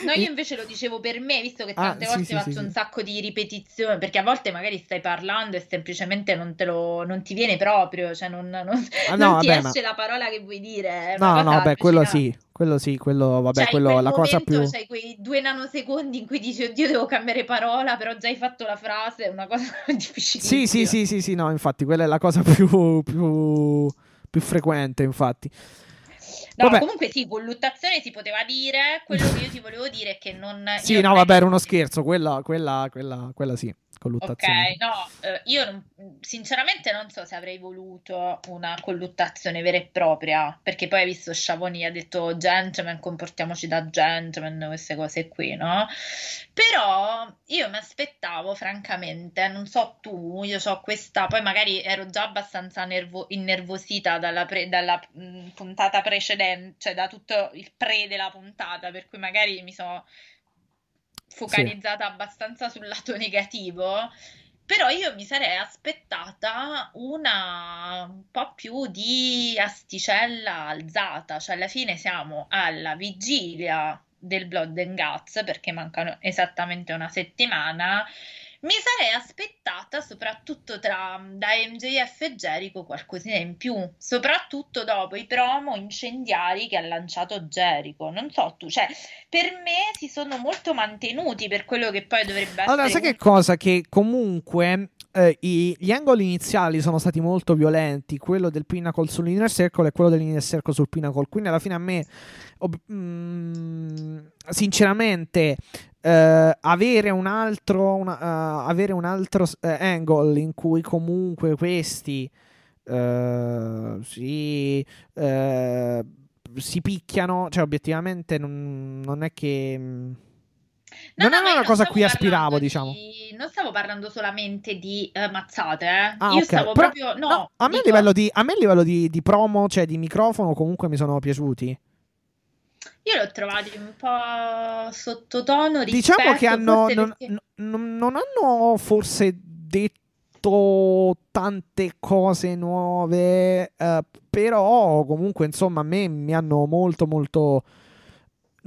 no, io invece lo dicevo per me, visto che Ah, tante sì, volte sì, faccio sì, un sì. sacco di ripetizioni, perché a volte magari stai parlando e semplicemente non te lo, non ti viene proprio, cioè non, non- Ah, non no, ti vabbè, ma- esce la parola che vuoi dire. una No, no, vabbè, quello sì, quello sì, quello, vabbè, Cioè, quello, quel la cosa più... c'hai quei due nanosecondi in cui dici, oddio, devo cambiare parola, però già hai fatto la frase, è una cosa (laughs) difficilissima. Sì, sì, sì, sì, sì, no, infatti, quella è la cosa più, più, più frequente, infatti. No, Vabbè. comunque sì, colluttazione si poteva dire, quello che io ti volevo dire è che non... Sì, no, vabbè, era uno scherzo, quella, quella, quella, quella sì. Colluttazione. Ok, no, eh, io non- sinceramente non so se avrei voluto una colluttazione vera e propria, perché poi hai visto Sciavoni ha detto gentleman, comportiamoci da gentleman, queste cose qui, no? Però io mi aspettavo, francamente, non so tu, io ho questa, poi magari ero già abbastanza nervo- innervosita dalla, pre- dalla, mh, puntata precedente, cioè da tutto il pre della puntata, per cui magari mi sono focalizzata abbastanza sul lato negativo, però io mi sarei aspettata una un po' più di asticella alzata, cioè alla fine siamo alla vigilia del Blood and Guts perché mancano esattamente una settimana. Mi sarei aspettata, soprattutto tra da MJF e Jericho, qualcosina in più, soprattutto dopo i promo incendiari che ha lanciato Jericho. Non so tu, cioè, per me si sono molto mantenuti per quello che poi dovrebbe essere. Allora, sai che cosa? Che comunque eh, i- gli angoli iniziali sono stati molto violenti, quello del Pinnacle sull'Inner Circle e quello dell'Inner Circle sul Pinnacle. Quindi alla fine a me, ob- mm, sinceramente, eh, avere un altro, una- eh, avere un altro eh, angle in cui comunque questi eh, si, si picchiano, cioè obiettivamente non, non è che... No, non no, io una cosa a cui aspiravo, parlando diciamo. di- Non stavo parlando solamente di eh, mazzate, eh. Ah, Io ok. stavo Però- proprio. No, no, a me a dico- livello, di, a me a livello di, di promo, cioè di microfono, comunque mi sono piaciuti. Io li ho trovati un po' sottotono Diciamo che hanno, non, perché- non- non hanno forse detto tante cose nuove, eh, però comunque insomma a me mi hanno molto molto...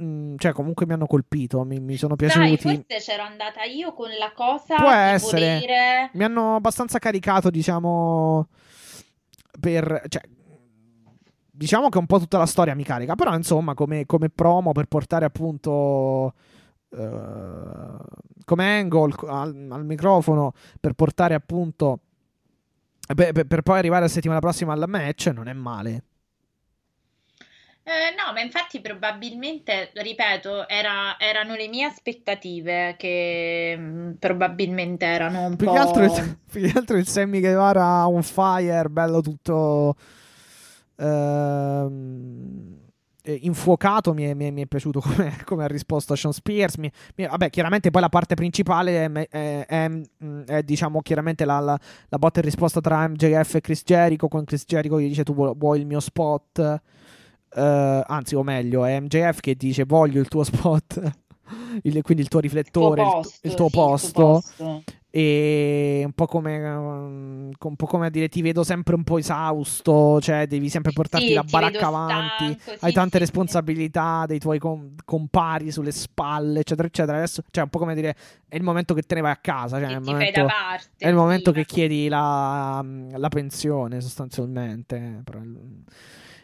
mm, Cioè, comunque mi hanno colpito, mi, mi sono piaciuti. forse c'ero andata io con la cosa Può essere. volere. Mi hanno abbastanza caricato, diciamo, per... Cioè, diciamo che un po' tutta la storia mi carica, però insomma come, come promo per portare appunto... eh, come angle al, al microfono per portare appunto per, per- per poi arrivare la settimana prossima al match non è male Eh, no, ma infatti probabilmente, ripeto, era- erano le mie aspettative che mm, probabilmente erano un più po'... che altro il, (laughs) più che altro il Sammy Guevara on fire bello tutto ehm, eh, infuocato mi è, mi è- mi è piaciuto come, (laughs) come ha risposto a Sean Spears Mi- vabbè chiaramente poi la parte principale è, è- diciamo chiaramente la, la- la botta e risposta tra MJF e Chris Jericho con Chris Jericho che dice tu vuoi il mio spot Eh, anzi o meglio è MJF che dice voglio il tuo spot. (laughs) Il- quindi il tuo il tuo riflettore il, posto, il tuo sì, il tuo posto. posto. e un po' come um, un po' come a dire ti vedo sempre un po' esausto cioè devi sempre portarti Sì, la baracca avanti stanco, hai sì, tante responsabilità dei tuoi com- compari sulle spalle eccetera eccetera. Adesso cioè un po' come dire è il momento che te ne vai a casa cioè è il momento, parte, è il momento che chiedi la, la pensione sostanzialmente Però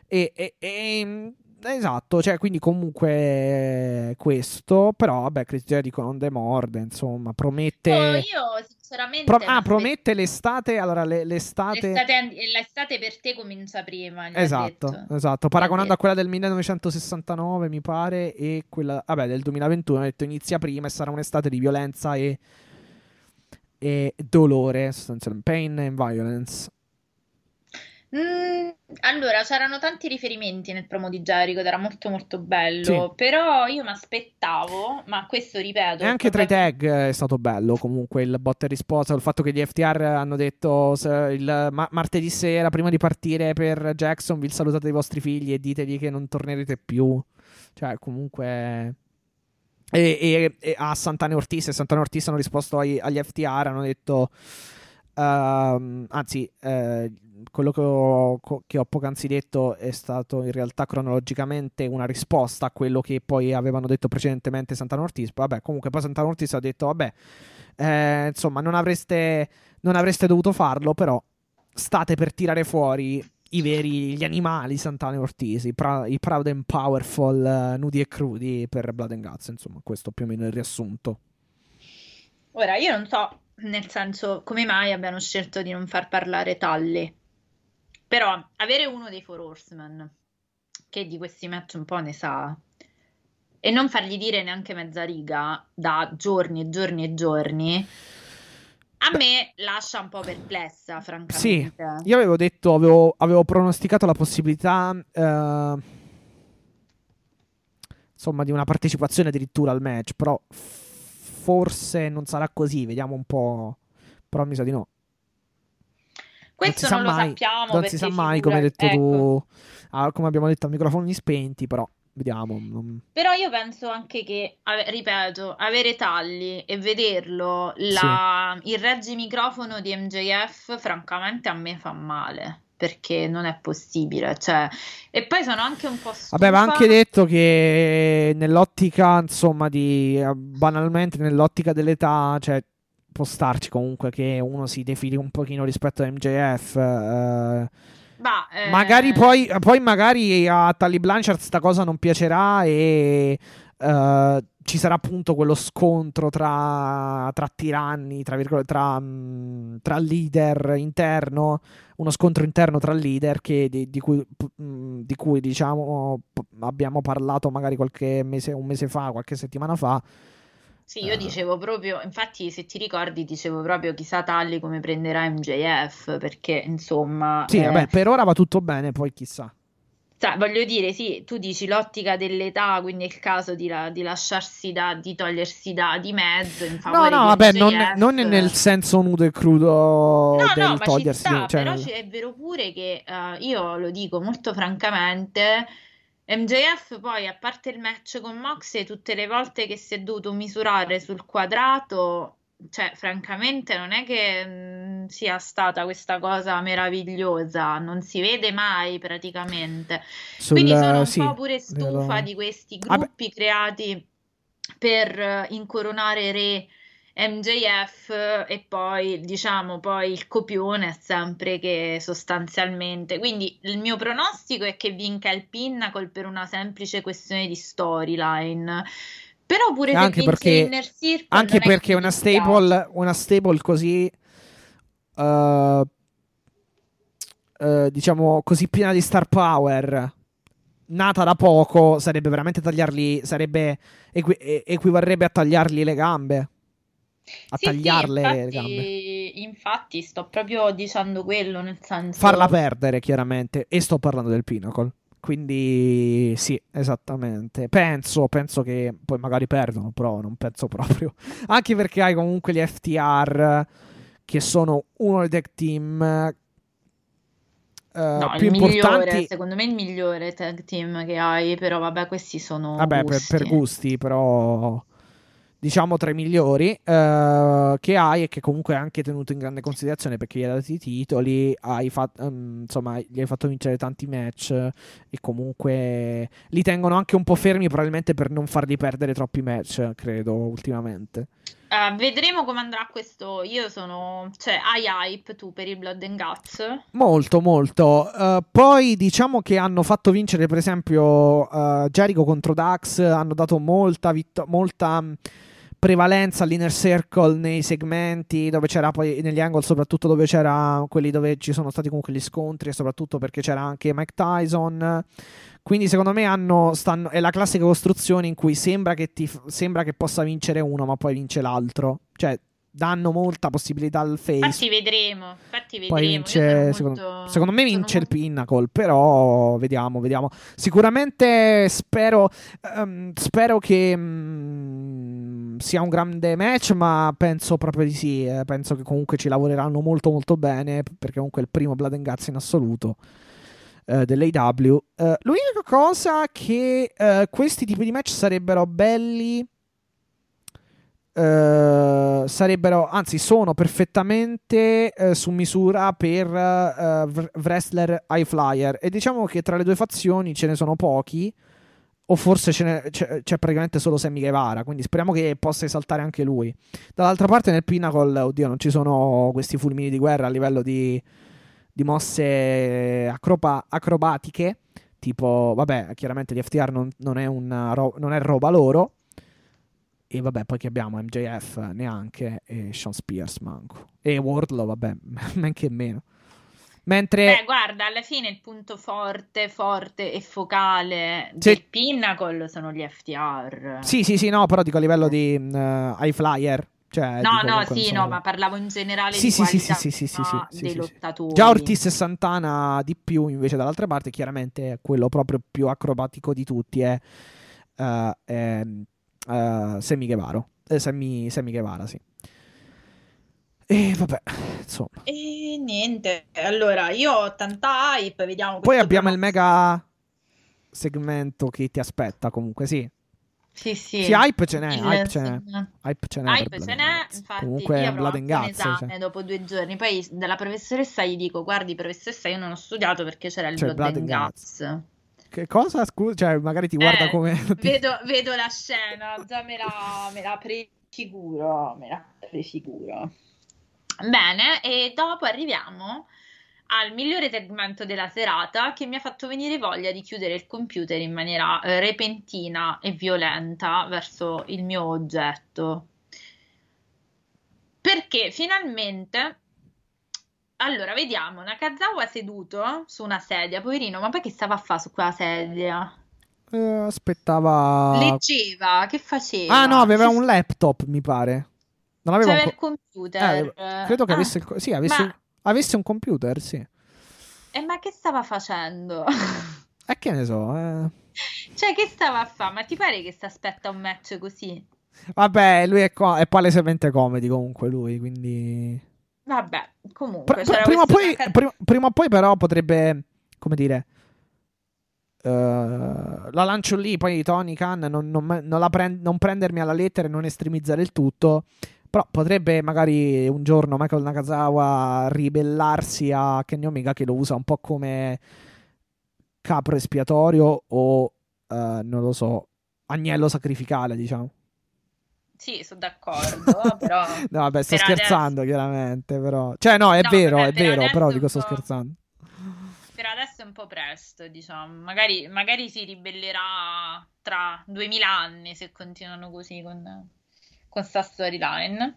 e, e- e- esatto cioè quindi comunque questo però vabbè Chris Jericho non demorde insomma promette Oh, io sinceramente Pro- ah, promette l'estate. Allora, le- l'estate. l'estate, l'estate per te comincia prima, Esatto, esatto. Paragonando a quella del 1969, mi pare, e quella vabbè, del 2021, ha detto inizia prima e sarà un'estate di violenza e, e dolore, sostanzialmente. Pain and violence. Mm, allora, c'erano tanti riferimenti nel promo di Jericho ed era molto molto bello, Sì. però io mi aspettavo, ma questo ripeto, E anche tra i tag è stato bello. Comunque il botta e risposta. Il fatto che gli FTR hanno detto il ma- martedì sera, prima di partire per Jacksonville, salutate i vostri figli e ditegli che non tornerete più. Cioè, comunque. E, e- e a Santana Ortiz e Santana Ortiz hanno risposto ai- agli FTR. Hanno detto. ehm, anzi, eh, quello che ho, che ho poc'anzi detto è stato in realtà cronologicamente una risposta a quello che poi avevano detto precedentemente Santana Ortiz. Vabbè, comunque poi Santana Ortiz ha detto, vabbè, eh, insomma, non avreste, non avreste dovuto farlo, però state per tirare fuori i veri, gli animali Santana Ortiz, i, pra- i proud and powerful, eh, nudi e crudi per Blood and Guts, insomma, questo più o meno è il riassunto. Ora, io non so, nel senso, come mai abbiano scelto di non far parlare Tully. Però avere uno dei Four Horsemen che di questi match un po' ne sa e non fargli dire neanche mezza riga da giorni e giorni e giorni, A me lascia un po' perplessa, francamente. Sì, io avevo detto, avevo, avevo pronosticato la possibilità, eh, insomma, di una partecipazione addirittura al match, però forse non sarà così, vediamo un po', però mi sa di no. Questo non, non, lo mai, sappiamo. Non si sa mai, come hai detto ecco. tu, ah, come abbiamo detto a microfoni spenti, però vediamo. Non... Però io penso anche che, ripeto, avere tagli e vederlo, la... sì. il reggimicrofono di MJF, francamente a me fa male. Perché non è possibile, cioè, e poi sono anche un po' stufa. Vabbè, va anche detto che nell'ottica, insomma, di banalmente nell'ottica dell'età, cioè, può starci comunque che uno si defili un pochino rispetto a MJF. Eh, bah, eh... Magari poi, poi, magari a Tally Blanchard sta cosa non piacerà e eh, ci sarà appunto quello scontro tra, tra tiranni, tra, tra, tra, leader interno, uno scontro interno tra leader che, di, di, cui, di cui diciamo abbiamo parlato magari qualche mese, un mese fa, qualche settimana fa. Sì, io dicevo proprio, infatti se ti ricordi dicevo proprio chissà Talli come prenderà MJF, perché insomma... Sì, eh, vabbè, per ora va tutto bene, poi chissà. Cioè, voglio dire, sì, tu dici l'ottica dell'età, quindi è il caso di, la, di lasciarsi da, di togliersi da di mezzo No, no, vabbè, non, non, nel senso nudo e crudo no, del no, togliersi. Sta, cioè... Però è vero pure che uh, io lo dico molto francamente MJF poi, a parte il match con Moxley, tutte le volte che si è dovuto misurare sul quadrato, cioè, francamente, non è che mh, sia stata questa cosa meravigliosa, non si vede mai praticamente. Sul, Quindi sono un sì, po' pure stufa vedo... di questi gruppi Vabbè. creati per incoronare re MJF e poi diciamo poi il copione è sempre che sostanzialmente quindi il mio pronostico è che vinca il Pinnacle per una semplice questione di storyline. Però pure anche perché, anche perché una stable, una stable così uh, uh, diciamo così piena di star power nata da poco sarebbe veramente tagliarli sarebbe equi- equivarrebbe a tagliargli le gambe a sì, tagliarle sì, infatti, le gambe. Infatti, sto proprio dicendo quello nel senso. Farla perdere, chiaramente. E sto parlando del Pinnacle. Quindi, sì, esattamente. Penso, penso che poi magari perdono, però non penso (laughs) proprio. Anche perché hai comunque gli FTR, che sono uno dei tech team. Uh, no, più il importanti migliore, secondo me il migliore tag team che hai, però vabbè, questi sono vabbè, per, per gusti, però diciamo tra i migliori uh, che hai e che comunque hai anche tenuto in grande considerazione perché gli hai dato i titoli, hai fatto, um, insomma, gli hai fatto vincere tanti match e comunque li tengono anche un po' fermi probabilmente per non fargli perdere troppi match, credo, ultimamente. Uh, vedremo come andrà questo. Io sono. Cioè, hai hype tu per il Blood and Guts? Molto, molto. Uh, poi diciamo che hanno fatto vincere, per esempio, uh, Jericho contro Dax. Hanno dato molta, vitto- molta prevalenza all'inner circle nei segmenti dove c'era poi negli angle, soprattutto dove c'era quelli dove ci sono stati comunque gli scontri, e soprattutto perché c'era anche Mike Tyson. Quindi secondo me hanno, stanno, è la classica costruzione in cui sembra che, ti, sembra che possa vincere uno, ma poi vince l'altro. Cioè, danno molta possibilità al face. Infatti vedremo, infatti vedremo. Poi vince, secondo, molto... secondo, me vince il Pinnacle, però vediamo, vediamo. Sicuramente spero, um, spero che um, sia un grande match, ma penso proprio di sì. Eh. Penso che comunque ci lavoreranno molto molto bene, perché comunque è il primo Blood and Guts in assoluto. Uh, dell'AW. Uh, l'unica cosa che uh, questi tipi di match sarebbero belli. sarebbero, anzi, sono perfettamente su misura per wrestler high flyer. E diciamo che tra le due fazioni ce ne sono pochi. O forse c'è, praticamente solo Sammy Guevara. Quindi speriamo che possa esaltare anche lui. Dall'altra parte, nel Pinnacle, oddio, non ci sono questi fulmini di guerra a livello di di mosse acroba- acrobatiche, tipo, vabbè, chiaramente gli FTR non, non, è una non è roba loro, e vabbè, poi che abbiamo MJF neanche, e Sean Spears manco, e Wardlow, vabbè, (laughs) men che meno. Mentre... Beh, guarda, alla fine il punto forte, forte e focale sì. del Pinnacle sono gli FTR. Sì, sì, sì, no, però dico a livello di uh, high flyer Cioè, No, no, sì, insomma, no, ma parlavo in generale Sì, di sì, sì, sì, sì, sì, sì, dei sì, lottatori. Già Ortiz e Santana di più, invece dall'altra parte chiaramente quello proprio più acrobatico di tutti è, eh, è, eh, Sammy Guevara. Eh, Sammy, Sammy Guevara, sì. E vabbè, insomma. E niente, allora io ho tanta hype, vediamo Poi abbiamo il mega segmento che ti aspetta comunque, sì. Sì, sì. Sì, hype ce n'è, Il- hype ce n'è. Hype ce n'è Hype ce n'è, Guts. infatti Comunque io avrò un Guts, esame cioè. dopo due giorni, poi dalla professoressa gli dico, guardi professoressa io non ho studiato perché c'era il C'è Blood, and and Guts. Che cosa? Scusa, cioè magari ti guarda Eh, come... (laughs) Vedo, vedo la scena, già me la, me la prefiguro, me la prefiguro. Bene, e dopo arriviamo al migliore segmento della serata che mi ha fatto venire voglia di chiudere il computer in maniera eh, repentina e violenta verso il mio oggetto. Perché finalmente, allora vediamo Nakazawa seduto su una sedia, poverino, ma poi che stava a fare su quella sedia? Eh, aspettava... Leggeva, che faceva? Ah no, aveva un laptop, mi pare. Non aveva C'aveva il co- computer. Eh, aveva- credo che Ah, avesse il sì, avesse, ma- avesse un computer, sì. E ma che stava facendo? E che ne so, eh. Cioè, che stava a fare? Ma ti pare che si aspetta un match così? Vabbè, lui è, co- è palesemente comedy comunque lui, quindi... Vabbè, comunque. Pr- c'era pr- prima, poi, Naka- prima, prima o poi però potrebbe, come dire... eh, la lancio lì, poi Tony Khan non, non non prend- non prendermi alla lettera e non estremizzare il tutto. Però potrebbe magari un giorno Michael Nakazawa ribellarsi a Kenny Omega che lo usa un po' come capro espiatorio o eh, non lo so, agnello sacrificale, diciamo. Sì, sono d'accordo, (laughs) però... No, vabbè, sto Per scherzando chiaramente, però. Cioè, no, è No, vero, vabbè, è per vero, adesso però dico sto scherzando. Per adesso è un po' presto, diciamo. Magari, magari si ribellerà tra 2000 anni se continuano così con, con sta storyline.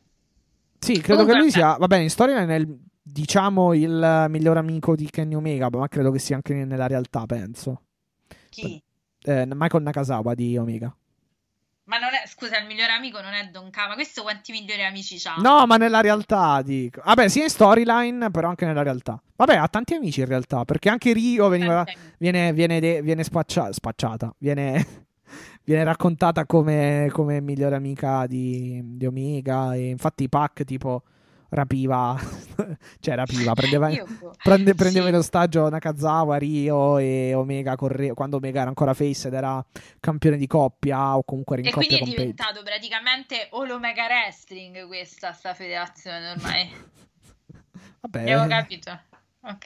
Sì, credo Comunque, che lui vabbè. sia, va bene, in storia è il, diciamo, il miglior amico di Kenny Omega, ma credo che sia anche nella realtà, penso. Chi? Eh, Michael Nakazawa di Omega. Ma non è, scusa, il migliore amico non è Don K, ma questo quanti migliori amici c'ha? No, ma nella realtà, dico. Vabbè, sia in storyline, però anche nella realtà. Vabbè, ha tanti amici in realtà, perché anche Rio veniva, viene, viene, de- viene spaccia- spacciata, viene, viene raccontata come, come migliore amica di, di Omega. E infatti Pac tipo rapiva, (laughs) cioè rapiva, prendeva, boh. prende- prendeva Sì. in ostaggio Nakazawa, Rio e Omega corre- quando Omega era ancora face ed era campione di coppia o comunque era in E quindi coppia è con Page. diventato praticamente All Omega Wrestling questa sta federazione ormai. (laughs) Vabbè, Abbiamo capito. Ok,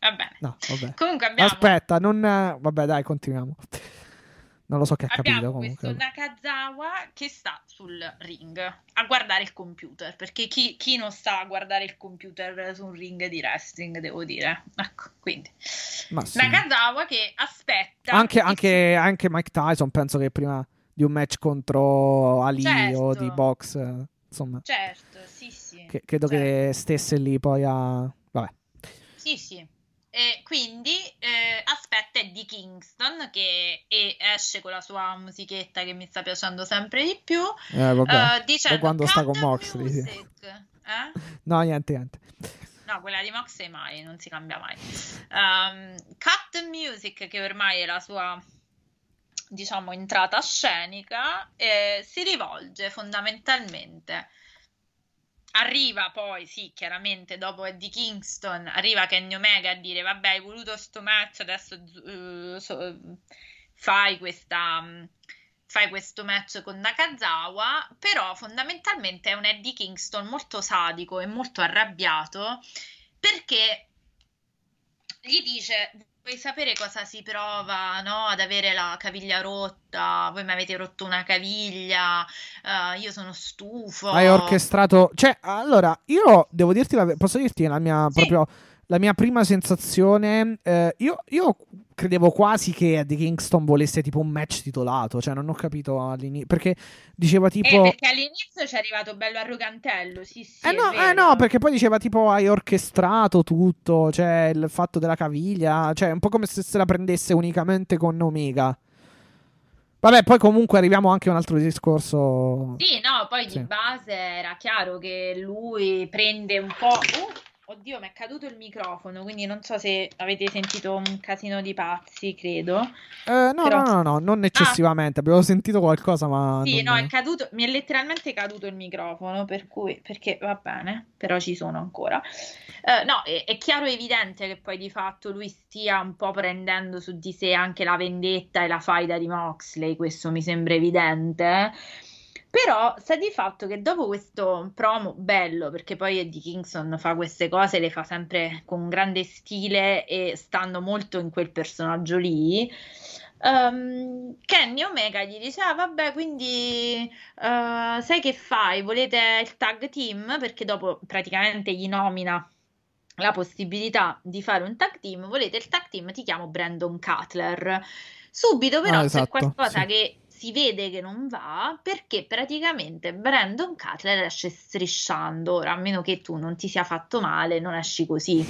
va bene. no, vabbè. Comunque abbiamo, Aspetta, non... Vabbè, dai, continuiamo. Non lo so che ha abbiamo capito comunque. questo Nakazawa che sta sul ring a guardare il computer, perché chi, chi non sta a guardare il computer su un ring di wrestling, devo dire. Ecco, quindi. Sì. Nakazawa che aspetta... Anche, che anche, anche Mike Tyson, penso che prima di un match contro Ali Certo. o di box, eh, insomma, Certo, sì, sì. che- credo certo. che stesse lì poi a... Vabbè. Sì, sì. E quindi eh, aspetta Eddie Kingston che e esce con la sua musichetta che mi sta piacendo sempre di più. Eh, vabbè. eh, dicendo Da quando sta "Cut con Moxley, music", eh? No, niente, niente. No, quella di Moxley mai, non si cambia mai. Um, Cut Music, che ormai è la sua, diciamo, entrata scenica, eh, si rivolge fondamentalmente. Arriva poi, sì, chiaramente dopo Eddie Kingston, arriva Kenny Omega a dire: Vabbè, hai voluto sto match, adesso eh, so- fai questa. Fai questo match con Nakazawa, però fondamentalmente è un Eddie Kingston molto sadico e molto arrabbiato perché gli dice: Vuoi sapere cosa si prova no? ad avere la caviglia rotta? Voi mi avete rotto una caviglia, eh, io sono stufo. Hai orchestrato... Cioè, allora, io devo dirti la... Posso dirti la mia Sì. proprio... La mia prima sensazione, eh, io, io credevo quasi che Eddie Kingston volesse tipo un match titolato, cioè non ho capito all'inizio, perché diceva Eh, tipo... perché all'inizio ci è arrivato bello arrogantello, sì, sì, Eh no, eh no, perché poi diceva tipo hai orchestrato tutto, cioè il fatto della caviglia, cioè un po' come se se la prendesse unicamente con Omega. Vabbè, poi comunque arriviamo anche a un altro discorso. Sì, no, poi di Sì. base era chiaro che lui prende un po'. Uh, oddio, mi è caduto il microfono, quindi non so se avete sentito un casino di pazzi, credo. Eh, no, Però- no, no, no, non eccessivamente. Abbiamo sentito qualcosa, ma. Sì, non- no, è caduto, mi è letteralmente caduto il microfono, per cui, perché va bene, però ci sono ancora. Eh, no, è, è chiaro e evidente che poi di fatto lui stia un po' prendendo su di sé anche la vendetta e la faida di Moxley, questo mi sembra evidente. Però sta di fatto che dopo questo promo bello, perché poi Eddie Kingston fa queste cose, le fa sempre con grande stile e stando molto in quel personaggio lì. ehm, Kenny Omega gli dice: Ah, vabbè, quindi eh, sai che fai? Volete il tag team? Perché dopo praticamente gli nomina la possibilità di fare un tag team. Volete il tag team? Ti chiamo Brandon Cutler. Subito, però, Ah, c'è esatto, qualcosa sì. che si vede che non va perché praticamente Brandon Cutler esce strisciando. Ora, a meno che tu non ti sia fatto male, non esci così.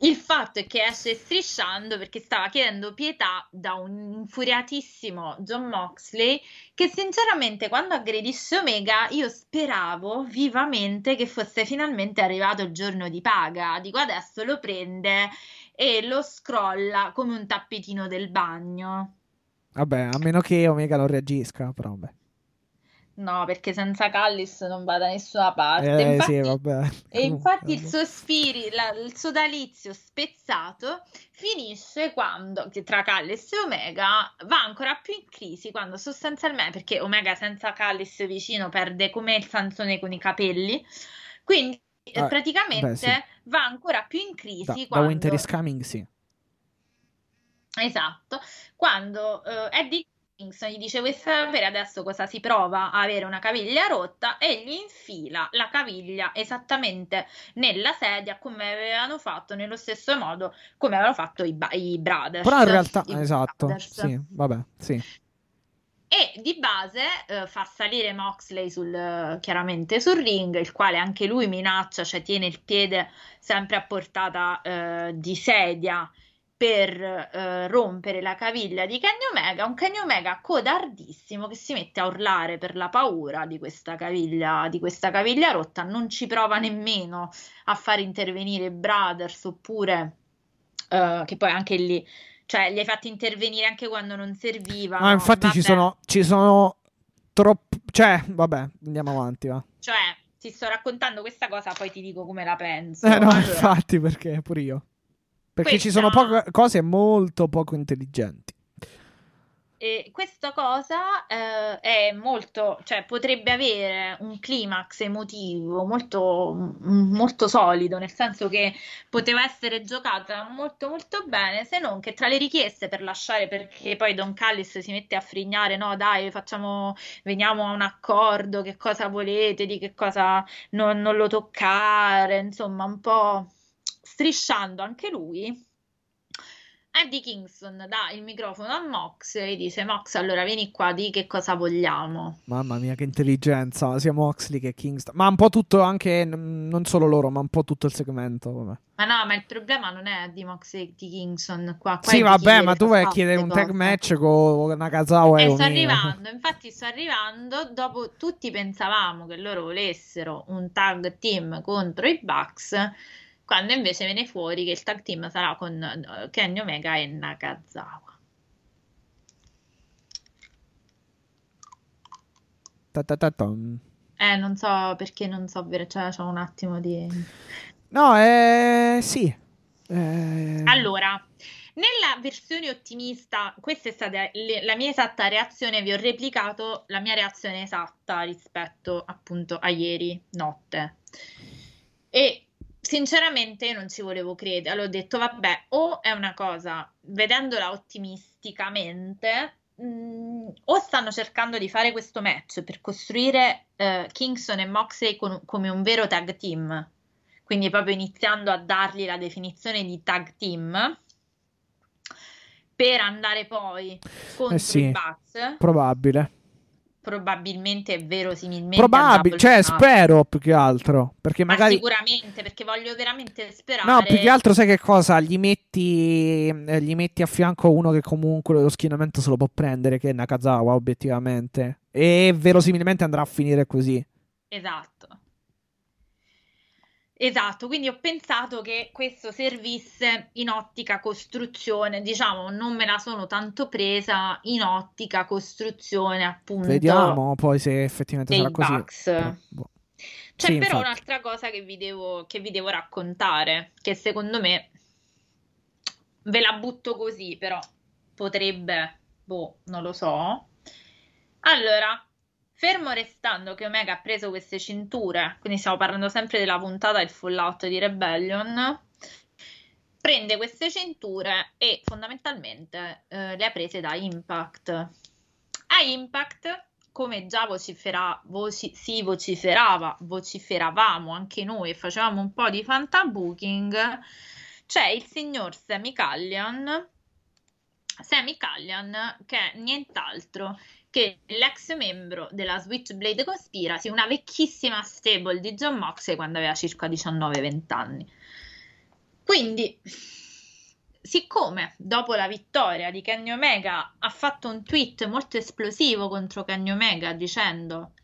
Il fatto è che esce strisciando perché stava chiedendo pietà da un infuriatissimo John Moxley che sinceramente quando aggredisce Omega io speravo vivamente che fosse finalmente arrivato il giorno di paga. Dico adesso lo prende e lo scrolla come un tappetino del bagno. Vabbè, a meno che Omega non reagisca, però vabbè. No, perché senza Callis non va da nessuna parte. Eh, Infatti, sì, vabbè. E infatti il suo spirito, il sodalizio spezzato finisce quando, che tra Callis e Omega, va ancora più in crisi quando sostanzialmente, perché Omega senza Callis vicino perde come il Sansone con i capelli, quindi eh, Ah, praticamente beh, sì. va ancora più in Da, crisi da quando... Winter is Coming, sì. Esatto, quando eh, Eddie Kingston gli dice vuoi sapere adesso cosa si prova a avere una caviglia rotta e gli infila la caviglia esattamente nella sedia come avevano fatto nello stesso modo come avevano fatto i, i Brothers. Però in realtà, esatto, Brothers. sì, vabbè, sì. E di base eh, fa salire Moxley sul, chiaramente sul ring, il quale anche lui minaccia, cioè tiene il piede sempre a portata eh, di sedia per eh, rompere la caviglia di Kenny Omega. Un Kenny Omega codardissimo che si mette a urlare per la paura di questa caviglia, di questa caviglia rotta, non ci prova nemmeno a far intervenire Brothers oppure eh, che poi anche lì. Cioè, li hai fatti intervenire anche quando non serviva. Ah, infatti ci Vabbè. sono, ci sono troppi... Cioè, vabbè, andiamo avanti, va. Cioè, ti sto raccontando questa cosa, poi ti dico come la penso. Eh no, Allora, infatti, perché pure io. Perché ci Questa- sono poche cose molto poco intelligenti. e questa cosa eh, è molto, cioè potrebbe avere un climax emotivo molto, molto solido, nel senso che poteva essere giocata molto molto bene, se non che tra le richieste per lasciare, perché poi Don Callis si mette a frignare, no dai, facciamo, veniamo a un accordo, che cosa volete, di che cosa non, non lo toccare, insomma un po' strisciando anche lui. Eddie Kingston dà il microfono a Mox e dice: Mox, allora vieni qua, di che cosa vogliamo. Mamma mia, che intelligenza, sia Moxley che Kingston. Ma un po' tutto anche, non solo loro, ma un po' tutto il segmento. Vabbè. Ma no, ma il problema non è di Mox e di Kingston qua. qua Sì, vabbè, ma tu vai a chiedere un tag match con Nakazawa e E sto arrivando, (laughs) infatti sto arrivando. Dopo tutti pensavamo che loro volessero un tag team contro i Bucks, quando invece viene fuori che il tag team sarà con eh, Kenny Omega e Nakazawa. Ta-ta-ta-tom. Eh, non so perché non so, cioè c'ho un attimo di... No, eh, sì. Eh, Allora, nella versione ottimista, questa è stata le- la mia esatta reazione, vi ho replicato la mia reazione esatta rispetto appunto a ieri notte. E sinceramente io non ci volevo credere, allora ho detto vabbè, o è una cosa, vedendola ottimisticamente, mh, o stanno cercando di fare questo match per costruire eh, Kingston e Moxley con- come un vero tag team quindi proprio iniziando a dargli la definizione di tag team per andare poi contro Eh sì. i Bucks. probabile. Probabilmente verosimilmente Probabile, cioè spero più che altro, perché magari... Ma sicuramente, perché voglio veramente sperare... No, più che altro sai che cosa? Gli metti, eh, gli metti a fianco uno che comunque lo schienamento se lo può prendere, che è Nakazawa, obiettivamente. E verosimilmente andrà a finire così. Esatto. Esatto, quindi ho pensato che questo servisse in ottica costruzione, diciamo, non me la sono tanto presa in ottica costruzione, appunto. Vediamo poi se effettivamente sarà così. Bugs. Boh. C'è sì, però infatti. un'altra cosa che vi, devo, che vi devo raccontare, che secondo me ve la butto così, però potrebbe, boh, non lo so. Allora, Fermo restando che Omega ha preso queste cinture, quindi stiamo parlando sempre della puntata del Fallout di Rebellion, prende queste cinture e fondamentalmente eh, le ha prese da Impact. A Impact, come già vocifera, voci, si vociferava, vociferavamo anche noi e facevamo un po' di fantabooking, c'è il signor Sammy Callion, Sammy Callion che è nient'altro che l'ex membro della Switchblade Conspiracy, una vecchissima stable di John Moxley quando aveva circa 19-20 anni. Quindi, siccome dopo la vittoria di Kenny Omega ha fatto un tweet molto esplosivo contro Kenny Omega dicendo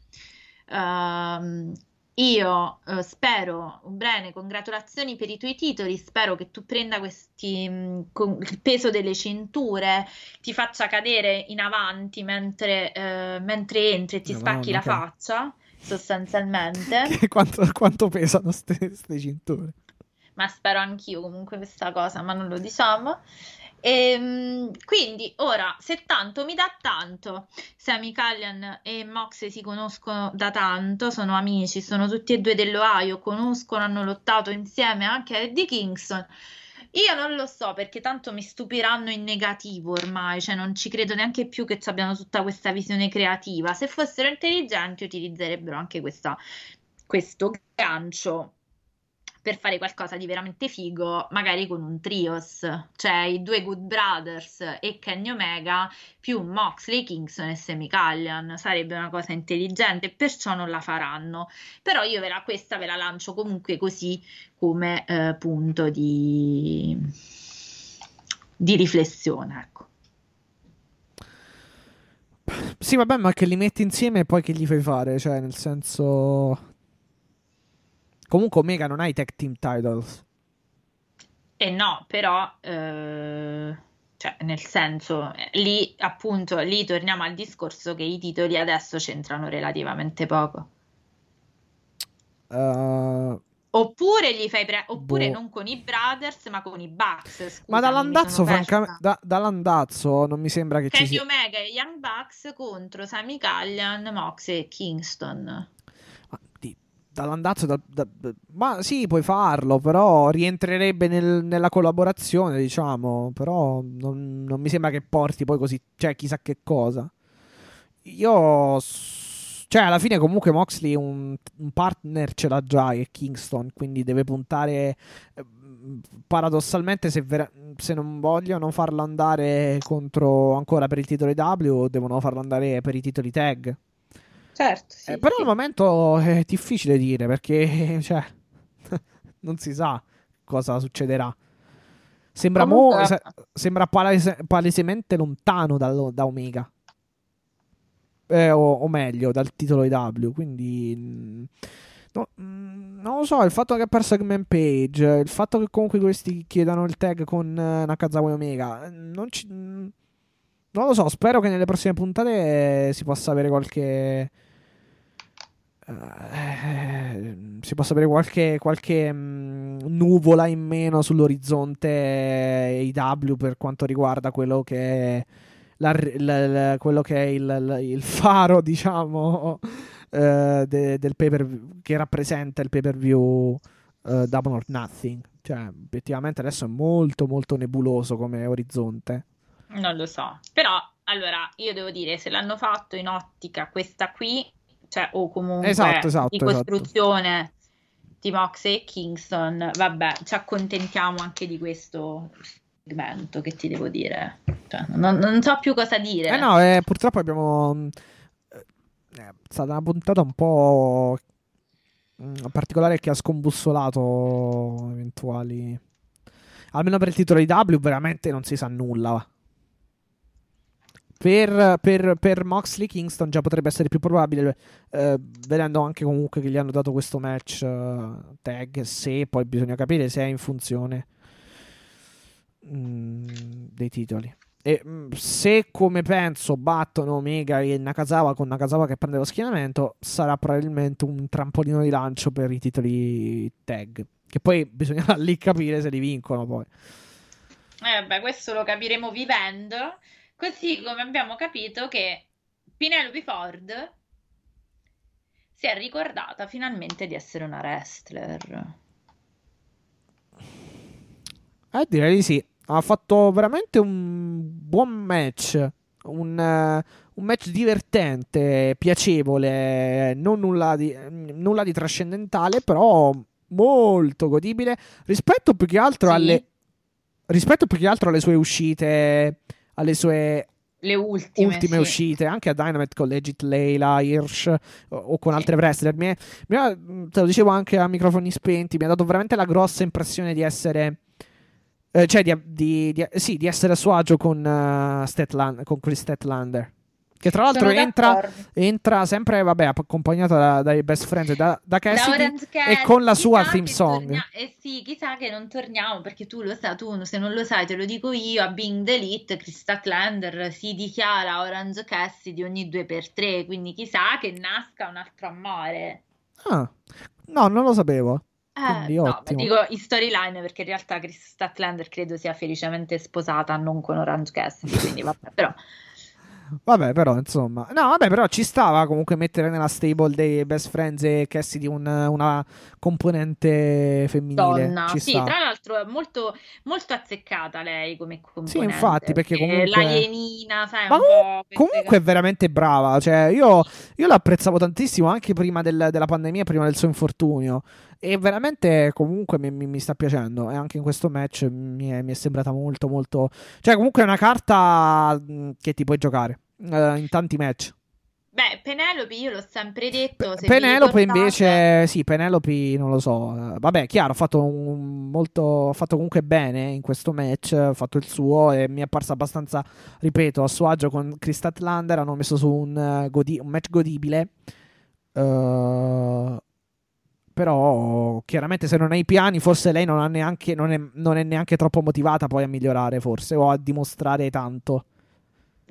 uh, io eh, spero, bene, congratulazioni per i tuoi titoli, spero che tu prenda questi, mh, mm, con il peso delle cinture, ti faccia cadere in avanti mentre, eh, mentre entri e ti no, spacchi no, la faccia, sostanzialmente. (laughs) quanto, quanto pesano queste cinture? Ma spero anch'io comunque questa cosa, ma non lo diciamo. E, ehm, quindi ora se tanto mi dà tanto, Sammy Callian e Mox si conoscono da tanto, sono amici, sono tutti e due dell'Ohio, conoscono, hanno lottato insieme anche a Eddie Kingston. Io non lo so perché tanto mi stupiranno in negativo ormai, cioè non ci credo neanche più che abbiano tutta questa visione creativa. Se fossero intelligenti utilizzerebbero anche questa, questo gancio per fare qualcosa di veramente figo, magari con un trios, cioè i due Good Brothers e Kenny Omega più Moxley, Kingston e Semi Callian. Sarebbe una cosa intelligente, perciò non la faranno. Però io ve la, questa ve la lancio comunque così come eh, punto di, di riflessione, ecco. Sì, vabbè, ma che li metti insieme e poi che gli fai fare? Cioè, nel senso Comunque Omega non ha i tech team titles. Eh no, però... Eh, cioè, nel senso, lì appunto, lì torniamo al discorso che i titoli adesso c'entrano relativamente poco. Uh, oppure gli fai pre- oppure boh. non con i Brothers, ma con i Bucks. Scusami, ma dall'andazzo, francamente, da, dall'andazzo non mi sembra che Kenny ci sia. Omega e Young Bucks contro Sammy Callian, Mox e Kingston dall'andazzo, da, da, ma sì, puoi farlo, però rientrerebbe nel, nella collaborazione, diciamo. Però non, non, mi sembra che porti poi così, cioè chissà che cosa. Io, cioè, alla fine, comunque, Moxley un, un partner ce l'ha già, è Kingston, quindi deve puntare. Eh, paradossalmente, se, vera- se non vogliono farlo andare contro ancora per il titolo W, devono farlo andare per i titoli tag. Certo, sì, eh, però sì. al momento è difficile dire perché cioè, (laughs) non si sa cosa succederà. Sembra, Comunque... mo, se, sembra palese, palesemente lontano dal, da Omega. Eh, o, o, meglio, dal titolo IW. Quindi. Mm, no, mm, non lo so, il fatto che ha perso Segment Page, il fatto che comunque questi chiedano il tag con uh, Nakazawa e Omega, non, ci, mm, non lo so, spero che nelle prossime puntate si possa avere qualche eh, si possa avere qualche, qualche mh, mm, nuvola in meno sull'orizzonte IW per quanto riguarda quello che è, la, la, la, quello che è il, il faro, (laughs) diciamo, uh, de, del pay per che rappresenta il pay per view uh, Double or Nothing. Cioè, obiettivamente adesso è molto, molto nebuloso come orizzonte. Non lo so, però allora io devo dire, se l'hanno fatto in ottica questa qui cioè, o comunque esatto, esatto, di esatto. costruzione esatto. di Moxley e Kingston, vabbè, ci accontentiamo anche di questo segmento, che ti devo dire. Cioè, non, non, so più cosa dire. Eh no, eh, purtroppo abbiamo... è stata una puntata un po' mm, particolare che ha scombussolato eventuali. Almeno per il titolo di W, veramente non si sa nulla. Per, per, per Moxley Kingston già potrebbe essere più probabile, eh, vedendo anche comunque che gli hanno dato questo match uh, tag. Se poi bisogna capire se è in funzione mm, dei titoli. E mm, se come penso battono Omega e Nakazawa con Nakazawa che prende lo schienamento, sarà probabilmente un trampolino di lancio per i titoli tag. Che poi bisognerà (laughs) lì capire se li vincono poi. Eh beh, questo lo capiremo vivendo. Così come abbiamo capito che Penelope Ford si è ricordata finalmente di essere una wrestler. Eh, direi di sì ha fatto veramente un buon match. Un, uh, un, match divertente, piacevole, non nulla di, nulla di, trascendentale, però molto godibile rispetto più che altro sì. alle rispetto più che altro alle sue uscite, alle sue le ultime, ultime sì. uscite, anche a Dynamite con Legit Leila, Hirsch o, o con sì. altre wrestler. Mi, è, mi ha, te lo dicevo anche a microfoni spenti, mi ha dato veramente la grossa impressione di essere eh, cioè di, di, di, sì, di, essere a suo agio con, uh, Statland, con Chris Statlander. Che tra l'altro entra, entra, sempre, vabbè, accompagnato da, dai best friends da, da Cassidy da e con la sua theme song. Tornia- eh sì, chissà che non torniamo perché tu lo sai, tu se non lo sai te lo dico io, a Being the Elite Chris Statlander si dichiara Orange Cassidy ogni due per tre, quindi chissà che nasca un altro amore. Ah, no, non lo sapevo. Eh, no, dico in storyline perché in realtà Chris Statlander credo sia felicemente sposata, non con Orange Cassidy, quindi vabbè, però Vabbè, però, insomma. No, vabbè, però ci stava comunque mettere nella stable dei best friends e Cassidy un, una componente femminile. Donna, ci sì, sta. tra l'altro è molto, molto azzeccata lei come componente. Sì, infatti, perché comunque... L'alienina, sai, Ma un com- comunque è veramente brava. Cioè, io, io l'apprezzavo tantissimo anche prima del, della pandemia, prima del suo infortunio. E veramente comunque mi, mi, mi, sta piacendo. E anche in questo match mi è, mi è, sembrata molto, molto. Cioè, comunque è una carta che ti puoi giocare uh, in tanti match. Beh, Penelope io l'ho sempre detto. Pe- Penelope invece, sì, Penelope non lo so. Vabbè, chiaro, ha fatto, un, molto, ha fatto comunque bene in questo match, ha fatto il suo e mi è apparsa abbastanza, ripeto, a suo agio con Chris Statlander. Hanno messo su un, uh, godi- un match godibile. Uh, però chiaramente se non hai i piani, forse lei non, neanche, non, è, non è neanche troppo motivata poi a migliorare, forse, o a dimostrare tanto.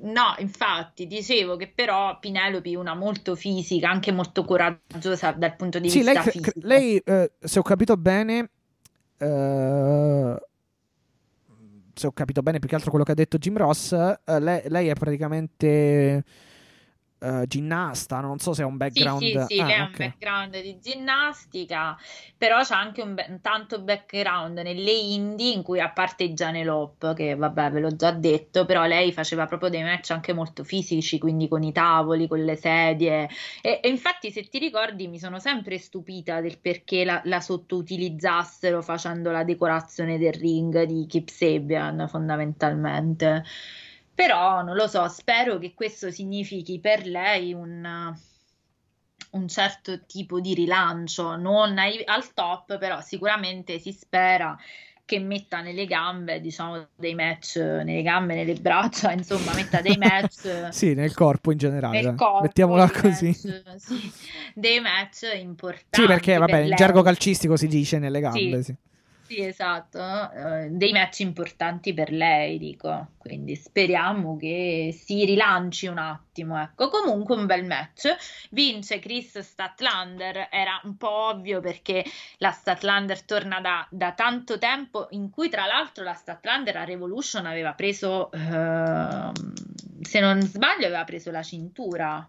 No, infatti, dicevo che però Pinelope è una molto fisica, anche molto coraggiosa dal punto di sì, vista lei, fisico. lei eh, se ho capito bene, eh, se ho capito bene più che altro quello che ha detto Jim Ross, eh, lei, lei, è praticamente uh, ginnasta, non so se ha un background. Sì, sì, sì ah, lei ha un background di ginnastica, però c'ha anche un, be- tanto background nelle indie in cui a parte Gianelop, che vabbè ve l'ho già detto, però lei faceva proprio dei match anche molto fisici, quindi con i tavoli, con le sedie. E, e infatti se ti ricordi mi sono sempre stupita del perché la, la sottoutilizzassero facendo la decorazione del ring di Kip Sabian fondamentalmente. Però non lo so, spero che questo significhi per lei un, un certo tipo di rilancio, non ai, al top, però sicuramente si spera che metta nelle gambe, diciamo, dei match, nelle gambe, nelle braccia, (laughs) insomma, metta dei match. (laughs) sì, nel corpo in generale. Nel corpo, Mettiamola così. Match, sì, dei match importanti. Sì, perché, vabbè, per in gergo calcistico si dice nelle gambe, sì. sì. Sì, esatto, uh, dei match importanti per lei, dico, quindi speriamo che si rilanci un attimo, ecco, comunque un bel match, vince Chris Statlander, era un po' ovvio perché la Statlander torna da, da tanto tempo, in cui tra l'altro la Statlander a Revolution aveva preso, uh, se non sbaglio, aveva preso la cintura.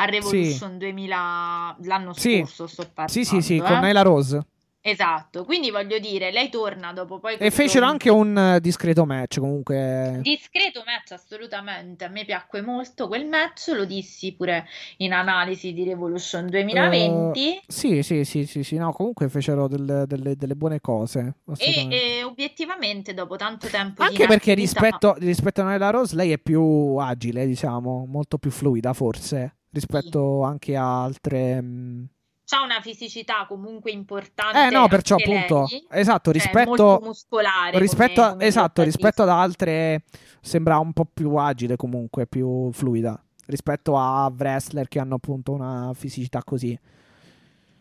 A Revolution sì. 2000 l'anno sì. scorso sto parlando sì sì sì eh? con Nyla Rose Esatto, quindi voglio dire, lei torna dopo poi E fecero anche un eh, discreto match comunque. discreto match, assolutamente. A me piacque molto quel match, lo dissi pure in analisi di Revolution 2020. Eh, sì, sì, sì, sì, sì, no, comunque fecero delle, delle- delle buone cose. E, e obiettivamente, dopo tanto tempo Anche perché rispetto, rispetto a Nella Rose lei è più agile, diciamo, molto più fluida forse, rispetto anche a altre... mm, c'ha una fisicità comunque importante. Eh no, perciò appunto, lei. esatto, Cioè, rispetto, muscolare rispetto, come- come esatto, rispetto ad altre sembra un po' più agile comunque, più fluida, rispetto a wrestler che hanno appunto una fisicità così.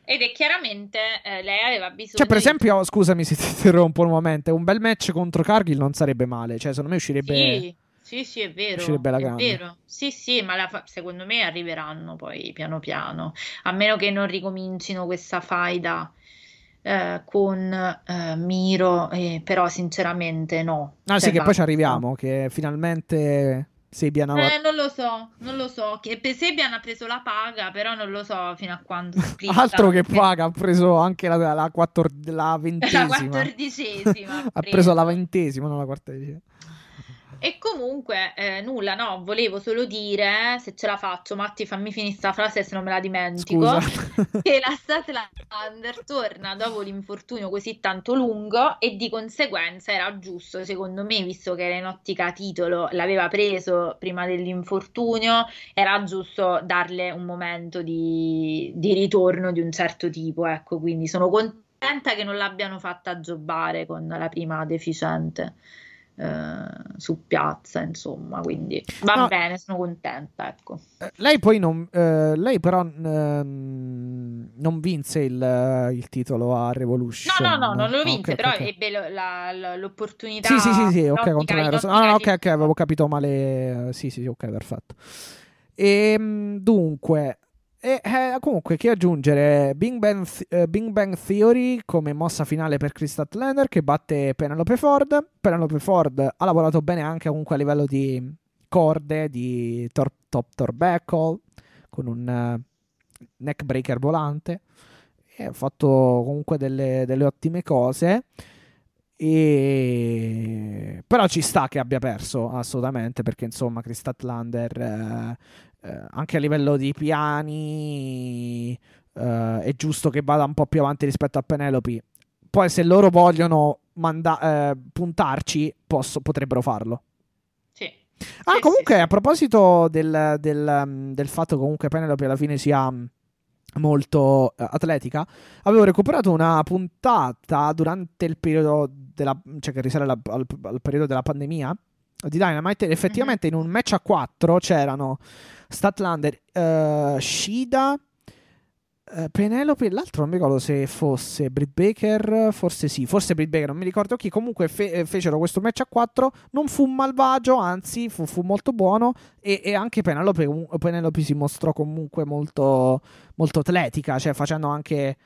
Ed è chiaramente eh, lei aveva bisogno Cioè, per di- esempio, scusami se ti (laughs) interrompo un momento, un bel match contro Cargill non sarebbe male, cioè secondo me uscirebbe... Sì, sì, sì, è vero. uscirebbe alla è grande. vero. Sì, sì, ma la fa- secondo me arriveranno poi piano piano, a meno che non ricomincino questa faida eh, con eh, Miro, eh, però sinceramente no. Ah Cioè, sì, che poi basta. ci arriviamo, che finalmente Sabian ha... Eh, non lo so, non lo so. Che Pesebian ha preso la paga, però non lo so fino a quando. (laughs) Altro che paga, ha preso anche la, la, quattor- la (laughs) La ventesima. quattordicesima. (laughs) ha preso la ventesima, non la quattordicesima. E comunque, eh, nulla, no, volevo solo dire, se ce la faccio, Matti, fammi finire sta frase se non me la dimentico, Scusa. (laughs) che la Statlander torna dopo l'infortunio così tanto lungo e di conseguenza era giusto, secondo me, visto che era in ottica titolo, l'aveva preso prima dell'infortunio, era giusto darle un momento di, di ritorno di un certo tipo, ecco, quindi sono contenta che non l'abbiano fatta aggiobare con la prima deficiente eh, su piazza, insomma, quindi va No. bene, sono contenta, ecco. Eh, lei poi non... eh, lei però ehm, non vinse il, il titolo a Revolution. No, no, no, non lo vinse, ok, però ok. ebbe lo- la- l'opportunità. Sì, sì, sì, sì, ok, l'ottica Ah, no, ok, ok, avevo capito male. Sì, sì, sì, ok, perfetto. E dunque, e, eh, comunque, che aggiungere? Bing Bang, Th- eh, Bing Bang Theory come mossa finale per Chris Statlander che batte Penelope Ford. Penelope Ford ha lavorato bene anche comunque a livello di corde, di tor- top torbeckle, con un eh, neck breaker volante. Ha fatto comunque delle, delle ottime cose. E... Però ci sta che abbia perso assolutamente perché insomma Chris Statlander eh, eh, anche a livello di piani eh, è giusto che vada un po' più avanti rispetto a Penelope. Poi se loro vogliono manda- eh, puntarci posso- potrebbero farlo. Sì. Ah, Sì, comunque, sì, a proposito del, del, um, del fatto che comunque Penelope alla fine sia um, molto eh, atletica, avevo recuperato una puntata durante il periodo della, cioè che risale alla- al, al periodo della pandemia di Dynamite effettivamente in un match a 4 c'erano Statlander, eh, Shida, eh, Penelope l'altro non mi ricordo se fosse Britt Baker, forse sì, forse Britt Baker, non mi ricordo chi, comunque fe- eh, fecero questo match a 4, non fu malvagio, anzi fu, fu molto buono e, e anche Penelope, Penelope si mostrò comunque molto, molto atletica, cioè facendo anche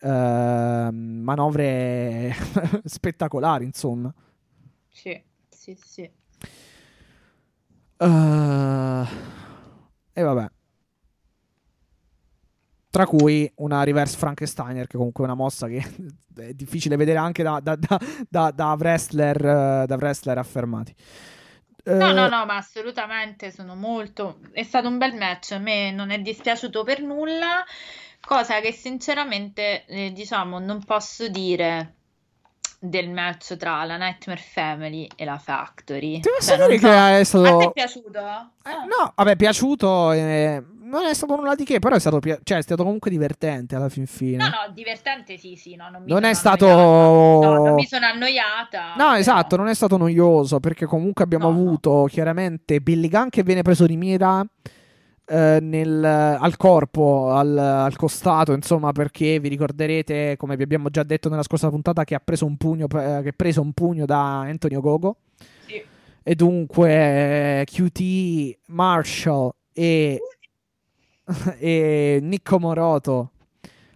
ehm, manovre (laughs) spettacolari, insomma. Sì, sì, sì. Eh, e vabbè. Tra cui una reverse Frankensteiner, che comunque è una mossa che (laughs) è difficile vedere anche da, da, da, da, da wrestler, eh, da wrestler affermati. No, Eh, no, no, ma assolutamente sono molto. È stato un bel match. A me non è dispiaciuto per nulla, cosa che sinceramente, eh, diciamo, non posso dire del match tra la Nightmare Family e la Factory. Ti posso Cioè, non dire so- che è A te stato. è piaciuto? Eh, no, vabbè, è piaciuto. eh, non è stato nulla di che, però è stato, pia- cioè, è stato comunque divertente alla fin fine. No, no, divertente sì, sì, no, non mi Non sono è stato-. No, non mi sono annoiata. No, però- esatto, non è stato noioso perché comunque abbiamo No, no. avuto chiaramente Billy Gunn che viene preso di mira eh, nel- al corpo, al, al costato, insomma, perché vi ricorderete, come vi abbiamo già detto nella scorsa puntata, che ha preso un pugno, eh, che ha preso un pugno da Antonio Gogo. Sì. E dunque QT, Marshall e, (laughs) e Nico Moroto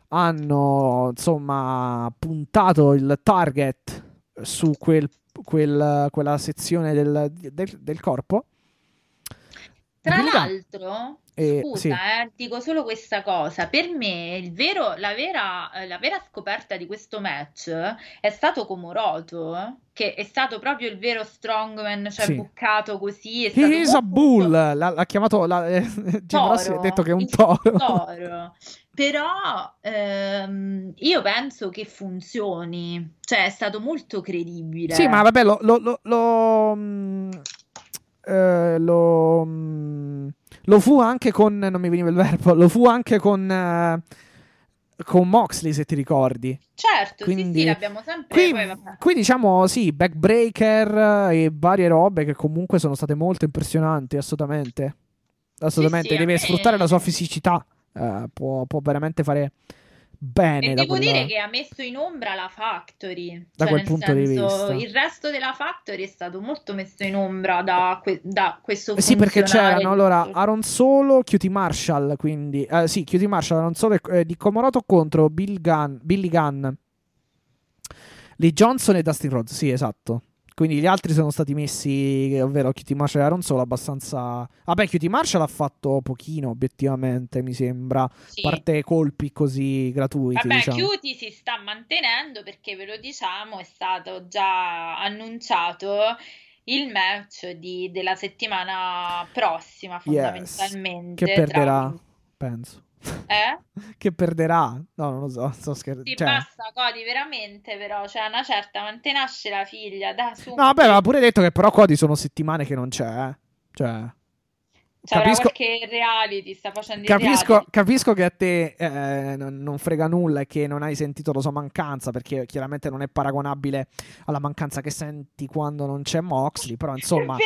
hanno insomma puntato il target su quel- quel- quella sezione del, del- del corpo Tra Gunn. l'altro, Eh, scusa, sì. eh, dico solo questa cosa. Per me, il vero- la vera, eh, la vera scoperta di questo match è stato Komoroto, eh, che è stato proprio il vero strongman, cioè Sì. buccato così. È He stato is a bull. L'ha, l'ha chiamato. La, eh, (laughs) toro, detto che è un toro. toro. Però ehm, io penso che funzioni, cioè è stato molto credibile. Sì, ma vabbè, lo. lo, lo, lo, mm, eh, lo, mm, lo fu anche con. Non mi veniva il verbo. Lo fu anche con. eh, con Moxley, se ti ricordi. Certo, sì, Quindi- sì, l'abbiamo sempre. Qui, poi qui diciamo sì, backbreaker e varie robe che comunque sono state molto impressionanti, assolutamente. Assolutamente, Sì, sì, deve me- sfruttare la sua fisicità. eh, può, può veramente fare bene E devo quella- dire che ha messo in ombra la Factory, Da cioè quel punto di senso, vista. il resto della Factory è stato molto messo in ombra da, que- da questo Eh Sì, perché c'erano allora di- Aaron Solo, QT Marshall, quindi eh, sì, QT Marshall, Aaron Solo e eh, di Comoroto contro Bill Gunn, Billy Gunn, Lee Johnson e Dustin Rhodes, sì, esatto. Quindi gli altri sono stati messi, ovvero QT Marshall e Aaron Solo, abbastanza... Vabbè, QT Marshall ha fatto pochino, obiettivamente, mi sembra, a Sì. parte colpi così gratuiti, Vabbè, diciamo. Cutie si sta mantenendo perché ve lo diciamo, è stato già annunciato il match di- della settimana prossima, Yes, fondamentalmente. Che tra- perderà, penso. Eh? (laughs) che perderà? No, non lo so, sto scherzando. Sì, Cioè- basta, Cody, veramente, però, c'è una certa, ma te nasce la figlia, da su. No, vabbè, ma ha pure detto che però Cody sono settimane che non c'è, eh. Cioè... C'è capisco- qualche reality, sta facendo Capisco, capisco che a te eh, non, frega nulla e che non hai sentito la sua mancanza perché chiaramente non è paragonabile alla mancanza che senti quando non c'è Moxley, però insomma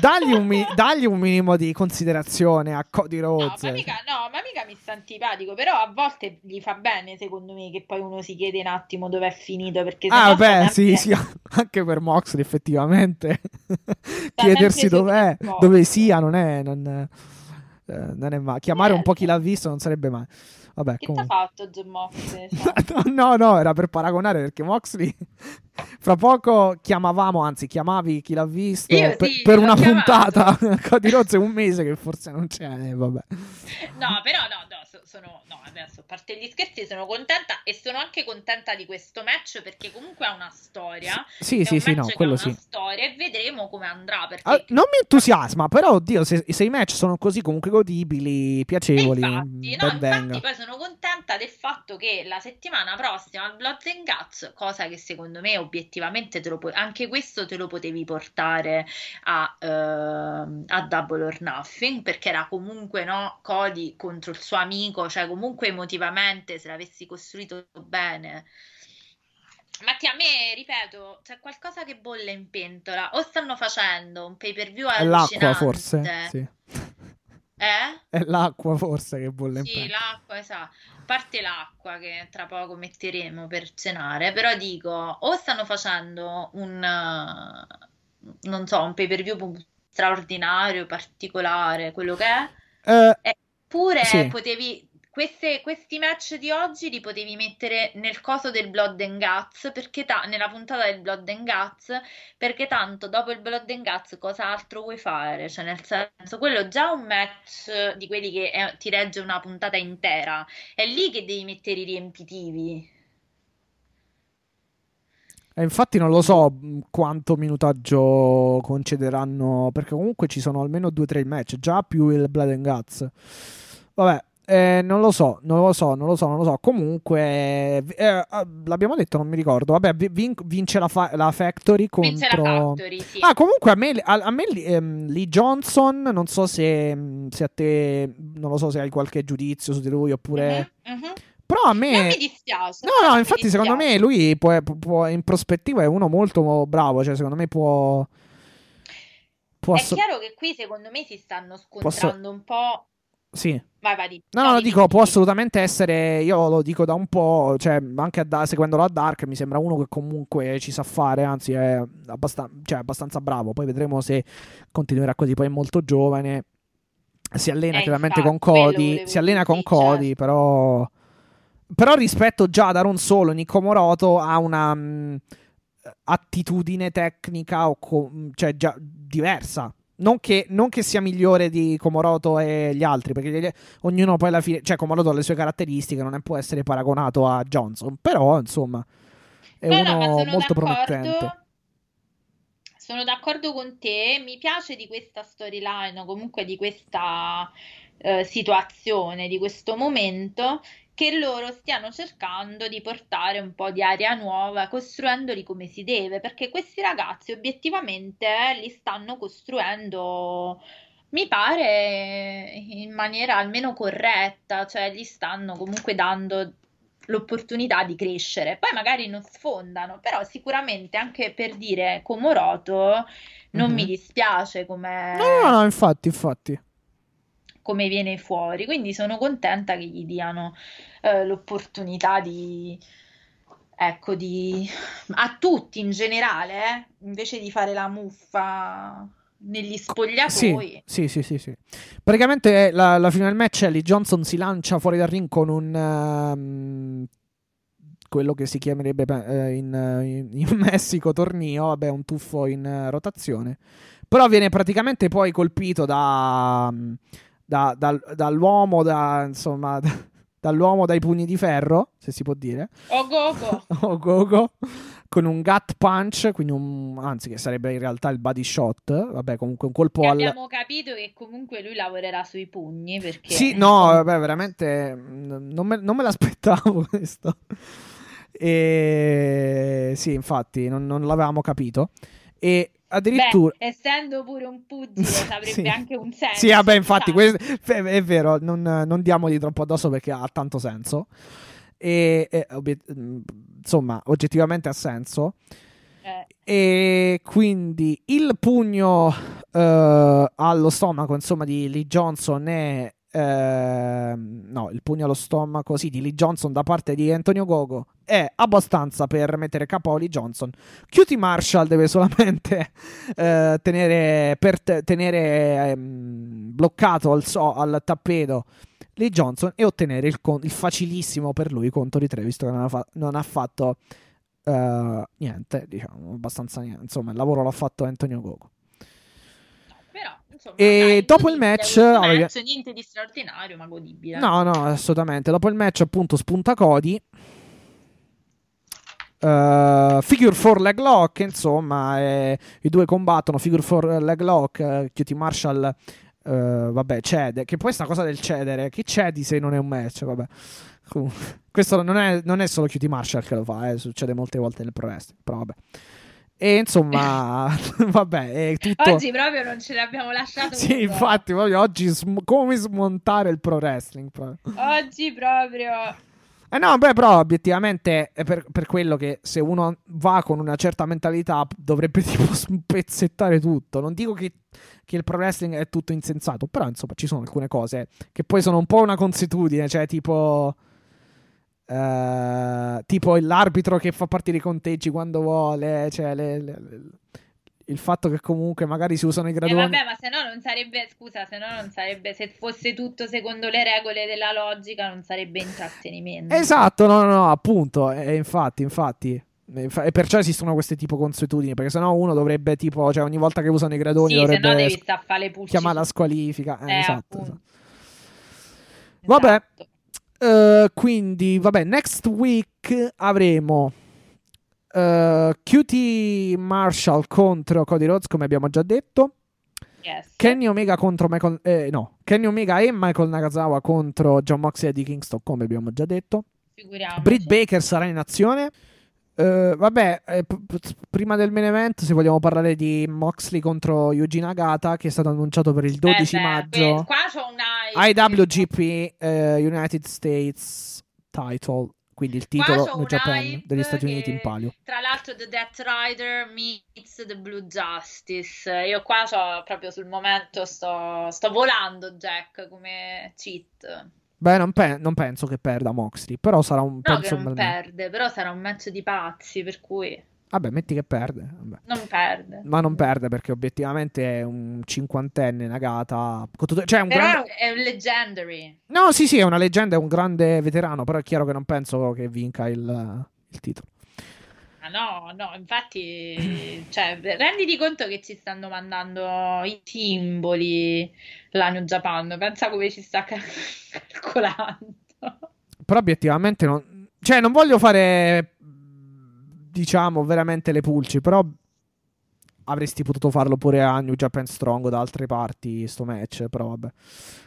dagli un, mi- (laughs) dagli un minimo di considerazione a Cody No, Rhodes. ma mica, no, ma mica mi sta antipatico, però a volte gli fa bene, secondo me, che poi uno si chiede un attimo dove è finito, perché Ah, sta sì, sì, (laughs) anche per Moxley effettivamente. sempre (laughs) Chiedersi dov'è, dove sia, non è, non, eh, non è male. Chiamare un po' chi l'ha visto non sarebbe male. Vabbè, Che t'ha comunque. fatto John Moxley? (laughs) No, no, era per paragonare perché Moxley (laughs) fra poco chiamavamo, anzi chiamavi chi l'ha visto Io per, sì, per una chiamato. puntata. (laughs) Cody Rhodes è un mese che forse non c'è, eh, vabbè. No, però no, no, sono, no, adesso a parte gli scherzi, sono contenta e sono anche contenta di questo match perché comunque ha una storia. Sì, sì, sì, no, quello sì. storia e vedremo come andrà perché Ah, non mi entusiasma, però oddio, se, se i match sono così comunque godibili, E piacevoli, infatti, mm, no, ben venga. infatti poi sono contenta del fatto che la settimana prossima al Blood and Guts, cosa che secondo me obiettivamente te lo pu- anche questo te lo potevi portare a, ehm, a Double or Nothing, perché era comunque no, Cody contro il suo amico, cioè comunque emotivamente se l'avessi costruito bene. Mattia, a me, ripeto, c'è qualcosa che bolle in pentola. O stanno facendo un pay per view È l'acqua allucinante. forse, sì. Eh? È l'acqua forse che bolle in Sì, pentola. l'acqua, esatto. A parte l'acqua che tra poco metteremo per cenare, però dico, o stanno facendo un, eh, non so, un pay per view straordinario, particolare, quello che è, Eh, Eppure Sì. potevi, queste- questi match di oggi li potevi mettere nel coso del Blood and Guts, ta- nella puntata del Blood and Guts, perché tanto dopo il Blood and Guts cosa altro vuoi fare? Cioè nel senso, quello è già un match di quelli che eh, ti regge una puntata intera, è lì che devi mettere i riempitivi. E infatti non lo so mh, quanto minutaggio concederanno, perché comunque ci sono almeno due o tre match, già più il Blood and Guts. Vabbè, eh, non lo so, non lo so, non lo so, non lo so. Comunque, eh, eh, l'abbiamo detto, non mi ricordo. Vabbè, vi- vin- vince la, fa- la Factory Vince la contro... Factory, sì. Ah, comunque a me, a, a me ehm, Lee Johnson, non so se, se a te, non lo so se hai qualche giudizio su di lui oppure... Mhm, mhm. Però a me... Non mi dispiace. No, no, infatti secondo me lui può, può- in prospettiva è uno molto bravo, cioè secondo me può... può È chiaro che qui secondo me si stanno scontrando un po'. Sì. Vai, vai, No, no, lo di- dico, di- può assolutamente essere, io lo dico da un po', cioè anche a da- seguendolo a Dark mi sembra uno che comunque ci sa fare, anzi è abbastan- cioè, abbastanza bravo, poi vedremo se continuerà così, poi è molto giovane, si allena Eh, chiaramente infatti, con Cody, si allena dire, con sì, Cody, certo. però... Però rispetto già ad Aaron Solo, Nico Moroto ha una mh, attitudine tecnica o co- cioè già diversa. Non che, non che sia migliore di Komoroto e gli altri, perché gli- ognuno poi alla fine, cioè Komoroto ha le sue caratteristiche, non è- può essere paragonato a Johnson, però insomma è No, no, uno sono molto d'accordo. promettente. Sono d'accordo con te. Mi piace di questa storyline, o comunque di questa eh, situazione, di questo momento, che loro stiano cercando di portare un po' di aria nuova, costruendoli come si deve, perché questi ragazzi obiettivamente eh, li stanno costruendo. Mi pare in maniera almeno corretta, cioè gli stanno comunque dando l'opportunità di crescere. Poi magari non sfondano, però sicuramente anche per dire Komoroto non Mhm. mi dispiace come, No, no, no, infatti, infatti. Come viene fuori, quindi sono contenta che gli diano eh, l'opportunità di, ecco, di, a tutti in generale, eh, invece di fare la muffa negli spogliatoi. Sì, sì, sì, sì. Praticamente la, la fine del match è Lee Johnson si lancia fuori dal ring con un ehm, quello che si chiamerebbe eh, in, in (laughs) Messico tornio, vabbè, un tuffo in eh, rotazione. Però viene praticamente poi colpito da, da- dal- dall'uomo, da, insomma, (laughs) dall'uomo dai pugni di ferro, se si può dire. Oh, go, go. o Gogo con un gut punch, quindi un, anzi che sarebbe in realtà il body shot, vabbè comunque un colpo E al... abbiamo capito che comunque lui lavorerà sui pugni perché Sì, no, vabbè, veramente mm, non me, non me l'aspettavo (laughs) questo. E sì, infatti, non, non l'avevamo capito. E addirittura... Beh, essendo pure un pugile (laughs) avrebbe Sì. anche un senso. Sì, vabbè, infatti, questo- è, vero, non, non diamogli troppo addosso perché ha tanto senso. E, e, obiet- mm, insomma, oggettivamente ha senso. Eh, E quindi il pugno eh, allo stomaco, insomma, di Lee Johnson è. Ehm, no, il pugno allo stomaco, sì, di Lee Johnson da parte di Antonio Gogo è abbastanza per mettere capo a Lee Johnson. QT Marshall deve solamente (laughs) eh, tenere, per te- tenere ehm, bloccato al, so- al tappeto Lee Johnson e ottenere il, con- il facilissimo per lui contro di tre, visto che non ha, fa- non ha fatto eh, niente, diciamo, abbastanza niente. Insomma, il lavoro l'ha fatto Antonio Gogo. Insomma, E dai, dopo il match, match, niente di straordinario, ma godibile. No, no, assolutamente. Dopo il match, appunto, spunta Cody. Eh, figure 4 leg lock, insomma, eh, i due combattono. Figure 4 leg lock. eh, QT Marshall, eh, vabbè, cede. Che poi sta cosa del cedere, che cedi se non è un match? Vabbè, Comunque, questo non è, non è solo QT Marshall che lo fa, eh, succede molte volte nel pro wrestling, però vabbè. E insomma, (laughs) vabbè, tutto. Oggi proprio non ce l'abbiamo lasciato Sì, infatti, proprio oggi sm- come smontare il pro wrestling. proprio. Oggi proprio. Eh no, beh, però obiettivamente è per, per quello che se uno va con una certa mentalità dovrebbe (laughs) tipo spezzettare tutto. Non dico che, che il pro wrestling è tutto insensato, però insomma ci sono alcune cose che poi sono un po' una consuetudine, cioè tipo... eh, tipo l'arbitro che fa partire i conteggi quando vuole, cioè le- le- le- il fatto che comunque magari si usano i Eh, gradoni. vabbè, ma se no non sarebbe, scusa, se no non sarebbe, se fosse tutto secondo le regole della logica, non sarebbe intrattenimento. Esatto, no, no, no, appunto, e infatti, infatti. E perciò esistono queste tipo consuetudini, perché sennò uno dovrebbe tipo, cioè ogni volta che usano i gradoni Sì, dovrebbe no devi fare le pulci. chiamare la squalifica. Eh, Eh, esatto. appunto. Vabbè. Esatto. Eh, quindi, vabbè, next week avremo eh, QT Marshall contro Cody Rhodes, come abbiamo già detto. Yes. Kenny Omega contro Michael, eh, no, Kenny Omega e Michael Nagasawa contro John Moxley e di Kingston, come abbiamo già detto. Britt Baker sarà in azione. Eh, vabbè, eh, p- p- prima del main event, se vogliamo parlare di Moxley contro Yuji Nagata, che è stato annunciato per il 12 Eh, beh, maggio. Qua c'ho una... IWGP eh, United States Title, quindi il titolo New Japan degli Stati Uniti in palio. Tra l'altro The Death Rider meets The Blue Justice. Io qua proprio sul momento sto, sto volando Jack come cheat. Beh, non, pe- non penso che perda Moxley, però sarà un No, penso che non perde, però sarà un match di pazzi, per cui Vabbè, metti che perde. vabbè. non perde. Ma non perde perché obiettivamente è un cinquantenne Nagata. Cioè, un Però grande. è un legendary. No, sì, sì, è una leggenda, è un grande veterano, però è chiaro che non penso che vinca il, il titolo. Ah, no, no, infatti, cioè, renditi conto che ci stanno mandando i simboli la New Japan, pensa come ci sta calcolando. Però obiettivamente non... Cioè, non voglio fare, diciamo, veramente le pulci, però avresti potuto farlo pure a New Japan Strong da altre parti, sto match, però vabbè.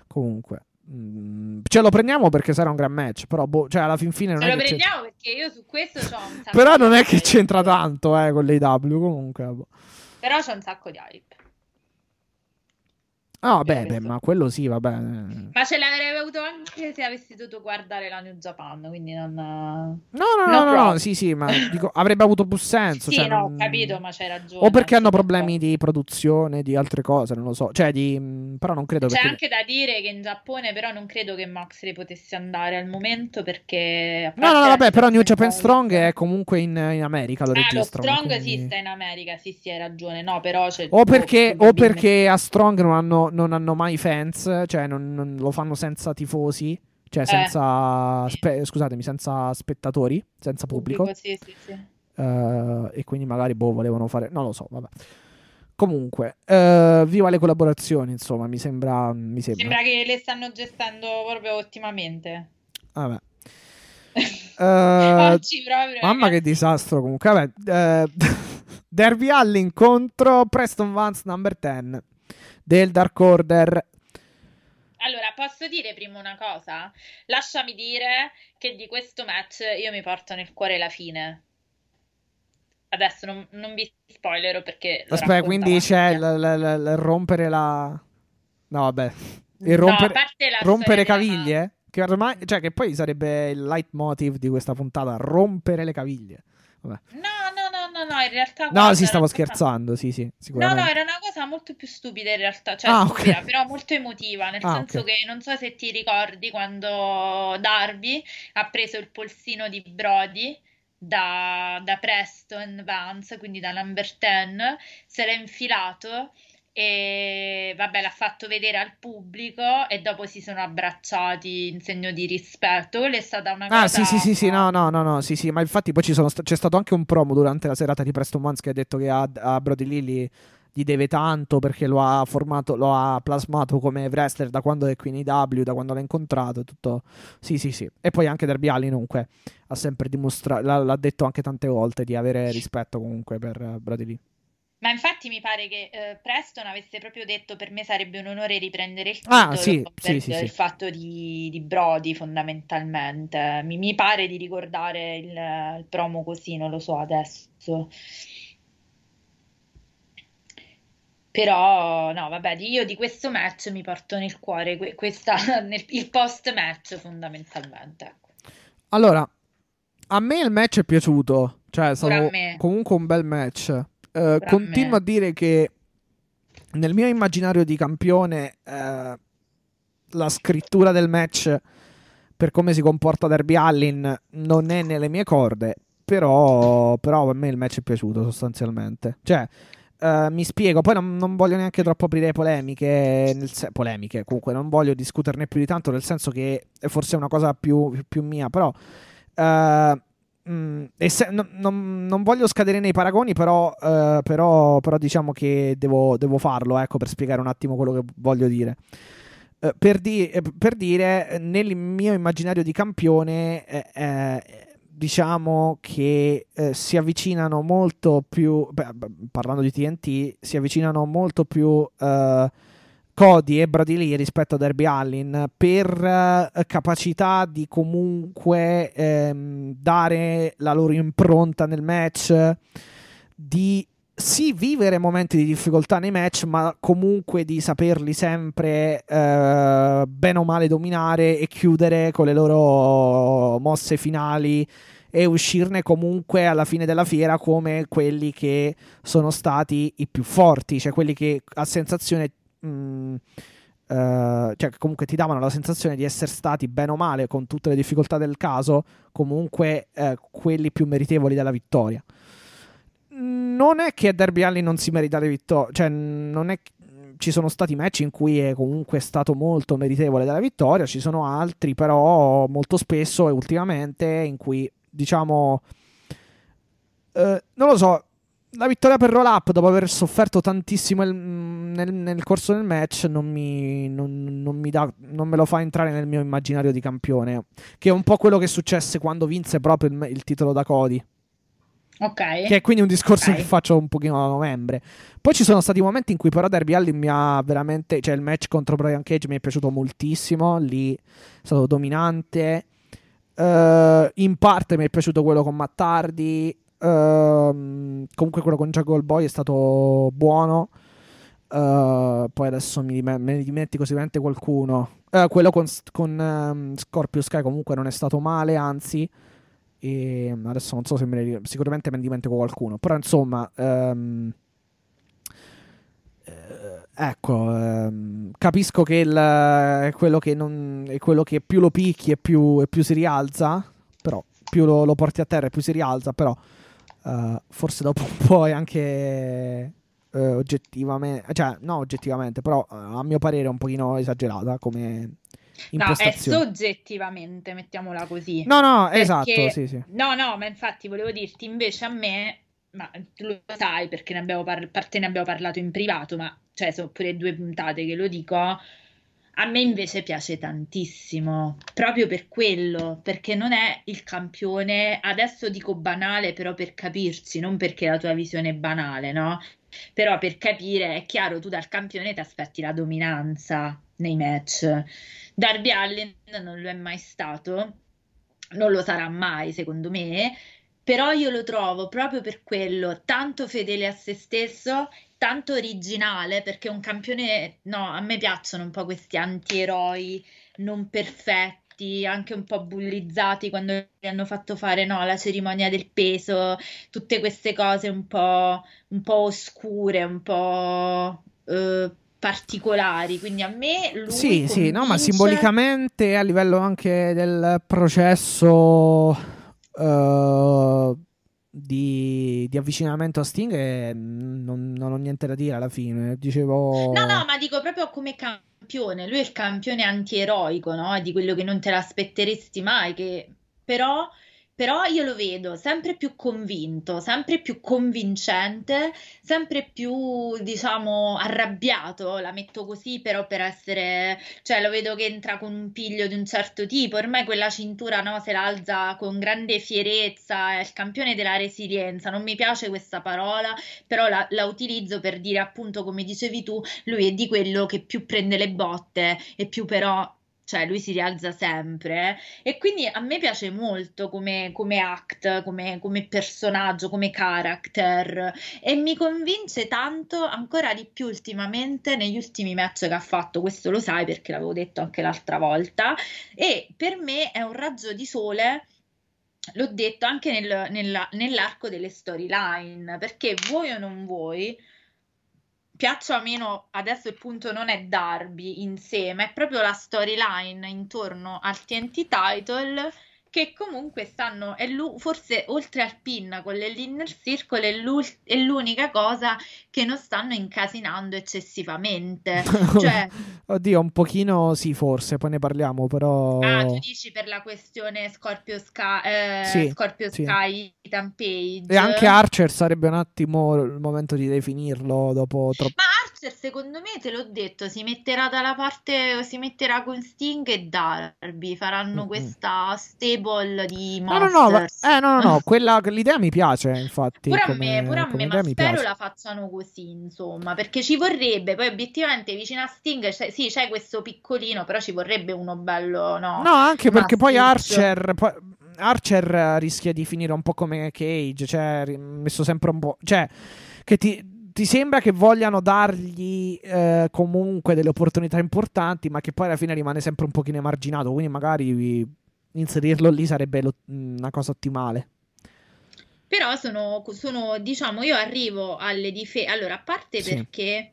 Comunque. Mm, ce lo prendiamo perché sarà un gran match, però boh, cioè alla fin fine non Ce è lo c'è- prendiamo perché io su questo c'ho un sacco Però non è che c'entra tanto, eh, con l'AW comunque. boh. Però c'ho un sacco di hype. Ah, Per beh, beh, ma quello sì, vabbè. Ma ce l'avrei avuto anche se avessi dovuto guardare la New Japan, quindi non... No, no, no, No, no, sì, sì, ma (laughs) dico, avrebbe avuto più senso. Sì, cioè, no, ho non- capito, ma c'hai ragione. O perché hanno problemi di produzione, di altre cose, non lo so. Cioè, di... però non credo C'è perché... anche da dire che in Giappone però non credo che Moxley potesse andare al momento perché... No, no, no, vabbè, però New Japan Strong è comunque in, in America, lo Ah, registrano. Strong quindi- sì, sta in America, sì, sì, hai ragione. No, però c'è... O perché, o perché a Strong non hanno, non hanno mai fans, cioè non, non- lo fanno senza tifosi, cioè senza, spe- scusatemi, senza spettatori, senza pubblico. Sì, sì, sì. Eh, e quindi magari boh, volevano fare, non lo so, vabbè. Comunque, eh, viva le collaborazioni, insomma, mi sembra, mi sembra. Sembra che le stanno gestendo proprio ottimamente. Vabbè. (laughs) Eh, Oggi proprio, Mamma che ragazzi. disastro comunque. Vabbè, eh, (laughs) Derby Allin contro Preston Vance number 10 del Dark Order. Allora, posso dire prima una cosa? Lasciami dire che di questo match io mi porto nel cuore la fine. Adesso non, non vi spoilerò perché Aspetta, quindi c'è Mattia. l- l- l- il rompere la... No, vabbè. Il No, rompere, parte la rompere caviglie? Che ormai, cioè, che poi sarebbe il leitmotiv di questa puntata, rompere le caviglie. Vabbè. No, no, no, no, no, in realtà No, guarda, si stavo era una cosa- scherzando, sì, sì, No, sicuramente. no, era una cosa molto più stupida in realtà, cioè Ah, stupida, ok. però molto emotiva, nel Ah, senso ok. che non so se ti ricordi quando Darby ha preso il polsino di Brody da, da Preston Vance, quindi da number 10, se l'ha infilato e vabbè, l'ha fatto vedere al pubblico e dopo si sono abbracciati in segno di rispetto. Quella è stata una cosa Ah, sì, sì, sì, sì, no, no, no, no, sì, sì, ma infatti poi ci sono sta- c'è stato anche un promo durante la serata di Preston Vance che ha detto che a, a Brody Lilly gli deve tanto perché lo ha formato, lo ha plasmato come wrestler da quando è qui in IW, da quando l'ha incontrato, tutto. Sì, sì, sì. E poi anche Darby Allin comunque ha sempre dimostrato, l'ha, l'ha detto anche tante volte di avere rispetto comunque per eh, Brody Lee. Ma infatti mi pare che eh, Preston avesse proprio detto per me sarebbe un onore riprendere il Ah, titolo sì, per sì, il sì. fatto di, di Brody fondamentalmente. Mi, mi pare di ricordare il, il promo così, non lo so adesso. Però, no, vabbè, io di questo match mi porto nel cuore que- questa, (laughs) nel- il post-match fondamentalmente. ecco. Allora, a me il match è piaciuto, cioè è stato comunque un bel match. Eh, continuo me. a dire che nel mio immaginario di campione eh, la scrittura del match per come si comporta Derby Allin non è nelle mie corde, però, però a me il match è piaciuto sostanzialmente. Cioè, eh, mi spiego, poi non, non voglio neanche troppo aprire polemiche, se- polemiche, comunque non voglio discuterne più di tanto, nel senso che è forse una cosa più, più mia, però... eh, mm, e se- no- non, non voglio scadere nei paragoni, però, eh, però, però diciamo che devo, devo farlo, ecco, per spiegare un attimo quello che voglio dire. Eh, per, di- eh, per dire, nel mio immaginario di campione, eh, eh, diciamo che eh, si avvicinano molto più, beh, parlando di TNT, si avvicinano molto più eh, Cody e Brody Lee rispetto a Derby Allin per eh, capacità di comunque ehm, dare la loro impronta nel match, di sì vivere momenti di difficoltà nei match, ma comunque di saperli sempre eh, bene o male dominare e chiudere con le loro mosse finali e uscirne comunque alla fine della fiera come quelli che sono stati i più forti, cioè quelli che a sensazione mh, eh, cioè che comunque ti davano la sensazione di essere stati bene o male con tutte le difficoltà del caso, comunque eh, quelli più meritevoli della vittoria. Non è che Derby Allin non si merita le vittorie, cioè non è ci sono stati match in cui è comunque stato molto meritevole della vittoria, ci sono altri però molto spesso e ultimamente in cui diciamo eh, non lo so. La vittoria per roll up dopo aver sofferto tantissimo il, nel, nel, corso del match non mi, non, non mi dà, non me lo fa entrare nel mio immaginario di campione. Che è un po' quello che successe quando vinse proprio il, il titolo da Cody. Ok. Che è quindi un discorso okay. che faccio un pochino a novembre. Poi ci sono stati momenti in cui però Derby Allin mi ha veramente... Cioè il match contro Brian Cage mi è piaciuto moltissimo, lì è stato dominante. Uh, in parte mi è piaciuto quello con Mattardi. Uh, comunque quello con Jack Boy è stato buono. Uh, poi adesso mi, me ne dimentico sicuramente qualcuno. Uh, quello con, con um, Scorpio Sky comunque non è stato male, anzi. E adesso non so se me ne, sicuramente me ne dimentico qualcuno. Però insomma, um, ecco, um, capisco che il, quello che non, è quello che più lo picchi e più, più si rialza. Però più lo, lo, porti a terra e più si rialza. Però uh, forse dopo un po' è anche uh, oggettivamente, cioè no oggettivamente, però uh, a mio parere è un pochino esagerata come No, è soggettivamente, mettiamola così. No, no, perché... esatto, sì, sì. No, no, ma infatti volevo dirti, invece a me, ma tu lo sai perché ne abbiamo, par- parte ne abbiamo parlato in privato, ma cioè sono pure due puntate che lo dico, a me invece piace tantissimo, proprio per quello, perché non è il campione, adesso dico banale, però per capirci, non perché la tua visione è banale, no? Però per capire, è chiaro, tu dal campione ti aspetti la dominanza nei match. Darby Allen non lo è mai stato, non lo sarà mai secondo me, però io lo trovo proprio per quello tanto fedele a se stesso, tanto originale, perché un campione, no, a me piacciono un po' questi antieroi non perfetti, anche un po' bullizzati quando gli hanno fatto fare no, la cerimonia del peso, tutte queste cose un po', un po oscure, un po'... Uh, particolari, quindi a me lui Sì, convince... sì, no, ma simbolicamente a livello anche del processo uh, di, di, avvicinamento a Sting eh, non, non, ho niente da dire alla fine, dicevo No, no, ma dico proprio come campione, lui è il campione antieroico, no? Di quello che non te l'aspetteresti mai, che però però io lo vedo sempre più convinto, sempre più convincente, sempre più, diciamo, arrabbiato, la metto così però per essere, cioè lo vedo che entra con un piglio di un certo tipo, ormai quella cintura no, se la alza con grande fierezza, è il campione della resilienza, non mi piace questa parola, però la, la utilizzo per dire appunto, come dicevi tu, lui è di quello che più prende le botte e più però cioè lui si rialza sempre. E quindi a me piace molto come, come act, come, come, personaggio, come character. E mi convince tanto ancora di più ultimamente negli ultimi match che ha fatto, questo lo sai perché l'avevo detto anche l'altra volta. E per me è un raggio di sole l'ho detto anche nel, nella, nell'arco delle storyline. Perché vuoi o non vuoi piaccia o meno, adesso il punto non è Darby in sé, ma è proprio la storyline intorno al TNT title che comunque stanno, è forse oltre al pin con l'Inner Circle è, è l'unica cosa che non stanno incasinando eccessivamente. (laughs) cioè, Oddio, un pochino sì, forse, poi ne parliamo, però... Ah, tu dici per la questione Scorpio Sky, eh, sì, Scorpio sì. Sky, Page. E anche Archer sarebbe un attimo il momento di definirlo dopo troppo... Ma Archer, secondo me, te l'ho detto, si metterà dalla parte, si metterà con Sting e Darby, faranno mm-hmm. questa stable di Monsters. No, no, no, eh, no, no, no. (laughs) Quella, l'idea mi piace, infatti. Pure a come, me, pure a me, ma spero la facciano così, insomma, perché ci vorrebbe, poi obiettivamente vicino a Sting, c'è, sì, c'è questo piccolino, però ci vorrebbe uno bello, no? No, anche perché poi Archer... Poi... Archer rischia di finire un po' come Cage, cioè messo sempre un po', cioè che ti, ti sembra che vogliano dargli eh, comunque delle opportunità importanti, ma che poi alla fine rimane sempre un pochino emarginato, quindi magari inserirlo lì sarebbe lo, una cosa ottimale. Però sono, sono, diciamo, io arrivo alle difese. Allora, a parte sì. perché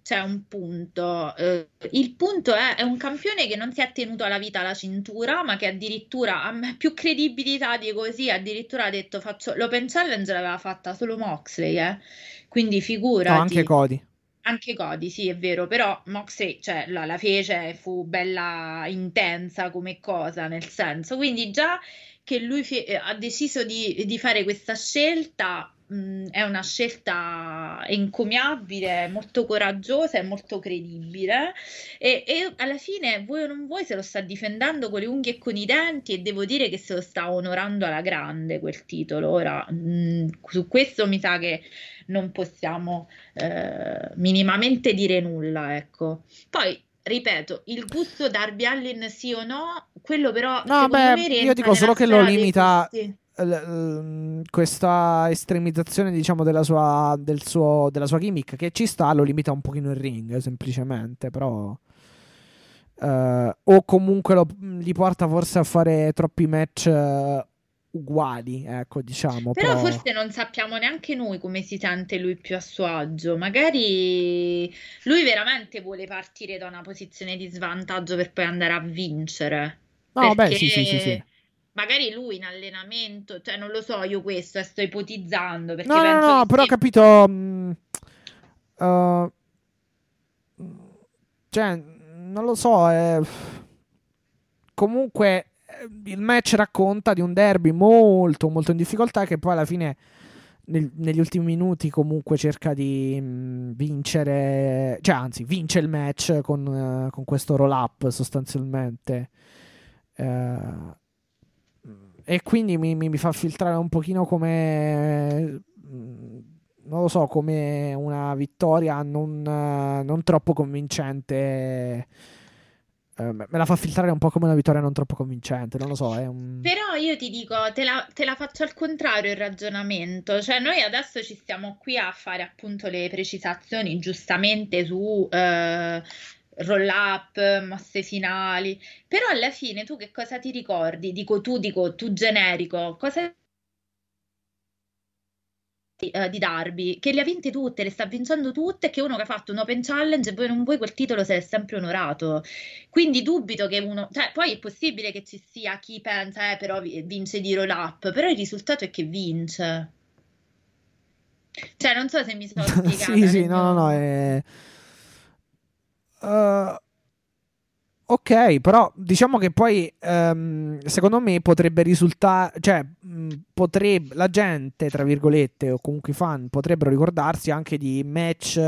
c'è un punto, eh, il punto è, è un campione che non si è tenuto alla vita la cintura, ma che addirittura ha più credibilità di così. Addirittura ha detto: faccio l'Open Challenge l'aveva fatta solo Moxley, eh? quindi figurati. No, anche Cody. Anche Cody, sì, è vero, però Moxley, cioè, la, la fece, fu bella intensa come cosa, nel senso, quindi già che lui fi- eh, ha deciso di, di fare questa scelta mh, è una scelta encomiabile, molto coraggiosa e molto credibile e, e, alla fine, vuoi o non vuoi, se lo sta difendendo con le unghie e con i denti e devo dire che se lo sta onorando alla grande quel titolo. Ora, mh, su questo mi sa che non possiamo eh, minimamente dire nulla, ecco. Poi ripeto, il gusto Darby Allin sì o no, quello però no, beh, io dico solo che lo limita questa estremizzazione diciamo della sua, del suo, della sua gimmick che ci sta lo limita un pochino il ring semplicemente però uh, o comunque lo, gli porta forse a fare troppi match uh, uguali, ecco, diciamo. Però, però, forse non sappiamo neanche noi come si sente lui più a suo agio. Magari lui veramente vuole partire da una posizione di svantaggio per poi andare a vincere. No, Perché beh, sì, sì, sì, sì. magari lui in allenamento, cioè non lo so, io questo eh, sto ipotizzando perché No, no, no, però ho capito. mh, uh, cioè, non lo so. eh, comunque, il match racconta di un derby molto, molto in difficoltà. Che poi alla fine, nel- negli ultimi minuti, comunque cerca di mh, vincere. Cioè, anzi, vince il match con, eh, con questo roll up sostanzialmente. Eh, e quindi mi, mi- mi fa filtrare un pochino come mm, non lo so, come una vittoria non, eh, non troppo convincente. Eh, me la fa filtrare un po' come una vittoria non troppo convincente. Non lo so, un. Però io ti dico, te la, te la faccio al contrario il ragionamento, cioè noi adesso ci stiamo qui a fare appunto le precisazioni giustamente su eh, roll up, mosse finali, però alla fine tu che cosa ti ricordi? Dico tu, dico tu generico, cosa eh, di Darby? Che le ha vinte tutte, le sta vincendo tutte, che uno che ha fatto un Open Challenge e poi non vuoi quel titolo se è sempre onorato. Quindi dubito che uno, cioè poi è possibile che ci sia chi pensa, eh, però vi- vince di roll up, però il risultato è che vince. Cioè, non so se mi sono (laughs) spiegata. sì, sì, nel no, no, no. È... Eh, ok, però diciamo che poi ehm, secondo me potrebbe risultare, cioè potrebbe la gente, tra virgolette, o comunque i fan potrebbero ricordarsi anche di match,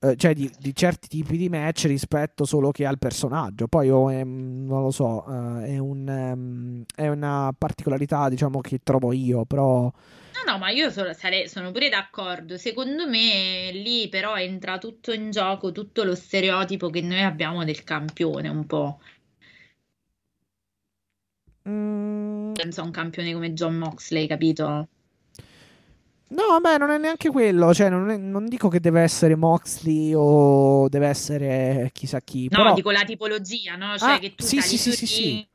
eh, cioè di, di certi tipi di match rispetto solo che al personaggio. Poi oh, è, mm, non lo so, eh, è, un, ehm, è una particolarità, diciamo, che trovo io, però. No, no, ma io so- sare- sono pure d'accordo. Secondo me lì però entra tutto in gioco, tutto lo stereotipo che noi abbiamo del campione, un po'. mm, Penso a un campione come John Moxley, capito? No, beh, non è neanche quello. Cioè, non, è- non dico che deve essere Moxley o deve essere chissà chi. No, però, dico la tipologia, no? Cioè Ah, che tu sì, sì, sì, sì, sì.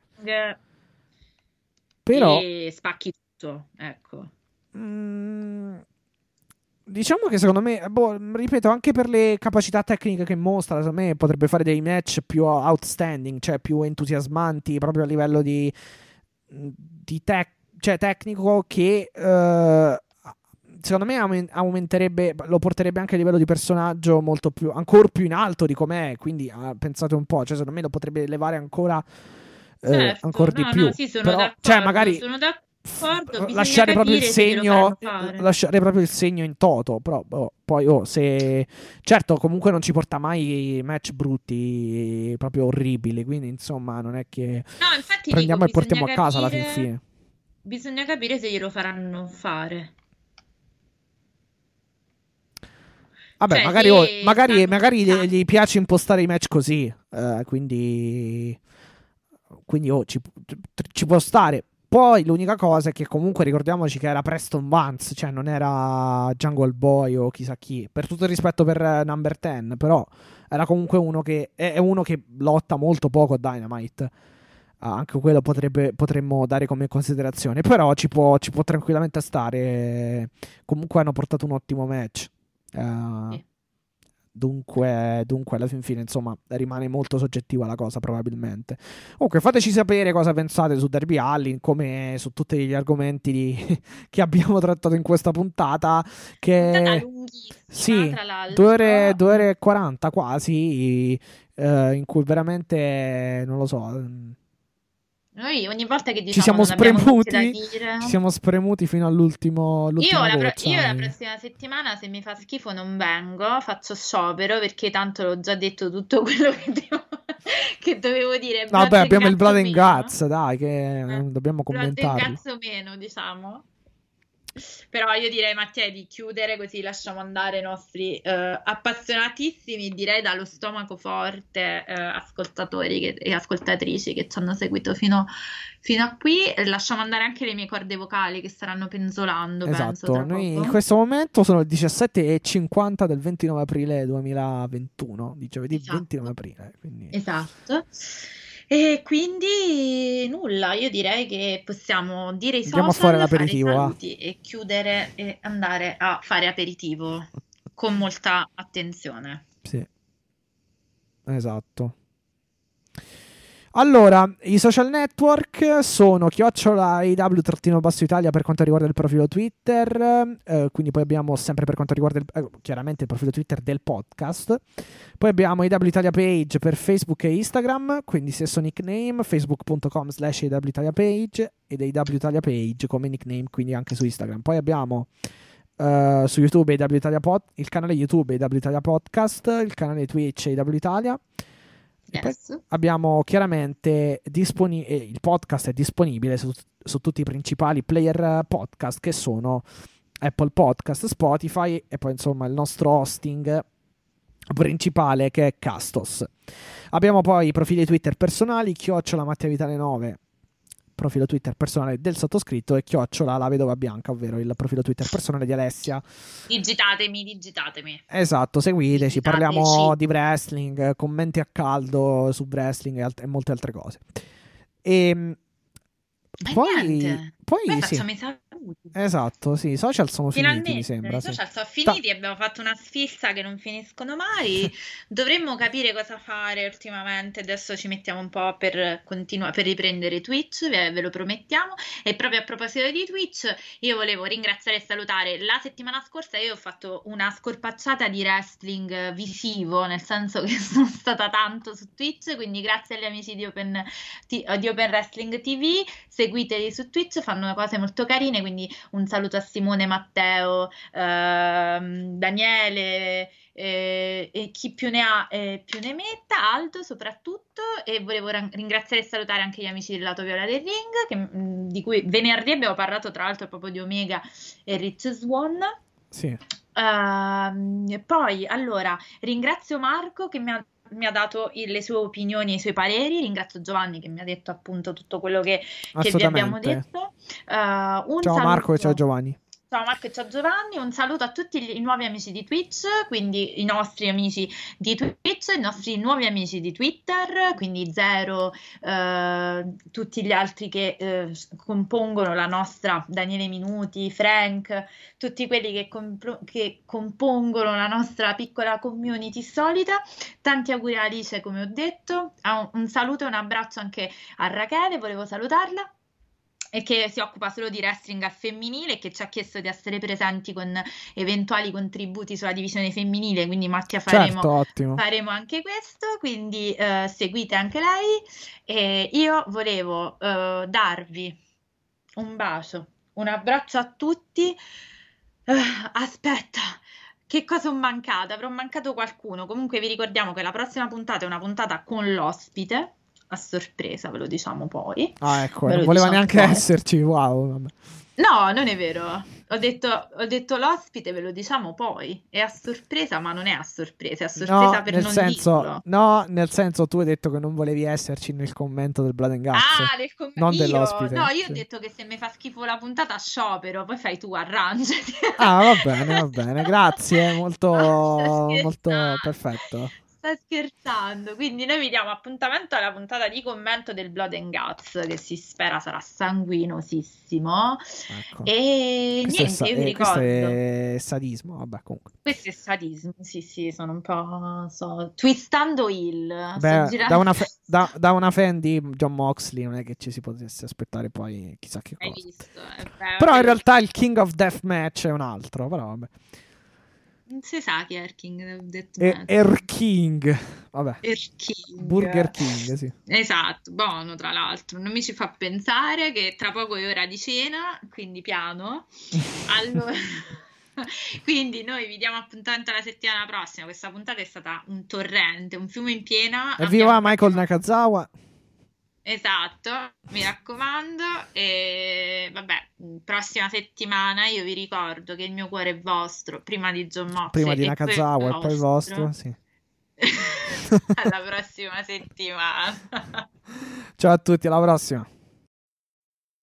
però e spacchi tutto, ecco. mm, diciamo che secondo me, boh, ripeto, anche per le capacità tecniche che mostra, secondo me potrebbe fare dei match più outstanding, cioè più entusiasmanti proprio a livello di, di tec- cioè tecnico che eh, secondo me aumen- aumenterebbe, lo porterebbe anche a livello di personaggio molto più, ancora più in alto di com'è, quindi ah, pensate un po', cioè secondo me lo potrebbe elevare ancora, eh, Certo, ancora di no, più. no, sì, sono Però, d'accordo, cioè magari sono d'accordo, lasciare proprio il capire segno lasciare proprio il segno in toto però boh, poi oh, se certo comunque non ci porta mai match brutti proprio orribili quindi insomma non è che No, infatti prendiamo dico, e portiamo a bisogna casa alla fin capire- fine Bisogna capire se glielo faranno fare. Vabbè Cioè, magari, oh, magari, magari gli, gli piace impostare i match così eh, quindi quindi oh, ci, ci può stare poi l'unica cosa è che comunque ricordiamoci che era Preston Vance, cioè non era Jungle Boy o chissà chi, per tutto il rispetto per eh, Number 10, però era comunque uno che è uno che lotta molto poco a Dynamite. Ah, anche quello potrebbe, potremmo dare come considerazione, però ci può, ci può tranquillamente stare. Comunque hanno portato un ottimo match. Sì. Dunque, dunque, alla fin fine, insomma, rimane molto soggettiva la cosa, probabilmente. Comunque, fateci sapere cosa pensate su Derby Allin, come su tutti gli argomenti di- (laughs) che abbiamo trattato in questa puntata. Che sì, tra l'altro. due ore, due ore e 40 quasi, eh, in cui veramente non lo so. Noi ogni volta che diciamo ci siamo da spremuti, dire- ci siamo spremuti fino all'ultimo Io, la, pro- io la eh. prossima settimana, se mi fa schifo, non vengo, faccio sciopero perché tanto l'ho già detto tutto quello che, devo- (laughs) che dovevo dire. Vabbè, abbiamo il Blood and. Guts, dai, che eh, dobbiamo Blood and. Guts o meno, diciamo. Però io direi, Mattia, di chiudere così lasciamo andare i nostri eh, appassionatissimi, direi dallo stomaco forte, eh, ascoltatori che- e ascoltatrici che ci hanno seguito fino, fino a qui. Lasciamo andare anche le mie corde vocali che staranno penzolando, penso, Esatto, tra noi poco. in questo momento sono le 17.50 del 29 aprile 2021, di giovedì Esatto. 29 aprile. Quindi... Esatto. E quindi nulla, io direi che possiamo dire i Andiamo a social, fare l'aperitivo, fare i saluti e chiudere e andare a fare aperitivo con molta attenzione. Sì. Esatto. Allora, i social network sono chiocciola basso Italia per quanto riguarda il profilo Twitter, eh, quindi poi abbiamo sempre per quanto riguarda il- eh, chiaramente il profilo Twitter del podcast. Poi abbiamo IW Italia page per Facebook e Instagram, quindi stesso nickname, facebook.com slash IW Italia page ed IW Italia page come nickname, quindi anche su Instagram. Poi abbiamo eh, su YouTube IW Italia Pod- il canale YouTube IW Italia Podcast, il canale Twitch IW Italia. Yes. abbiamo chiaramente disponi- eh, il podcast è disponibile su, su tutti i principali player eh, podcast che sono Apple Podcast, Spotify e poi insomma il nostro hosting principale che è Castos. Abbiamo poi i profili Twitter personali, chiocciola Mattia Vitale 9, profilo Twitter personale del sottoscritto e chiocciola la vedova bianca, ovvero il profilo Twitter personale di Alessia. Digitatemi, digitatemi. Esatto, seguiteci, Visitateci. parliamo di wrestling, commenti a caldo su wrestling e, alt- e molte altre cose. E E poi, niente. Poi Poi sì, facciamo i saluti. esatto, sì, i social sono Finalmente, finiti, mi sembra. i sì. social sono finiti, abbiamo fatto una sfilza che non finiscono mai. (laughs) Dovremmo capire cosa fare ultimamente. Adesso ci mettiamo un po' per continuare per riprendere Twitch, ve, ve lo promettiamo. E proprio a proposito di Twitch, io volevo ringraziare e salutare. La settimana scorsa io ho fatto una scorpacciata di wrestling visivo, nel senso che (laughs) sono stata tanto su Twitch, quindi grazie agli amici di Open, ti- di Open Wrestling TV, seguiteli su Twitch, fanno cose molto carine, quindi un saluto a Simone, Matteo, ehm, Daniele eh, e chi più ne ha eh, più ne metta, Aldo soprattutto e volevo ran- ringraziare e salutare anche gli amici del lato viola del ring che, mh, di cui venerdì abbiamo parlato tra l'altro proprio di Omega e Rich Swan. Sì. Ehm, poi, allora, ringrazio Marco che mi ha, mi ha dato i- le sue opinioni e i suoi pareri. Ringrazio Giovanni che mi ha detto appunto tutto quello che, che vi abbiamo detto. Un Ciao Marco e saluto- ciao Giovanni. Ciao Marco e ciao Giovanni, un saluto a tutti i nuovi amici di Twitch, quindi i nostri amici di Twitch, i nostri nuovi amici di Twitter, quindi Zero, eh, tutti gli altri che eh, compongono la nostra Daniele Minuti, Frank, tutti quelli che, compro- che compongono la nostra piccola community solita. Tanti auguri a Alice, come ho detto. Ah, Un, un saluto e un abbraccio anche a Rachele, volevo salutarla e che si occupa solo di wrestling al femminile e che ci ha chiesto di essere presenti con eventuali contributi sulla divisione femminile, quindi Mattia faremo, Certo, faremo anche questo, quindi eh, seguite anche lei e io volevo eh, darvi un bacio, un abbraccio a tutti. Eh, aspetta, che cosa ho mancato? Avrò mancato qualcuno. Comunque vi ricordiamo che la prossima puntata è una puntata con l'ospite, a sorpresa, ve lo diciamo poi. Ah, ecco, Ve non voleva diciamo neanche poi. esserci. Wow. vabbè. No, non è vero. Ho detto, ho detto l'ospite, ve lo diciamo poi. È a sorpresa, ma non è a sorpresa, è a sorpresa No, per nel non senso, dirlo. no, nel senso tu hai detto che non volevi esserci nel commento del Blood and Guts. Ah, del com- non io, dell'ospite, no, io sì. ho detto che se mi fa schifo la puntata sciopero, poi fai tu, arrangiati. Ah, va bene, va bene, grazie, molto, (laughs) Sto molto perfetto. Sta scherzando, quindi noi vi diamo appuntamento alla puntata di commento del Blood and Guts, che si spera sarà sanguinosissimo. Ecco. E Questo, niente, sa- io vi eh, questo ricordo. è sadismo, vabbè, comunque. Questo è sadismo, sì, sì, sono un po' so, twistando il. Beh, girando- da una, fa- (laughs) da- da una fan di John Moxley non è che ci si potesse aspettare poi chissà che Hai cosa. visto? eh, Però in realtà il King of Deathmatch è un altro, però vabbè. Non si sa chi è il King del È Deathmatch. Er King. vabbè. Burger King. Burger King, sì. Esatto, buono tra l'altro. Non mi ci fa pensare che tra poco è ora di cena, quindi piano. (laughs) Allora... (laughs) Quindi noi vi diamo appuntamento la settimana prossima. Questa puntata è stata un torrente, un fiume in piena. Evviva Abbiamo... Michael Nakazawa. Esatto, mi raccomando. E vabbè, prossima settimana io vi ricordo che il mio cuore è vostro, prima di John Moxley. Prima di Nakazawa e poi vostro, sì. (laughs) alla prossima settimana. (laughs) Ciao a tutti, alla prossima.